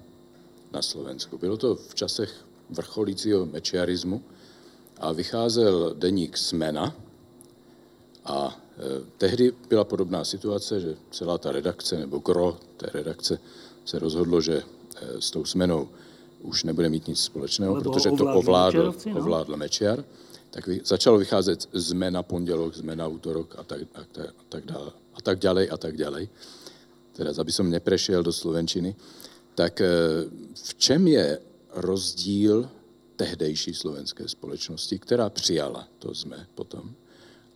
na Slovensku. Bylo to v časech vrcholícího mečiarismu a vycházel deník Smena a e, tehdy byla podobná situace, že celá ta redakce nebo gro té redakce se rozhodlo, že s tou smenou už nebude mít nic společného, Lebo protože to ovládl, no? ovládl Mečiar, tak vy, začalo vycházet zme na pondělok, zme na útorok a tak, a, tak, a tak dále. A tak ďalej, a tak ďalej. Teda, aby som neprešiel do Slovenčiny. Tak eh, v čem je rozdíl tehdejší slovenské společnosti, která přijala to zme potom,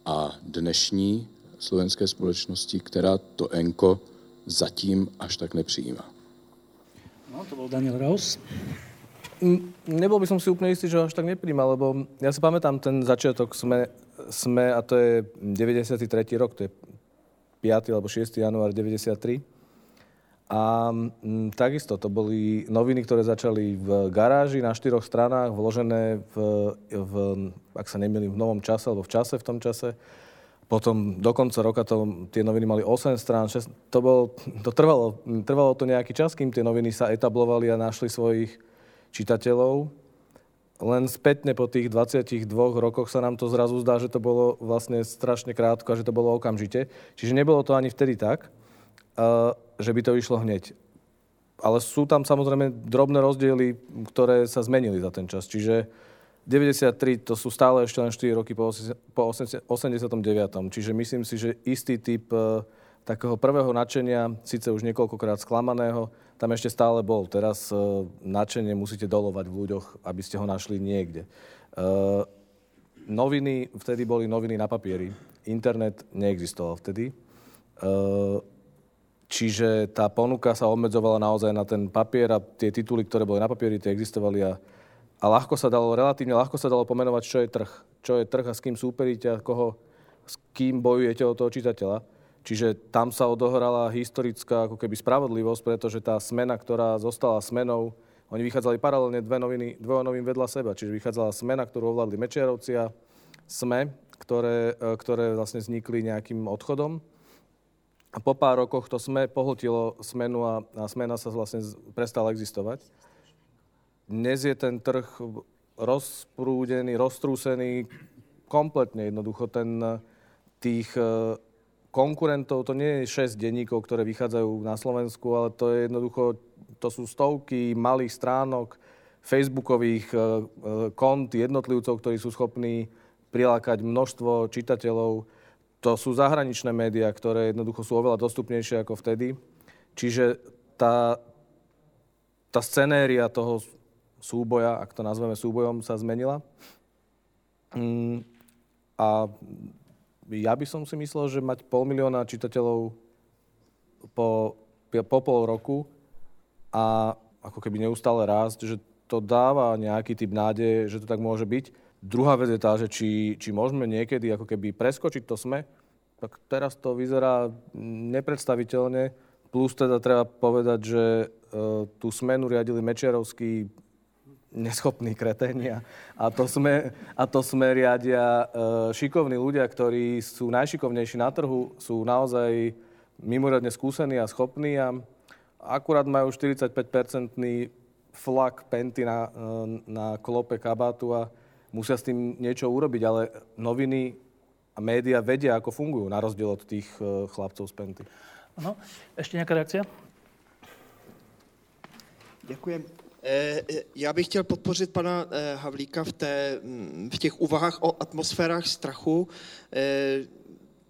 a dnešní slovenské společnosti, která to enko zatím až tak nepřijímá. No, to bol Daniel Raus. Nebol by som si úplne istý, že ho až tak nepríjma, lebo ja si pamätám ten začiatok sme, sme a to je 93. rok, to je 5. alebo 6. január 93. A m, takisto to boli noviny, ktoré začali v garáži na štyroch stranách, vložené v, v ak sa nemýlim, v novom čase alebo v čase v tom čase. Potom do konca roka to, tie noviny mali 8 strán, 6, to, bol, to trvalo, trvalo to nejaký čas, kým tie noviny sa etablovali a našli svojich čitateľov. Len spätne po tých 22 rokoch sa nám to zrazu zdá, že to bolo vlastne strašne krátko a že to bolo okamžite. Čiže nebolo to ani vtedy tak, že by to išlo hneď. Ale sú tam samozrejme drobné rozdiely, ktoré sa zmenili za ten čas. Čiže 93 to sú stále ešte len 4 roky po 89. Čiže myslím si, že istý typ e, takého prvého nadšenia, síce už niekoľkokrát sklamaného, tam ešte stále bol. Teraz e, nadšenie musíte dolovať v ľuďoch, aby ste ho našli niekde. E, noviny, vtedy boli noviny na papieri. Internet neexistoval vtedy. Čiže tá ponuka sa obmedzovala naozaj na ten papier a tie tituly, ktoré boli na papieri, tie existovali a a ľahko sa dalo, relatívne ľahko sa dalo pomenovať, čo je trh. Čo je trh a s kým súperíte a koho, s kým bojujete o toho čitateľa. Čiže tam sa odohrala historická ako keby spravodlivosť, pretože tá smena, ktorá zostala smenou, oni vychádzali paralelne dve noviny, dve noviny vedľa seba. Čiže vychádzala smena, ktorú ovládli Mečiarovci a SME, ktoré, e, ktoré vlastne vznikli nejakým odchodom. A po pár rokoch to SME pohltilo smenu a, a smena sa vlastne prestala existovať. Dnes je ten trh rozprúdený, roztrúsený kompletne jednoducho. Ten, tých e, konkurentov, to nie je 6 denníkov, ktoré vychádzajú na Slovensku, ale to je jednoducho, to sú stovky malých stránok, facebookových e, e, kont jednotlivcov, ktorí sú schopní prilákať množstvo čitateľov. To sú zahraničné médiá, ktoré jednoducho sú oveľa dostupnejšie ako vtedy. Čiže tá, tá scenéria toho súboja, ak to nazveme súbojom, sa zmenila. Mm, a ja by som si myslel, že mať pol milióna čitateľov po, po pol roku a ako keby neustále rásť, že to dáva nejaký typ nádeje, že to tak môže byť. Druhá vec je tá, že či, či môžeme niekedy ako keby preskočiť to sme, tak teraz to vyzerá nepredstaviteľne. Plus teda treba povedať, že e, tú smenu riadili Mečiarovský neschopní kreténia. A to sme, a to sme riadia e, šikovní ľudia, ktorí sú najšikovnejší na trhu, sú naozaj mimoriadne skúsení a schopní a akurát majú 45-percentný flak penty na, e, na klope kabátu a musia s tým niečo urobiť, ale noviny a média vedia, ako fungujú, na rozdiel od tých uh, chlapcov z Penty. Ano, ještě nějaká reakce? Děkuji. Eh, já bych chtěl podpořit pana eh, Havlíka v, té, mm, v těch úvahách o atmosférách strachu. Eh,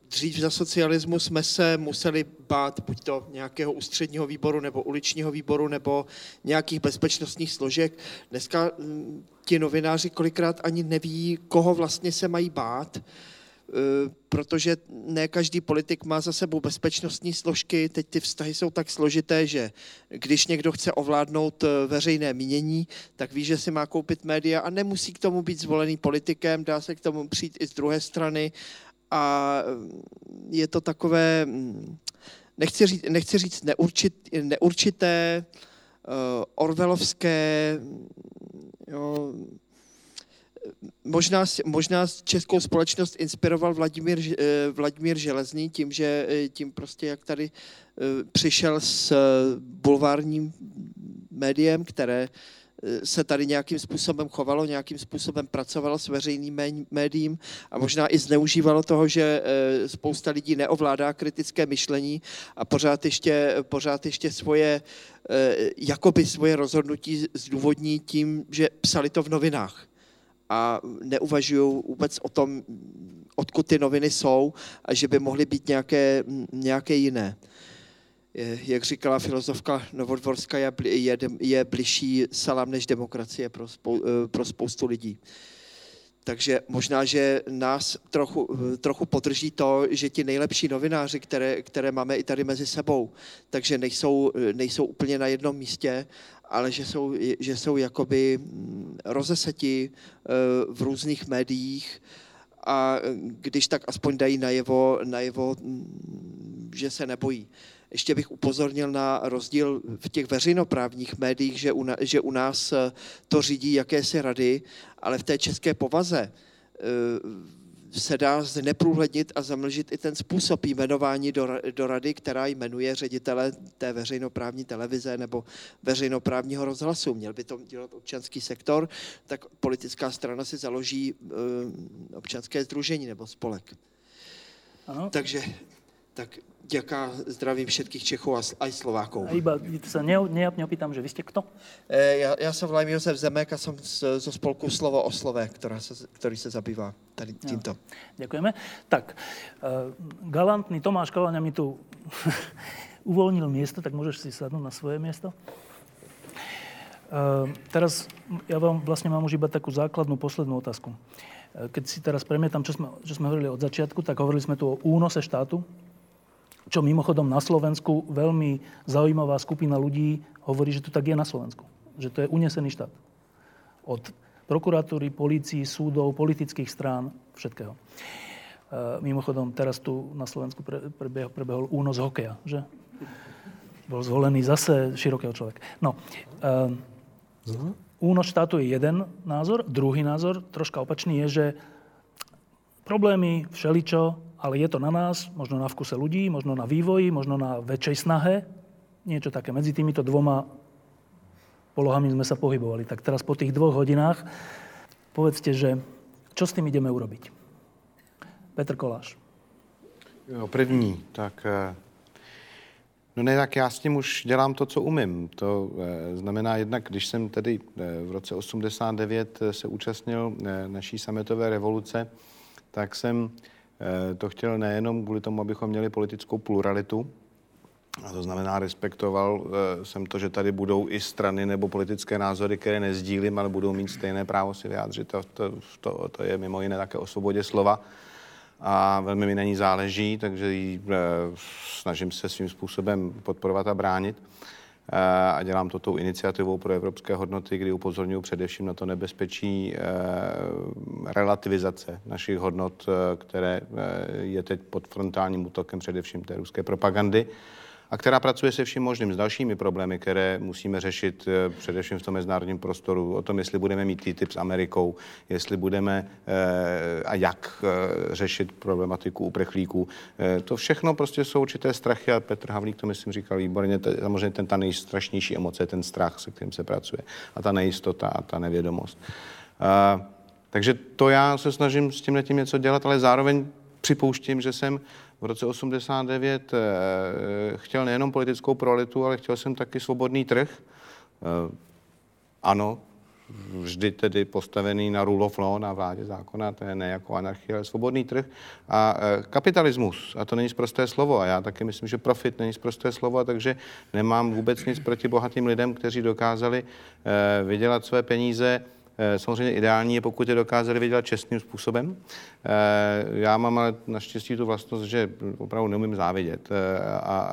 dřív za socialismu jsme se museli bát buď to nějakého ústředního výboru nebo uličního výboru nebo nějakých bezpečnostních složek. Dneska mm, ti novináři kolikrát ani neví, koho vlastně se mají bát Eh, protože ne každý politik má za sebou bezpečnostní složky. Teď ty vztahy jsou tak složité, že když někdo chce ovládnout eh, veřejné mínění, tak ví, že si má koupit média a nemusí k tomu být zvolený politikem, dá se k tomu přijít i z druhé strany a eh, je to takové, hm, nechci říct, nechci říct neurčit, neurčité, orvelovské, jo, Možná, možná českou společnost inspiroval Vladimír, eh, Vladimír Železný tím, že eh, tím prostě, jak tady eh, přišel s bulvárním médiem, které se tady nějakým způsobem chovalo, nějakým způsobem pracovalo s veřejným médiím a možná i zneužívalo toho, že spousta lidí neovládá kritické myšlení a pořád ještě, pořád ještě svoje, jakoby svoje rozhodnutí zdůvodní tím, že psali to v novinách a neuvažují vůbec o tom, odkud ty noviny jsou a že by mohly být nějaké, nějaké jiné. Jak říkala filozofka Novodvorská, je, je, je bližší salám než demokracie pro, spou, pro spoustu lidí. Takže možná, že nás trochu, trochu podrží to, že ti nejlepší novináři, které, které máme i tady mezi sebou, takže nejsou, nejsou úplně na jednom místě ale že jsou, že jsou jakoby mm, rozeseti eh, v různých médiích a když tak aspoň dají najevo, najevo mm, že se nebojí. Ještě bych upozornil na rozdíl v těch veřejnoprávních médiích, že u, že u nás eh, to řídí jakési rady, ale v té české povaze eh, se dá zneprůhlednit a zamlžit i ten způsob jmenování do, do rady, která jmenuje ředitele té veřejnoprávní televize nebo veřejnoprávního rozhlasu. Měl by to dělat občanský sektor, tak politická strana si založí uh, občanské združení nebo spolek. Ano. Takže tak Ďaká, zdravím všetkých Čechů a aj Slovákov. A iba sa ne, ne, neopýtam, že vy ste kto? E, ja, ja som volám Josef Zemek a som z, zo spolku Slovo o slove, ktorá sa, ktorý sa zabýva tady týmto. Ja, ďakujeme. Tak, uh, galantný Tomáš Kalaňa mi tu uvoľnil miesto, tak môžeš si sadnúť na svoje miesto. Uh, teraz ja vám vlastne mám už iba takú základnú poslednú otázku. Uh, keď si teraz premietam, čo sme, čo sme hovorili od začiatku, tak hovorili sme tu o únose štátu, čo mimochodom na Slovensku veľmi zaujímavá skupina ľudí hovorí, že to tak je na Slovensku. Že to je unesený štát. Od prokuratúry, polícií, súdov, politických strán, všetkého. E, mimochodom, teraz tu na Slovensku prebehol, prebehol únos hokeja, že? Bol zvolený zase širokého človek. No, e, únos štátu je jeden názor. Druhý názor, troška opačný, je, že problémy všeličo ale je to na nás, možno na vkuse ľudí, možno na vývoji, možno na väčšej snahe. Niečo také. Medzi týmito dvoma polohami sme sa pohybovali. Tak teraz po tých dvoch hodinách povedzte, že čo s tým ideme urobiť? Petr Koláš. Jo, první, tak eh, No ne, tak já s tím už dělám to, co umím. To e, znamená jednak, když jsem tedy e, v roce 89 se účastnil naší sametové revoluce, tak jsem Eh, to chtěl nejenom kvůli tomu, abychom měli politickou pluralitu, a to znamená, respektoval eh, jsem to, že tady budou i strany nebo politické názory, které nezdílím, ale budou mít stejné právo si vyjádřit. To, to, to, to je mimo jiné také o svobodě slova. A velmi mi na ní záleží, takže ji e, snažím se svým způsobem podporovat a bránit. Eh, a dělám to tou iniciativou pro evropské hodnoty, kdy upozorňuji především na to nebezpečí eh, relativizace našich hodnot, eh, které je teď pod frontálním útokem především té ruské propagandy a která pracuje se vším možným s dalšími problémy, které musíme řešit eh, především v tom mezinárodním prostoru. O tom, jestli budeme mít TTIP s Amerikou, jestli budeme eh, a jak eh, řešit problematiku uprchlíků. To všechno prostě jsou určité strachy a Petr Havlík to myslím říkal výborně. Samozřejmě ten ta nejstrašnější emoce ten strach, se kterým se pracuje a ta nejistota a ta nevědomost. Takže to já se snažím s tím něco dělat, ale zároveň připouštím, že jsem v roce 89 chtěl nejenom politickou pluralitu, ale chtěl jsem taky svobodný trh. Ano, vždy tedy postavený na rule of law, na vládě zákona, to je ne jako anarchie, ale svobodný trh. A e, kapitalismus, a to není zprosté slovo, a já taky myslím, že profit není zprosté slovo, takže nemám vůbec nic proti bohatým lidem, kteří dokázali vydělat své peníze Eh, samozřejmě ideální je, pokud je dokázali vydělat čestným způsobem. Eh, já mám ale naštěstí tu vlastnost, že opravdu neumím závidět eh, a,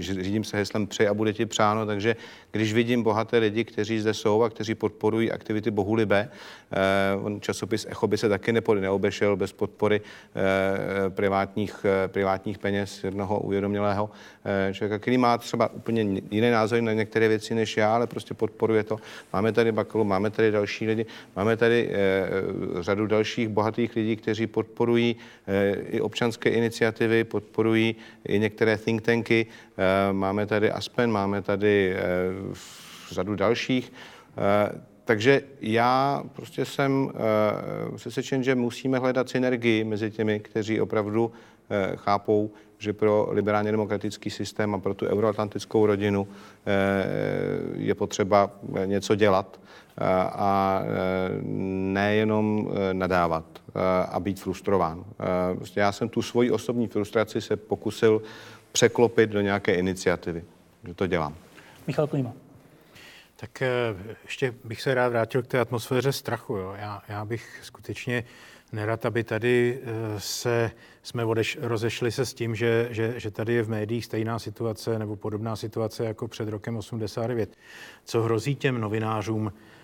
řídím se heslem při a bude ti přáno, takže když vidím bohaté lidi, kteří zde jsou a kteří podporují aktivity bohulibé, časopis Echo by se taky neobešel bez podpory privátních, privátních peněz jednoho uvědomělého člověka, který má třeba úplně jiné názory na některé věci než já, ale prostě podporuje to. Máme tady Bakalu, máme tady další lidi. Máme tady eh, řadu dalších bohatých lidí, kteří podporují eh, i občanské iniciativy, podporují i některé think tanky. Eh, máme tady Aspen, máme tady řadu dalších. Takže já prostě jsem přesvědčen, že musíme hledat synergii mezi těmi, kteří opravdu chápou, že pro liberálně demokratický systém a pro tu euroatlantickou rodinu je potřeba něco dělat a nejenom nadávat a být frustrován. Prostě já jsem tu svoji osobní frustraci se pokusil překlopit do nějaké iniciativy. Že to dělám. Michal Klima. Tak ještě bych se rád vrátil k té atmosféře strachu. Jo. Já, já bych skutečně nerad, aby tady se, jsme odeš, rozešli se s tím, že, že, že tady je v médiích stejná situace nebo podobná situace jako před rokem 89. Co hrozí těm novinářům, Eh,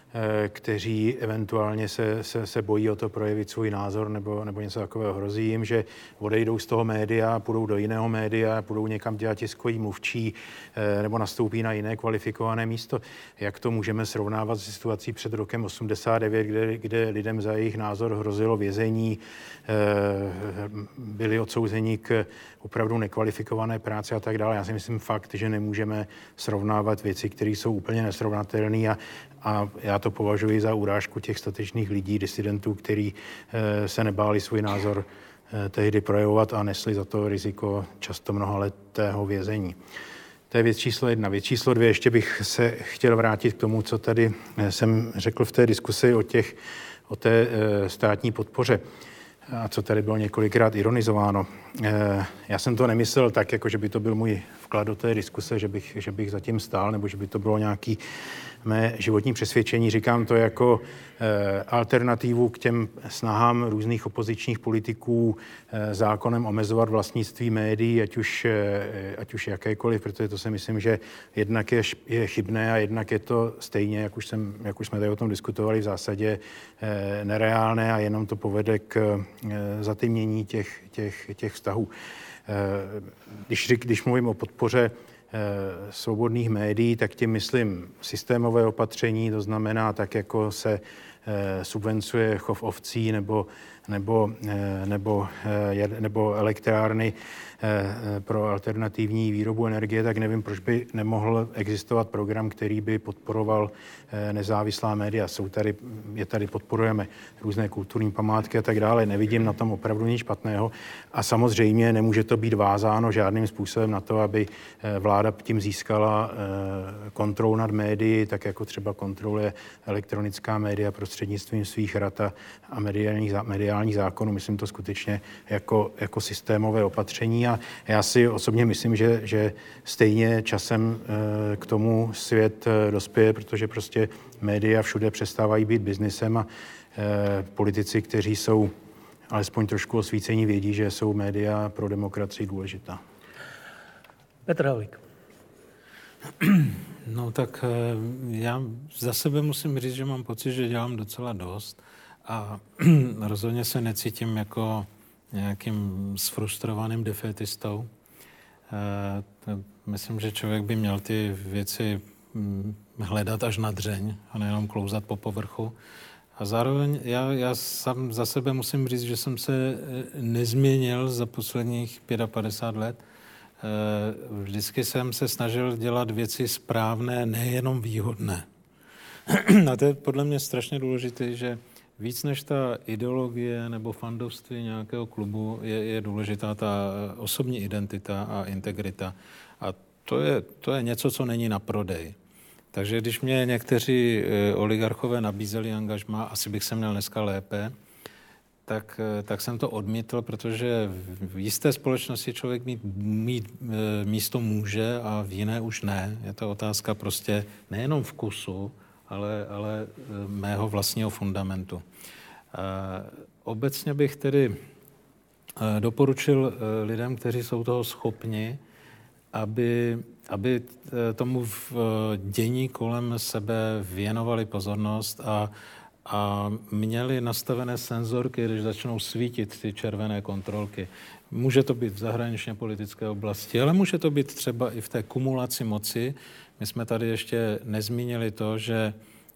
kteří eventuálně se, se, se bojí o to projevit svůj názor nebo, nebo něco takového. Hrozí jim, že odejdou z toho média, půjdou do jiného média, půjdou někam dělat tiskový mluvčí eh, nebo nastoupí na jiné kvalifikované místo. Jak to můžeme srovnávat s situací před rokem 89, kde, kde lidem za jejich názor hrozilo vězení, eh, byli odsouzeni k opravdu nekvalifikované práci a tak dále. Já si myslím fakt, že nemůžeme srovnávat věci, které jsou úplně nesrovnatelné a, a já to považuji za urážku těch statečných lidí, disidentů, kteří eh, se nebáli svůj názor eh, tehdy projevovat a nesli za to riziko často mnohaletého vězení. To je věc číslo jedna. Věc číslo dvě, ještě bych se chtěl vrátit k tomu, co tady eh, jsem řekl v té diskusi o, těch, o té státní podpoře a co tady bylo několikrát ironizováno. Já jsem to nemyslel tak, jako že by to byl můj vklad do té diskuse, že bych, že bych zatím stál, nebo že by to bylo nějaký mé životní přesvědčení. Říkám to jako eh, alternativu k těm snahám různých opozičních politiků eh, zákonem omezovat vlastnictví médií, ať už, eh, ať už jakékoliv, protože to si myslím, že jednak je, je chybné a jednak je to stejně, jak už, jsem, jak už jsme tady o tom diskutovali, v zásadě nereálné a jenom to povede k zatemnění těch, těch, těch vztahů. Když, když mluvím o podpoře svobodných médií, tak tím myslím systémové opatření, to znamená tak, jako se eh, subvencuje chov ovcí nebo, nebo, eh, nebo, nebo elektrárny Eh, pro alternativní výrobu energie, tak nevím, proč by nemohl existovat program, který by podporoval eh, nezávislá média. Jsou tady, je tady podporujeme různé kulturní památky a tak dále. Nevidím na tom opravdu nic špatného. A samozřejmě nemůže to být vázáno žádným způsobem na to, aby eh, vláda tím získala kontrolu nad médií, tak jako třeba kontroluje elektronická média prostřednictvím svých rad a mediálních, mediálních zákonů. Myslím to skutečně jako, jako systémové opatření. A já si osobně myslím, že, že stejně časem eh, k tomu svět eh, dospěje, protože prostě média všude přestávají být biznisem a eh, politici, kteří jsou alespoň trošku osvícení, vědí, že jsou média pro demokracii důležitá. Petr Havlík. No tak já za sebe musím říct, že mám pocit, že dělám docela dost a rozhodně se necítím jako nějakým sfrustrovaným defetistou. Eh, myslím, že člověk by měl ty věci hm, hledat až na dřeň a nejenom klouzat po povrchu. A zároveň já, já sám za sebe musím říct, že jsem se eh, nezměnil za posledních 55 let. Eh, vždycky jsem se snažil dělat věci správné, nejenom výhodné. A to je podle mě strašně důležité, že víc než ta ideologie nebo fandovství nějakého klubu je, je důležitá ta osobní identita a integrita. A to je, to je něco, co není na prodej. Takže když mě někteří eh, oligarchové nabízeli angažma, asi bych se měl dneska lépe, tak, eh, tak jsem to odmítl, protože v jisté společnosti člověk mít, mít eh, místo může a v jiné už ne. Je to otázka prostě nejenom vkusu, ale, ale mého vlastního fundamentu. Obecně bych tedy doporučil lidem, kteří jsou toho schopni, aby, aby eh, tomu v eh, dění kolem sebe věnovali pozornost a, a měli nastavené senzorky, když začnou svítit ty červené kontrolky. Může to být v zahraničně politické oblasti, ale může to být třeba i v té kumulaci moci. My jsme tady ještě nezmínili to, že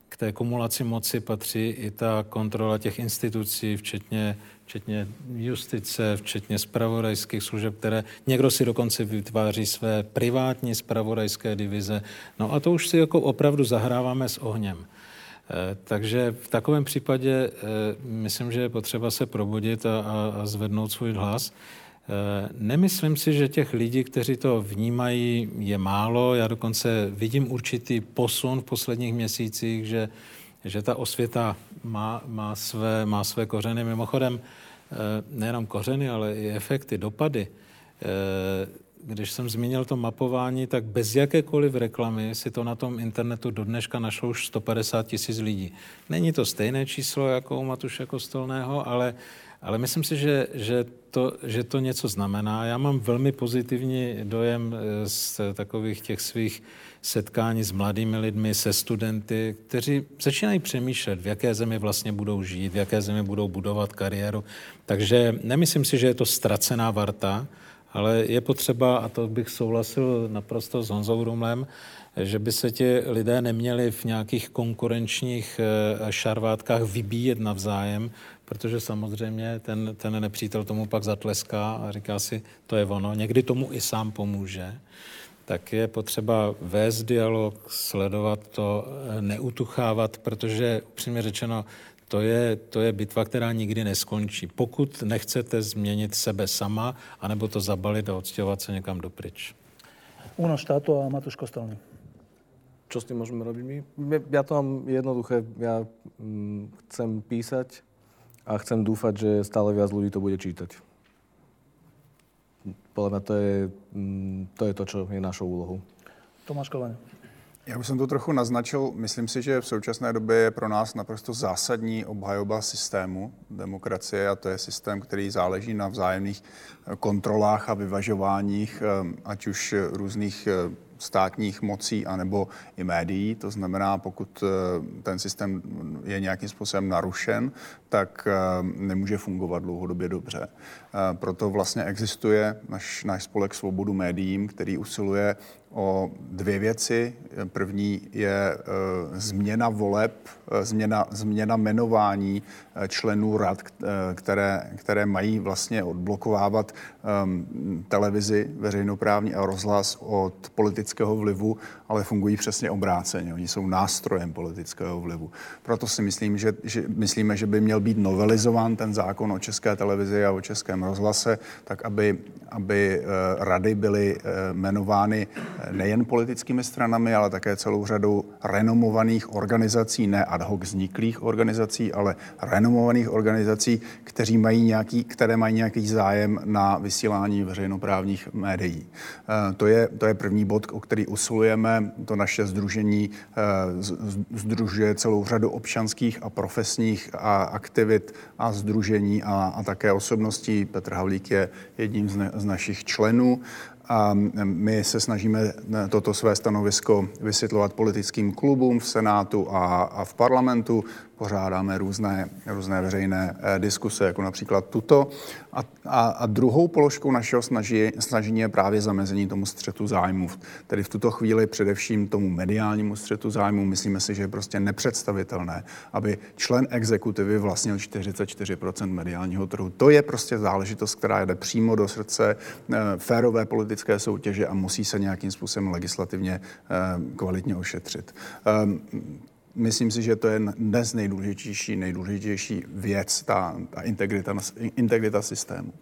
k té kumulaci moci patří i ta kontrola těch institucí, včetně, včetně justice, včetně spravodajských služeb, které někdo si dokonce vytváří své privátní spravodajské divize. No a to už si jako opravdu zahráváme s ohněm. Eh, takže v takovém případě eh, myslím, že je potřeba se probudit a, a, a zvednout svůj hlas. Eh, nemyslím si, že těch lidí, kteří to vnímají, je málo. Já dokonce vidím určitý posun v posledních měsících, že, že ta osvěta má, má, své, má své kořeny. Mimochodem, eh, nejenom kořeny, ale i efekty, dopady. Eh, když jsem zmínil to mapování, tak bez jakékoliv reklamy si to na tom internetu do dneška našlo už 150 tisíc lidí. Není to stejné číslo jako u Matuše Kostolného, ale ale myslím si, že, že, to, že to něco znamená. Já mám velmi pozitivní dojem eh, z takových těch svých setkání s mladými lidmi, se studenty, kteří začínají přemýšlet, v jaké zemi vlastně budou žít, v jaké zemi budou budovat kariéru. Takže nemyslím si, že je to ztracená varta, ale je potřeba, a to bych souhlasil naprosto s Honzou Rumlem, že by se ti lidé neměli v nějakých konkurenčních eh, šarvátkách vybíjet navzájem, protože samozřejmě ten, ten nepřítel tomu pak zatleská a říká si, to je ono. Někdy tomu i sám pomůže. Tak je potřeba vést dialog, sledovat to, neutuchávat, protože upřímně řečeno, to je, to je bitva, která nikdy neskončí. Pokud nechcete změnit sebe sama, anebo to zabalit a odstěhovat se někam dopryč. Uno štátu a Matuš Kostelný. Čo s tým môžeme robiť my? Ja to mám jednoduché. Ja mm, chcem písať a chcem dúfať, že stále viac ľudí to bude čítať. Podľa mňa to je, mm, to je to, čo je našou úlohou. Tomáš Kovaň. Já už jsem to trochu naznačil. Myslím si, že v současné době je pro nás naprosto zásadní obhajoba systému demokracie a to je systém, který záleží na vzájemných kontrolách a vyvažováních, eh, ať už různých eh, státních mocí anebo i médií. To znamená, pokud eh, ten systém je nějakým způsobem narušen, tak nemůže fungovat dlouhodobě dobře. Proto vlastně existuje náš spolek Svobodu médiím, který usiluje o dvě věci. První je e, změna voleb, e, změna, změna jmenování e, členů rad, které, které mají vlastně odblokovávat televizi veřejnoprávní a rozhlas od politického vlivu, ale fungují přesně obráceně. Oni jsou nástrojem politického vlivu. Proto si myslím, že, že myslíme, že by měl být novelizován ten zákon o české televizi a o českém rozhlase, tak aby, aby rady byly jmenovány nejen politickými stranami, ale také celou řadou renomovaných organizací, ne ad hoc vzniklých organizací, ale renomovaných organizací, kteří mají nějaký, které mají nějaký zájem na vysílání veřejnoprávních médií. Eh, to je, to je první bod, o který usilujeme. To naše združení združuje eh, celou řadu občanských a profesních a aktivit a združení a, a také osobností. Petr Havlík je jedním z, ne, z našich členů a my se snažíme toto své stanovisko vysvětlovat politickým klubům v Senátu a, a v parlamentu pořádáme různé, různé veřejné eh, diskuse, jako například tuto. A, a, a druhou položkou našeho snaží, snažení je právě zamezení tomu střetu zájmu. Tedy v tuto chvíli především tomu mediálnímu střetu zájmu myslíme si, že je prostě nepředstavitelné, aby člen exekutivy vlastnil 44% mediálního trhu. To je prostě záležitost, která jde přímo do srdce eh, férové politické soutěže a musí se nějakým způsobem legislativně eh, kvalitně ošetřit. Myslím si, že to je dnes nejdůležitější, nejdůležitější věc, ta, ta integrita, integrita systému.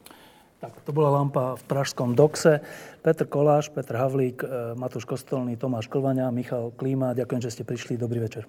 Tak, to bola lampa v Pražskom doxe. Petr Koláš, Petr Havlík, Matúš Kostolný, Tomáš Klvaňa, Michal Klíma. Ďakujem, že ste prišli. Dobrý večer.